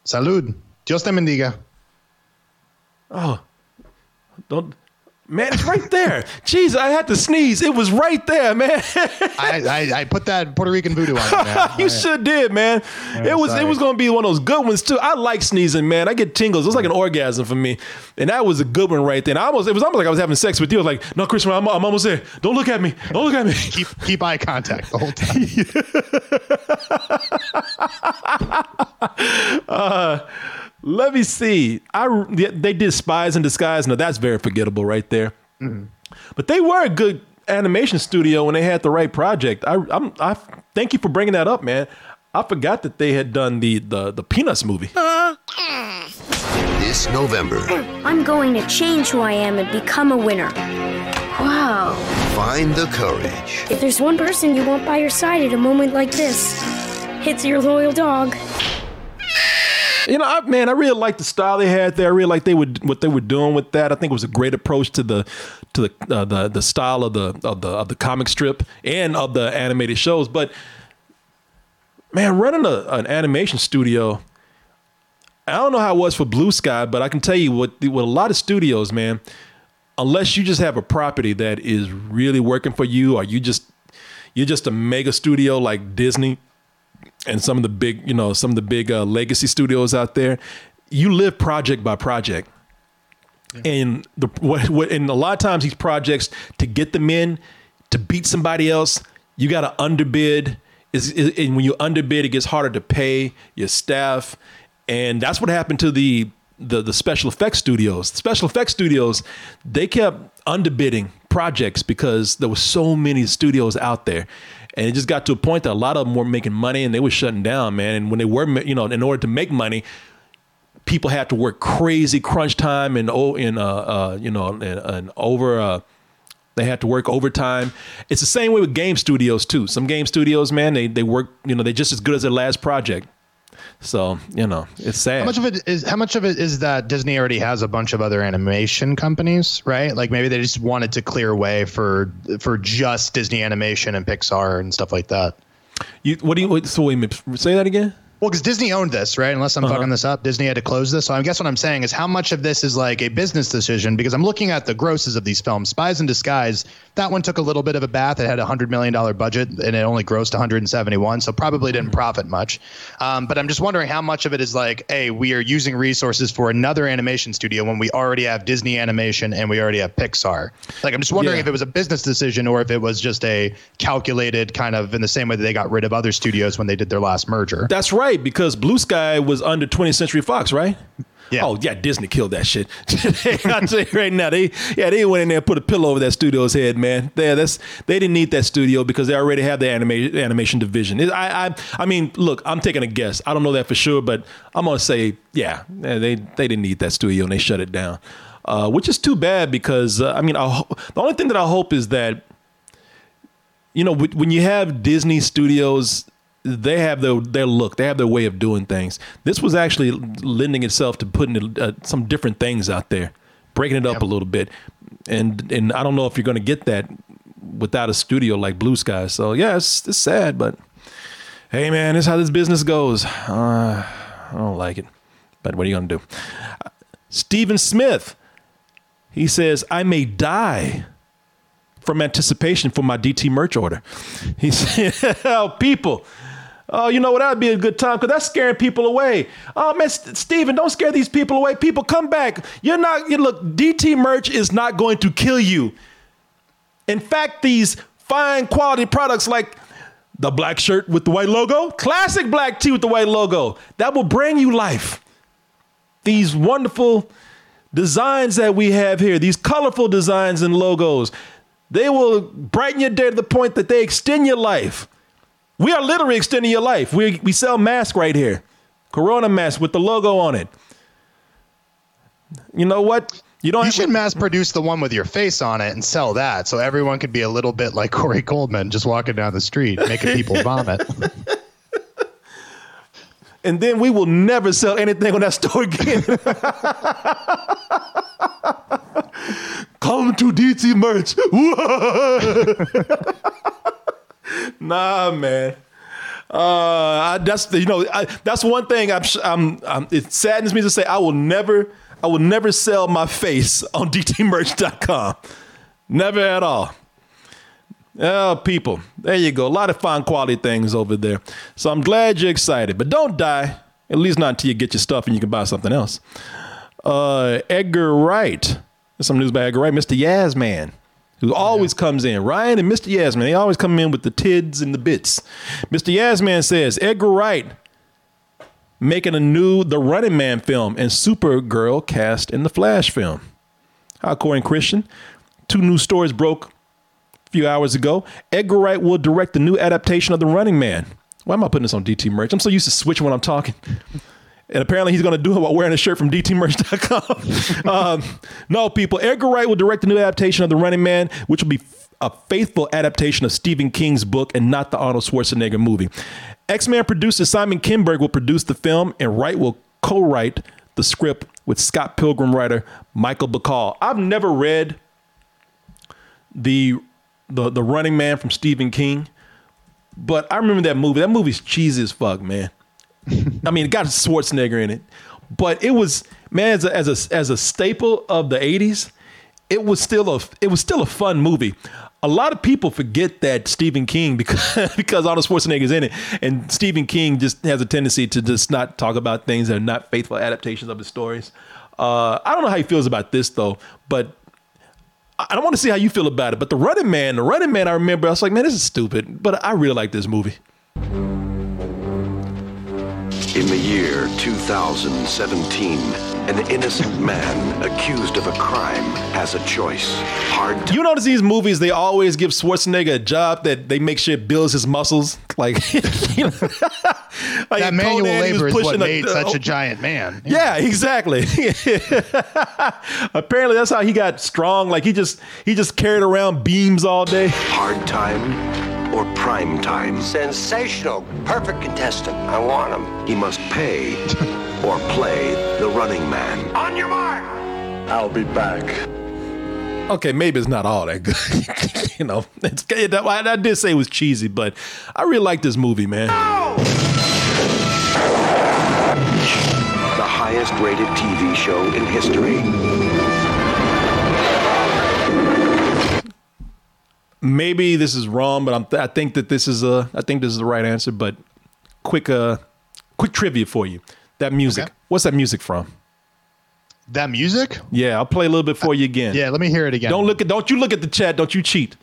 Salud. Dios te bendiga. Oh, don't. Man, it's right there. Jeez, I had to sneeze. It was right there, man. I, I, I, put that Puerto Rican voodoo on you, man. you sure did, man. it was sorry. it was gonna be one of those good ones too. I like sneezing, man. I get tingles. It was like an orgasm for me, and that was a good one right there. And I almost it was almost like I was having sex with you. I was like, no, Christopher, I'm, I'm almost there. Don't look at me. Don't look at me. keep keep eye contact the whole time. uh, let me see. I they did Spies in Disguise. No, that's very forgettable right there. Mm-hmm. But they were a good animation studio when they had the right project. I I'm, I thank you for bringing that up, man. I forgot that they had done the the the Peanuts movie. This November, I'm going to change who I am and become a winner. Wow. Find the courage. If there's one person you want by your side at a moment like this, it's your loyal dog. You know, I, man, I really like the style they had there. I really like they would what they were doing with that. I think it was a great approach to the to the uh, the the style of the of the of the comic strip and of the animated shows. But man, running a, an animation studio, I don't know how it was for Blue Sky, but I can tell you what with a lot of studios, man, unless you just have a property that is really working for you, or you just you're just a mega studio like Disney and some of the big, you know, some of the big uh, legacy studios out there, you live project by project. Yeah. And the what, what and a lot of times these projects to get them in to beat somebody else, you got to underbid. Is and when you underbid, it gets harder to pay your staff, and that's what happened to the the the special effects studios. The special effects studios, they kept underbidding projects because there were so many studios out there and it just got to a point that a lot of them were making money and they were shutting down, man. And when they were, you know, in order to make money, people had to work crazy crunch time and oh, in uh, uh, you know, and, and over. Uh, they had to work overtime. It's the same way with game studios too. Some game studios, man, they they work, you know, they're just as good as their last project. So you know, it's sad. How much of it is? How much of it is that Disney already has a bunch of other animation companies, right? Like maybe they just wanted to clear way for for just Disney Animation and Pixar and stuff like that. You what do you so wait, say that again? Well, because Disney owned this, right? Unless I'm uh-huh. fucking this up, Disney had to close this. So I guess what I'm saying is how much of this is like a business decision? Because I'm looking at the grosses of these films. Spies in Disguise, that one took a little bit of a bath. It had a hundred million dollar budget and it only grossed 171, so probably didn't mm-hmm. profit much. Um, but I'm just wondering how much of it is like, hey, we are using resources for another animation studio when we already have Disney Animation and we already have Pixar. Like I'm just wondering yeah. if it was a business decision or if it was just a calculated kind of in the same way that they got rid of other studios when they did their last merger. That's right, because Blue Sky was under 20th Century Fox, right? Yeah. Oh yeah, Disney killed that shit. I'll tell you right now, they yeah they went in there and put a pillow over that studio's head, man. There, that's they didn't need that studio because they already have the animation animation division. It, I I I mean, look, I'm taking a guess. I don't know that for sure, but I'm gonna say yeah, they they didn't need that studio and they shut it down, uh, which is too bad because uh, I mean, I, the only thing that I hope is that you know when you have Disney studios they have their their look, they have their way of doing things. This was actually lending itself to putting uh, some different things out there, breaking it up yep. a little bit, and and I don't know if you're going to get that without a studio like Blue Sky. So yeah, it's, it's sad, but hey man, this is how this business goes. Uh, I don't like it, but what are you going to do? Uh, Stephen Smith, he says, I may die from anticipation for my DT merch order. He said, oh, people, Oh, you know what? That'd be a good time because that's scaring people away. Oh man, St- Steven, don't scare these people away. People, come back. You're not. You look. DT merch is not going to kill you. In fact, these fine quality products like the black shirt with the white logo, classic black tee with the white logo, that will bring you life. These wonderful designs that we have here, these colorful designs and logos, they will brighten your day to the point that they extend your life. We are literally extending your life. We, we sell masks right here. Corona mask with the logo on it. You know what? You don't. You should mass produce the one with your face on it and sell that, so everyone could be a little bit like Corey Goldman, just walking down the street making people vomit. and then we will never sell anything on that store again. Come to DT merch. nah, man. Uh, I, that's the, you know I, that's one thing. I'm, I'm, I'm, it saddens me to say I will never I will never sell my face on dtmerch.com. Never at all. Oh, people, there you go. A lot of fine quality things over there. So I'm glad you're excited, but don't die. At least not until you get your stuff and you can buy something else. Uh, Edgar Wright. There's some news about Edgar Wright, Mr. Yasman who always comes in. Ryan and Mr. Yasman, they always come in with the tids and the bits. Mr. Yasman says Edgar Wright making a new The Running Man film and Supergirl cast in the Flash film. Corey and Christian. Two new stories broke a few hours ago. Edgar Wright will direct the new adaptation of The Running Man. Why am I putting this on DT merch? I'm so used to switching when I'm talking. And apparently he's going to do it while wearing a shirt from dtmerch.com. um, no, people, Edgar Wright will direct the new adaptation of The Running Man, which will be a faithful adaptation of Stephen King's book and not the Arnold Schwarzenegger movie. X Men producer Simon Kinberg will produce the film, and Wright will co write the script with Scott Pilgrim writer Michael Bacall. I've never read the, the, the Running Man from Stephen King, but I remember that movie. That movie's cheesy as fuck, man. I mean, it got Schwarzenegger in it, but it was man as a, as a as a staple of the '80s. It was still a it was still a fun movie. A lot of people forget that Stephen King because because Arnold Schwarzenegger's in it, and Stephen King just has a tendency to just not talk about things that are not faithful adaptations of his stories. Uh, I don't know how he feels about this though, but I don't want to see how you feel about it. But the Running Man, the Running Man, I remember I was like, man, this is stupid, but I really like this movie. In the year 2017, an innocent man accused of a crime has a choice. Hard You notice these movies, they always give Schwarzenegger a job that they make sure builds his muscles. Like, you know, like that manual Conan, labor is what made a, such a giant man. Yeah, yeah exactly. Apparently, that's how he got strong. Like he just he just carried around beams all day. Hard time or prime time. Sensational. Perfect contestant. I want him. He must pay or play the running man. On your mark. I'll be back. Okay, maybe it's not all that good. you know, it's, I did say it was cheesy, but I really like this movie, man. No! The highest rated TV show in history. maybe this is wrong, but I'm th- I think that this is a I think this is the right answer. But quick uh quick trivia for you. That music. Okay. What's that music from? That music? Yeah, I'll play a little bit for you again. Yeah, let me hear it again. Don't look at don't you look at the chat, don't you cheat.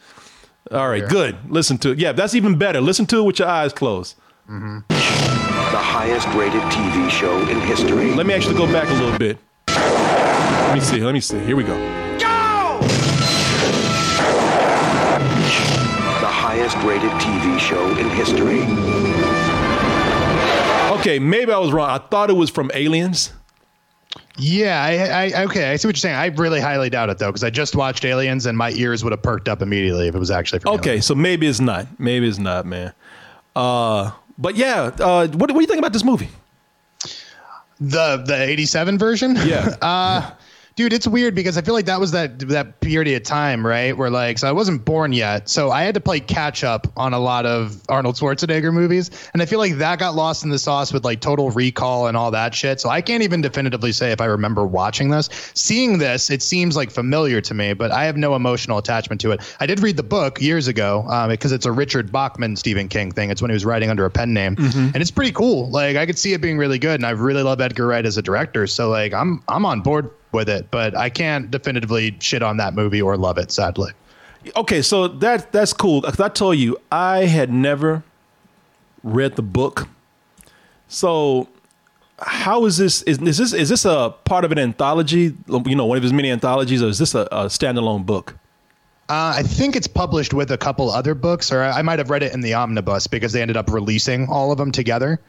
All right, good. Listen to it. Yeah, that's even better. Listen to it with your eyes closed. Mm-hmm. The highest rated TV show in history. Let me actually go back a little bit. Let me see. Let me see. Here we go. Go! The highest rated TV show in history. Okay, maybe I was wrong. I thought it was from Aliens. Yeah, I, I, okay, I see what you're saying. I really highly doubt it though, because I just watched Aliens and my ears would have perked up immediately if it was actually from. Okay, Aliens. so maybe it's not. Maybe it's not, man. Uh, but yeah, uh, what, what do you think about this movie? The the '87 version. Yeah. uh, dude, it's weird because I feel like that was that that period of time, right? Where like, so I wasn't born yet, so I had to play catch up on a lot of Arnold Schwarzenegger movies, and I feel like that got lost in the sauce with like Total Recall and all that shit. So I can't even definitively say if I remember watching this. Seeing this, it seems like familiar to me, but I have no emotional attachment to it. I did read the book years ago um, because it's a Richard Bachman Stephen King thing. It's when he was writing under a pen name, mm-hmm. and it's pretty cool. Like I could see it being really good, and I really love Edgar Wright as a director. So like I'm I'm on board with it, but I can't definitively shit on that movie or love it, sadly. Okay, so that that's cool. 'Cause I told you I had never read the book. So how is this? Is, is this is this a part of an anthology? You know, one of his many anthologies, or is this a, a standalone book? Uh, I think it's published with a couple other books, or I might have read it in the omnibus because they ended up releasing all of them together.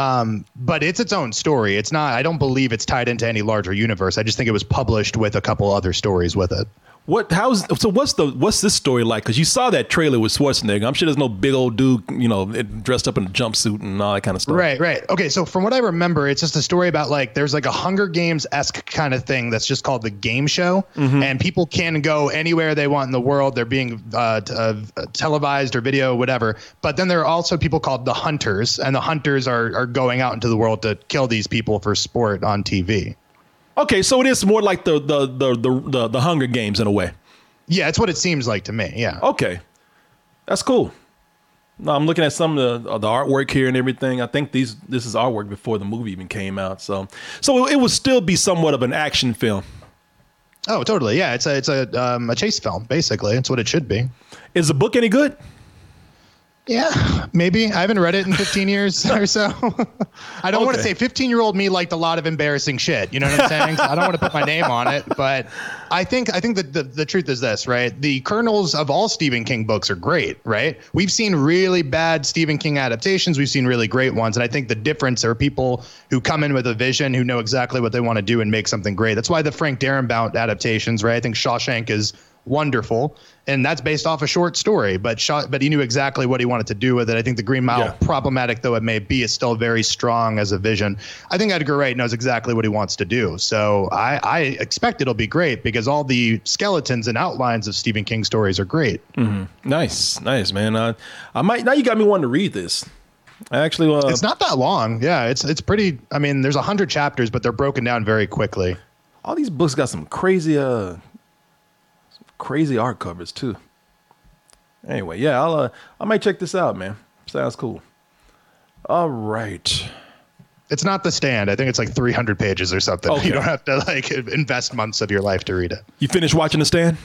Um, but it's its own story. It's not. I don't believe it's tied into any larger universe. I just think it was published with a couple other stories with it. What? How's so? What's the what's this story like? Because you saw that trailer with Schwarzenegger. I'm sure there's no big old dude, you know, dressed up in a jumpsuit and all that kind of stuff. Right, right. Okay, so from what I remember, it's just a story about like there's like a Hunger Games esque kind of thing that's just called the game show, Mhm. and people can go anywhere they want in the world. They're being uh, t- uh, televised or video, whatever. But then there are also people called the hunters, and the hunters are are going out into the world to kill these people for sport on TV. Okay, so it is more like the the the the the, the Hunger Games in a way. Yeah, it's what it seems like to me. Yeah. Okay, that's cool. No, I'm looking at some of the, of the artwork here and everything. I think these this is artwork before the movie even came out. So so it would still be somewhat of an action film. Oh, totally. Yeah, it's a it's a um, a chase film basically. It's what it should be. Is the book any good? Yeah, maybe. I haven't read it in 15 years or so. I don't want to say 15 year old me liked a lot of embarrassing shit. You know what I'm saying? So I don't want to put my name on it, but I think I think that the, the truth is this, right? The kernels of all Stephen King books are great, right? We've seen really bad Stephen King adaptations. We've seen really great ones, and I think the difference are people who come in with a vision, who know exactly what they want to do and make something great. That's why the Frank Darabont adaptations, right? I think Shawshank is wonderful, and that's based off a short story. But Shaw, but he knew exactly what he wanted to do with it. I think the Green Mile, problematic though it may be, is still very strong as a vision. I think Edgar Wright knows exactly what he wants to do. So I, I expect it'll be great because all the skeletons and outlines of Stephen King stories are great. hmm Nice, nice, man. Uh, I might now you got me wanting to read this. I actually, uh, it's not that long. Yeah, it's it's pretty. I mean, there's a hundred chapters, but they're broken down very quickly. all these books got some crazy, uh, crazy art covers too. Anyway, yeah, I'll, uh, I might check this out, man. Sounds cool. All right. It's not the stand. I think it's like 300 pages or something. Okay. You don't have to like invest months of your life to read it. You finished watching The Stand?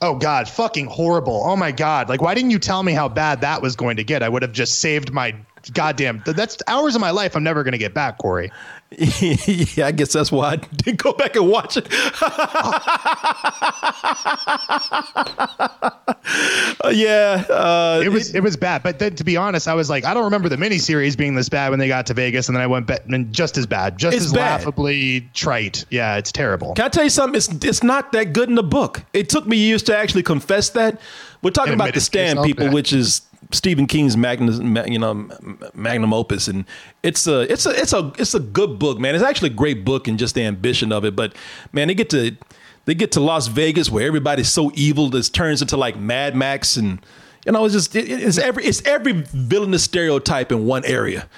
Oh God, fucking horrible. Oh my God. Like, why didn't you tell me how bad that was going to get? I would have just saved my goddamn. That's hours of my life I'm never going to get back, Corey. yeah, I guess that's why I didn't go back and watch it. Uh, yeah, uh, it was it was bad. But then, to be honest, I was like, I don't remember the miniseries being this bad when they got to Vegas, and then I went back and just as bad, just as bad. laughably trite. Yeah, it's terrible. Can I tell you something? It's it's not that good in the book. It took me years to actually confess that. We're talking about the it stand, people, yeah. which is Stephen King's magnum, you know, magnum opus, and it's a it's a it's a it's a good book, man. It's actually a great book and just the ambition of it. But man, they get to they get to Las Vegas where everybody's so evil this turns into like Mad Max, and you know, it's just it, it's every it's every villainous stereotype in one area.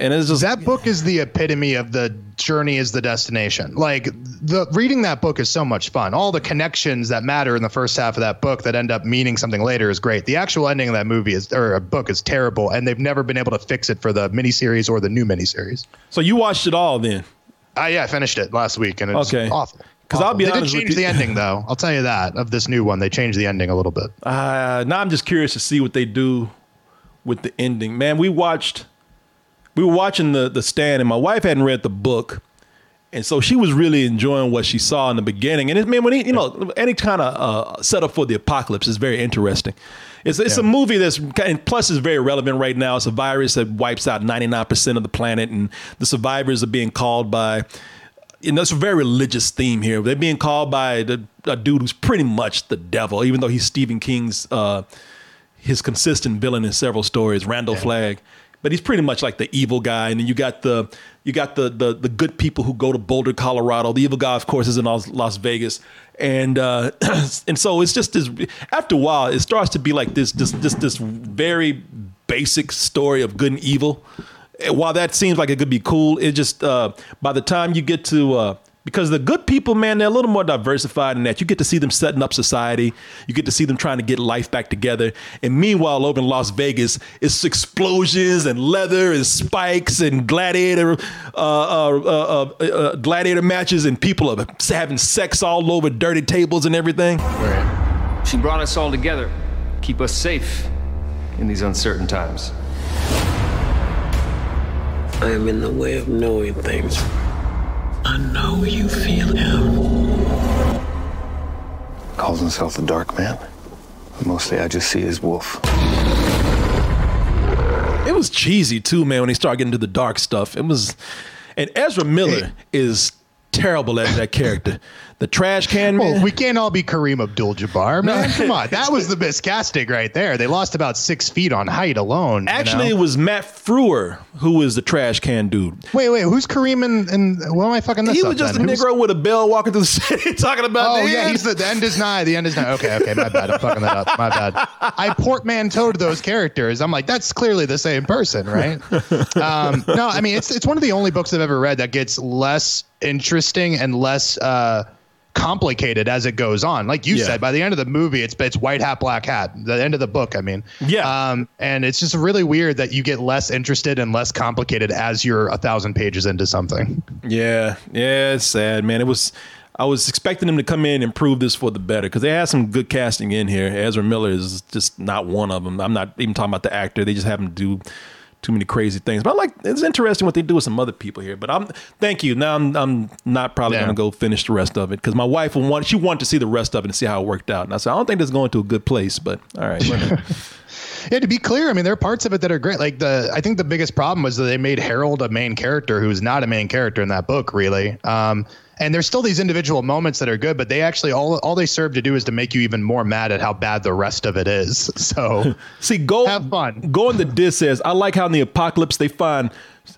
And it's just that book is the epitome of the journey is the destination. Like the reading that book is so much fun. All the connections that matter in the first half of that book that end up meaning something later is great. The actual ending of that movie is or a book is terrible, and they've never been able to fix it for the miniseries or the new miniseries. So you watched it all then? Ah, yeah, I finished it last week, and it's Okay. awful. Because I'll be they honest did with change you- the ending though. I'll tell you that of this new one, they changed the ending a little bit. Uh, now I'm just curious to see what they do with the ending. Man, we watched, we were watching the the stand, and my wife hadn't read the book, and so she was really enjoying what she saw in the beginning. And it, man, when he, you know, any kind of uh, setup for the apocalypse is very interesting. It's it's a movie that's and plus is very relevant right now. It's a virus that wipes out 99 percent of the planet, and the survivors are being called by. You know, it's a very religious theme here. They're being called by the, a dude who's pretty much the devil, even though he's Stephen King's uh, his consistent villain in several stories, Randall Flagg. But he's pretty much like the evil guy, and then you got the you got the the the good people who go to Boulder, Colorado. The evil guy, of course, is in Las, Vegas, and uh, and so it's just this. After a while, it starts to be like this this this this very basic story of good and evil. And While that seems like it could be cool, it just uh, by the time you get to uh, because the good people, man, they're a little more diversified in that you get to see them setting up society. You get to see them trying to get life back together. And meanwhile, over in Las Vegas, it's explosions and leather and spikes and gladiator, uh, uh, uh, uh, uh, gladiator matches, and people are having sex all over dirty tables and everything. She brought us all together, keep us safe in these uncertain times. I am in the way of knowing things. I know you feel him. Calls himself the Dark Man. But mostly I just see his wolf. It was cheesy too, man, when he started getting into the dark stuff. It was and Ezra Miller is terrible at that character. The trash can man. Well, we can't all be Kareem Abdul-Jabbar, man. Come on, that was the miscasting right there. They lost about six feet on height alone. you Actually, know? it was Matt Frewer who was the trash can dude. wait, wait, who's Kareem and, and what am I fucking this He was just then? a Who's- Negro with a bell walking through the city talking about Oh the yeah, end. he's the, the end is nigh. The end is nigh. Okay, okay, my bad. I'm fucking that up. My bad. I portmanteaued those characters. I'm like, that's clearly the same person, right? um, no, I mean it's it's one of the only books I've ever read that gets less interesting and less uh, complicated as it goes on. Like you Yeah. said, by the end of the movie, it's it's white hat, black hat. The end of the book, I mean. Yeah. Um, and it's just really weird that you get less interested and less complicated as you're a thousand pages into something. Yeah, yeah, it's sad, man. It was. I was expecting them to come in and prove this for the better because they had some good casting in here. Ezra Miller is just not one of them. I'm not even talking about the actor. They just happen to do too many crazy things. But I like it's interesting what they do with some other people here. But I'm thank you. Now I'm I'm not probably Yeah. gonna go finish the rest of it because my wife will want she wanted to see the rest of it and see how it worked out. And I said I don't think this is going to a good place. But all right. Yeah, to be clear, I mean there are parts of it that are great. Like the, I think the biggest problem was that they made Harold a main character who's not a main character in that book, really. Um, and there's still these individual moments that are good, but they actually all all they serve to do is to make you even more mad at how bad the rest of it is. So See, go Have fun. Go on the diss says, I like how in the apocalypse they find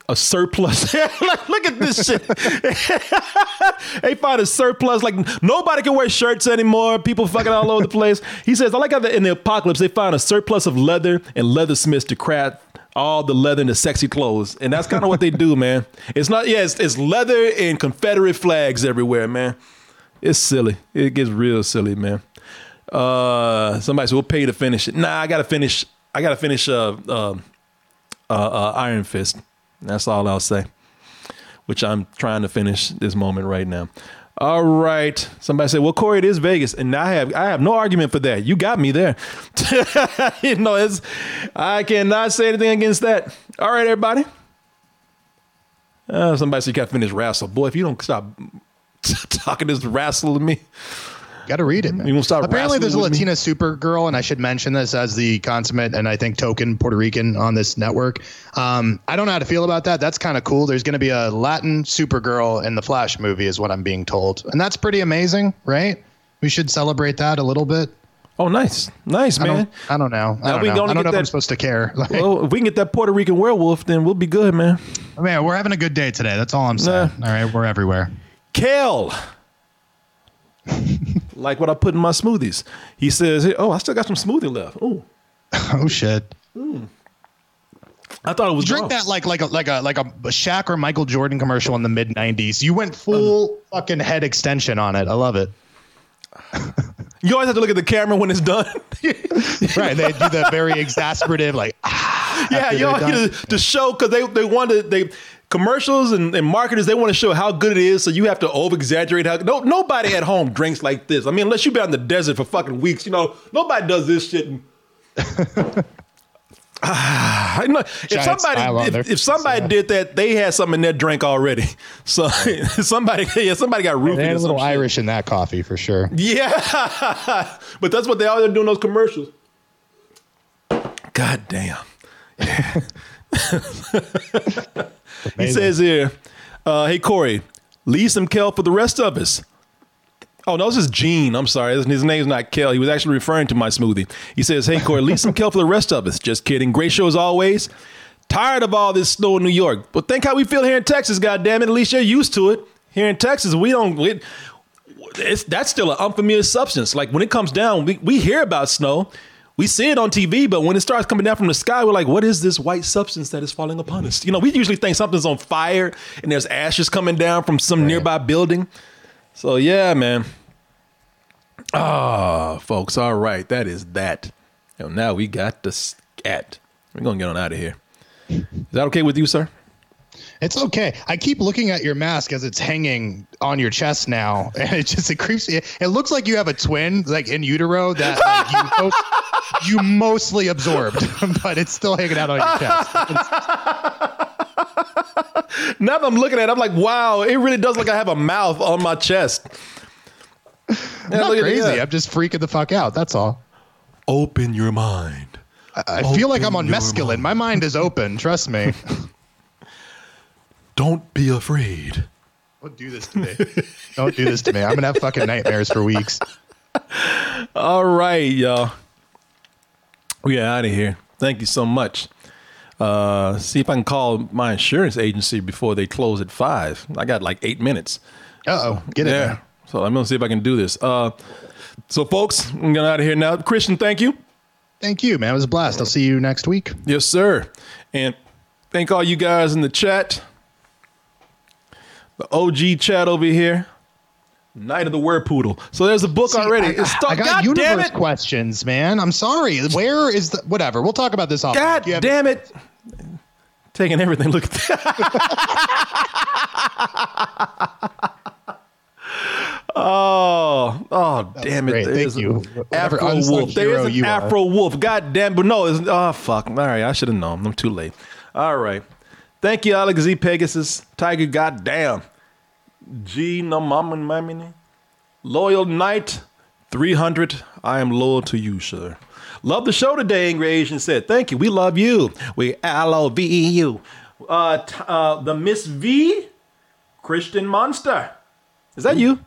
a surplus. Like, Look at this shit. they find a surplus. Like nobody can wear shirts anymore. People fucking all over the place. He says, I like how the, in the apocalypse they find a surplus of leather and leathersmiths to craft all the leather and the sexy clothes. And that's kind of what they do, man. It's not, yeah, it's, it's leather and Confederate flags everywhere, man. It's silly. It gets real silly, man. Uh, somebody said we'll pay you to finish it. Nah, I gotta finish. I gotta finish. Uh, uh, uh, uh, Iron Fist. That's all I'll say. Which I'm trying to finish this moment right now. All right. Somebody said, "Well, Corey, it is Vegas," and I have I have no argument for that. You got me there. you know, it's I cannot say anything against that. All right, everybody. Uh, somebody said you got to finish RASL. Boy, if you don't stop talking this RASL to me, Got to read it, man. You won't start Apparently, there's a with me? Latina Supergirl, and I should mention this as the consummate and I think token Puerto Rican on this network. Um, I don't know how to feel about that. That's kind of cool. There's going to be a Latin Supergirl in the Flash movie, is what I'm being told, and that's pretty amazing, right? We should celebrate that a little bit. Oh, nice, nice, I man. don't, I don't know. I don't know. I don't get know if I'm that- supposed to care. Like, well, if we can get that Puerto Rican werewolf, then we'll be good, man. man, we're having a good day today. That's all I'm saying. All right, we're everywhere. Kale. like what I put in my smoothies. He says, "Oh, I still got some smoothie left." Oh, Oh shit. I thought it was Drink raw. that like like a like a like a Shaq or Michael Jordan commercial in the mid '90s. You went full fucking head extension on it. I love it. You always have to look at the camera when it's done. right, they do the very exasperative like. ah, yeah, you always to, to show because they they want to they commercials and, and marketers they want to show how good it is, so you have to over exaggerate how. No, nobody at home drinks like this. I mean, unless you've been in the desert for fucking weeks, you know, nobody does this shit. And, Ah, if Giant smile on somebody if, if somebody did that, they had something in their drink already. So somebody yeah, somebody got roofied. They had a little shit. Irish in that coffee for sure. Yeah, but that's what they all are doing those commercials. God damn. He says here, uh, "Hey Corey, leave some Kel for the rest of us." Oh no, this is Gene. I'm sorry, his, his name's not Kel. He was actually referring to my smoothie. He says, "Hey Corey, leave some Kel for the rest of us." Just kidding. Great show as always. Tired of all this snow in New York, but think how we feel here in Texas. God damn it, at least you're used to it. Here in Texas, we don't. We, it's that's still an unfamiliar substance. Like when it comes down, we, we hear about snow, we see it on TV, but when it starts coming down from the sky, we're like, what is this white substance that is falling upon us? You know, we usually think something's on fire and there's ashes coming down from some nearby building. So yeah, man. Ah, folks, all right, that is that. And now we got the scat. We're gonna get on out of here. Is that okay with you, sir? It's okay. I keep looking at your mask as it's hanging on your chest now, and it just it creeps. It, it looks like you have a twin, like in utero, that like, you, most, you mostly absorbed, but it's still hanging out on your chest. now that I'm looking at it, I'm like, wow, it really does look like I have a mouth on my chest. Yeah, not crazy. I'm just freaking the fuck out. That's all. Open your mind. I, I feel like I'm on mescaline. Mind. My mind is open. Trust me. Don't be afraid. Don't do this to me. Don't do this to me. I'm gonna have fucking nightmares for weeks. All right, y'all. We are out of here. Thank you so much. Uh, see if I can call my insurance agency before they close at five. I got like eight minutes. Uh oh, get it yeah. there. So I'm gonna see if I can do this. Uh, so folks, I'm gonna out of here now. Christian, thank you. Thank you, man. It was a blast. I'll see you next week. Yes, sir. And thank all you guys in the chat. The OG chat over here. Night of the Werpoodle. So there's a book See, already. I, It's I got God universe damn it. questions, man. I'm sorry. Where is the whatever? We'll talk about this off. God damn it. Taking everything. Look at that. oh, oh, damn it. great. There's Thank you. Whatever Afro Wolf. There is an are. Afro Wolf. God damn, but no, it's, oh, fuck. All right, I should have known. I'm too late. All right. Thank you, Alex Z. Pegasus. Tiger, goddamn. G. No Mama Mamini. Loyal Knight. 300. I am loyal to you, sir. Love the show today, Angry Asian said. Thank you. We love you. We L O V E U. Uh, t- uh, the Miss V. Christian Monster. Is that you?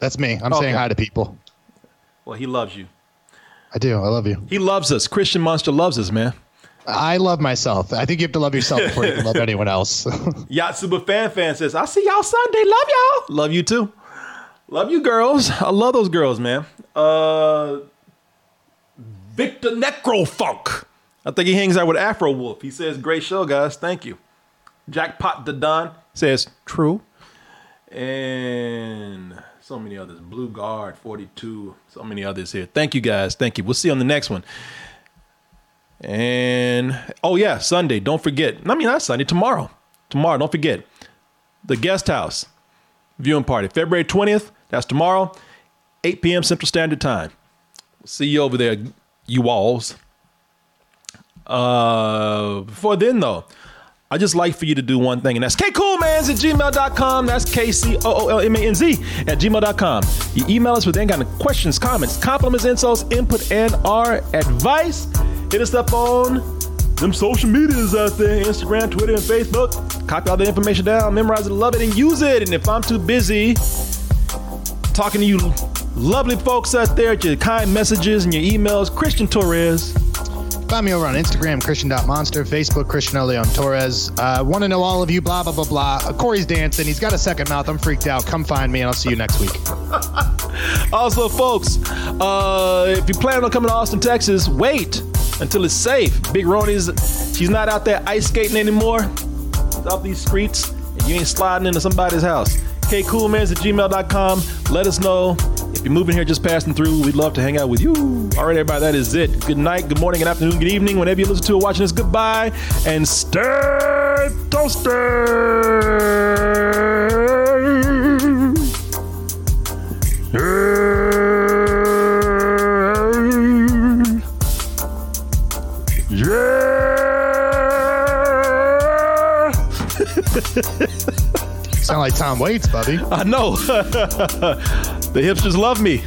That's me. I'm Okay. saying hi to people. Well, he loves you. I do. I love you. He loves us. Christian Monster loves us, man. I love myself. I think you have to love yourself before you can love anyone else. Yatsuba Fan Fan says, I'll see y'all Sunday. Love y'all. Love you too. Love you girls. I love those girls, man. Uh Victor Necrofunk. I think he hangs out with Afro Wolf. He says, Great show, guys. Thank you. Jackpot the Don says, True. And so many others. Blue Guard 42. So many others here. Thank you guys. Thank you. We'll see you on the next one. And oh yeah, Sunday. Don't forget. I mean, not Sunday. Tomorrow. Tomorrow. Don't forget the guest house viewing party, February twentieth. That's tomorrow, eight p.m. Central Standard Time. See you over there, you walls. Uh, before then though, I just like for you to do one thing, and that's kcoolmanz at gmail.com. That's K-C-O-O-L-M-A-N-Z at gmail.com. You email us with any kind of questions, comments, compliments, insults, input, and our advice. Hit us up on them social medias out there, Instagram, Twitter, and Facebook. Copy all the information down, memorize it, love it, and use it. And if I'm too busy talking to you lovely folks out there at your kind messages and your emails, Christian Torres. Find me over on Instagram, Christian.monster, Facebook, Christian Leon Torres. Uh, Want to know all of you, blah, blah, blah, blah. Uh, Corey's dancing. He's got a second mouth. I'm freaked out. Come find me, and I'll see you next week. Also, folks, uh, if you plan on coming to Austin, Texas, wait until it's safe. Big Ronnie's, she's not out there ice skating anymore. She's off these streets, and you ain't sliding into somebody's house. kcoolmanz at gmail.com. Let us know if you're moving here, just passing through. We'd love to hang out with you. All right, everybody, that is it. Good night, good morning, good afternoon, good evening. Whenever you listen to or watching this, goodbye, and stay toasted. Sound like Tom Waits, buddy. I know. the hipsters love me.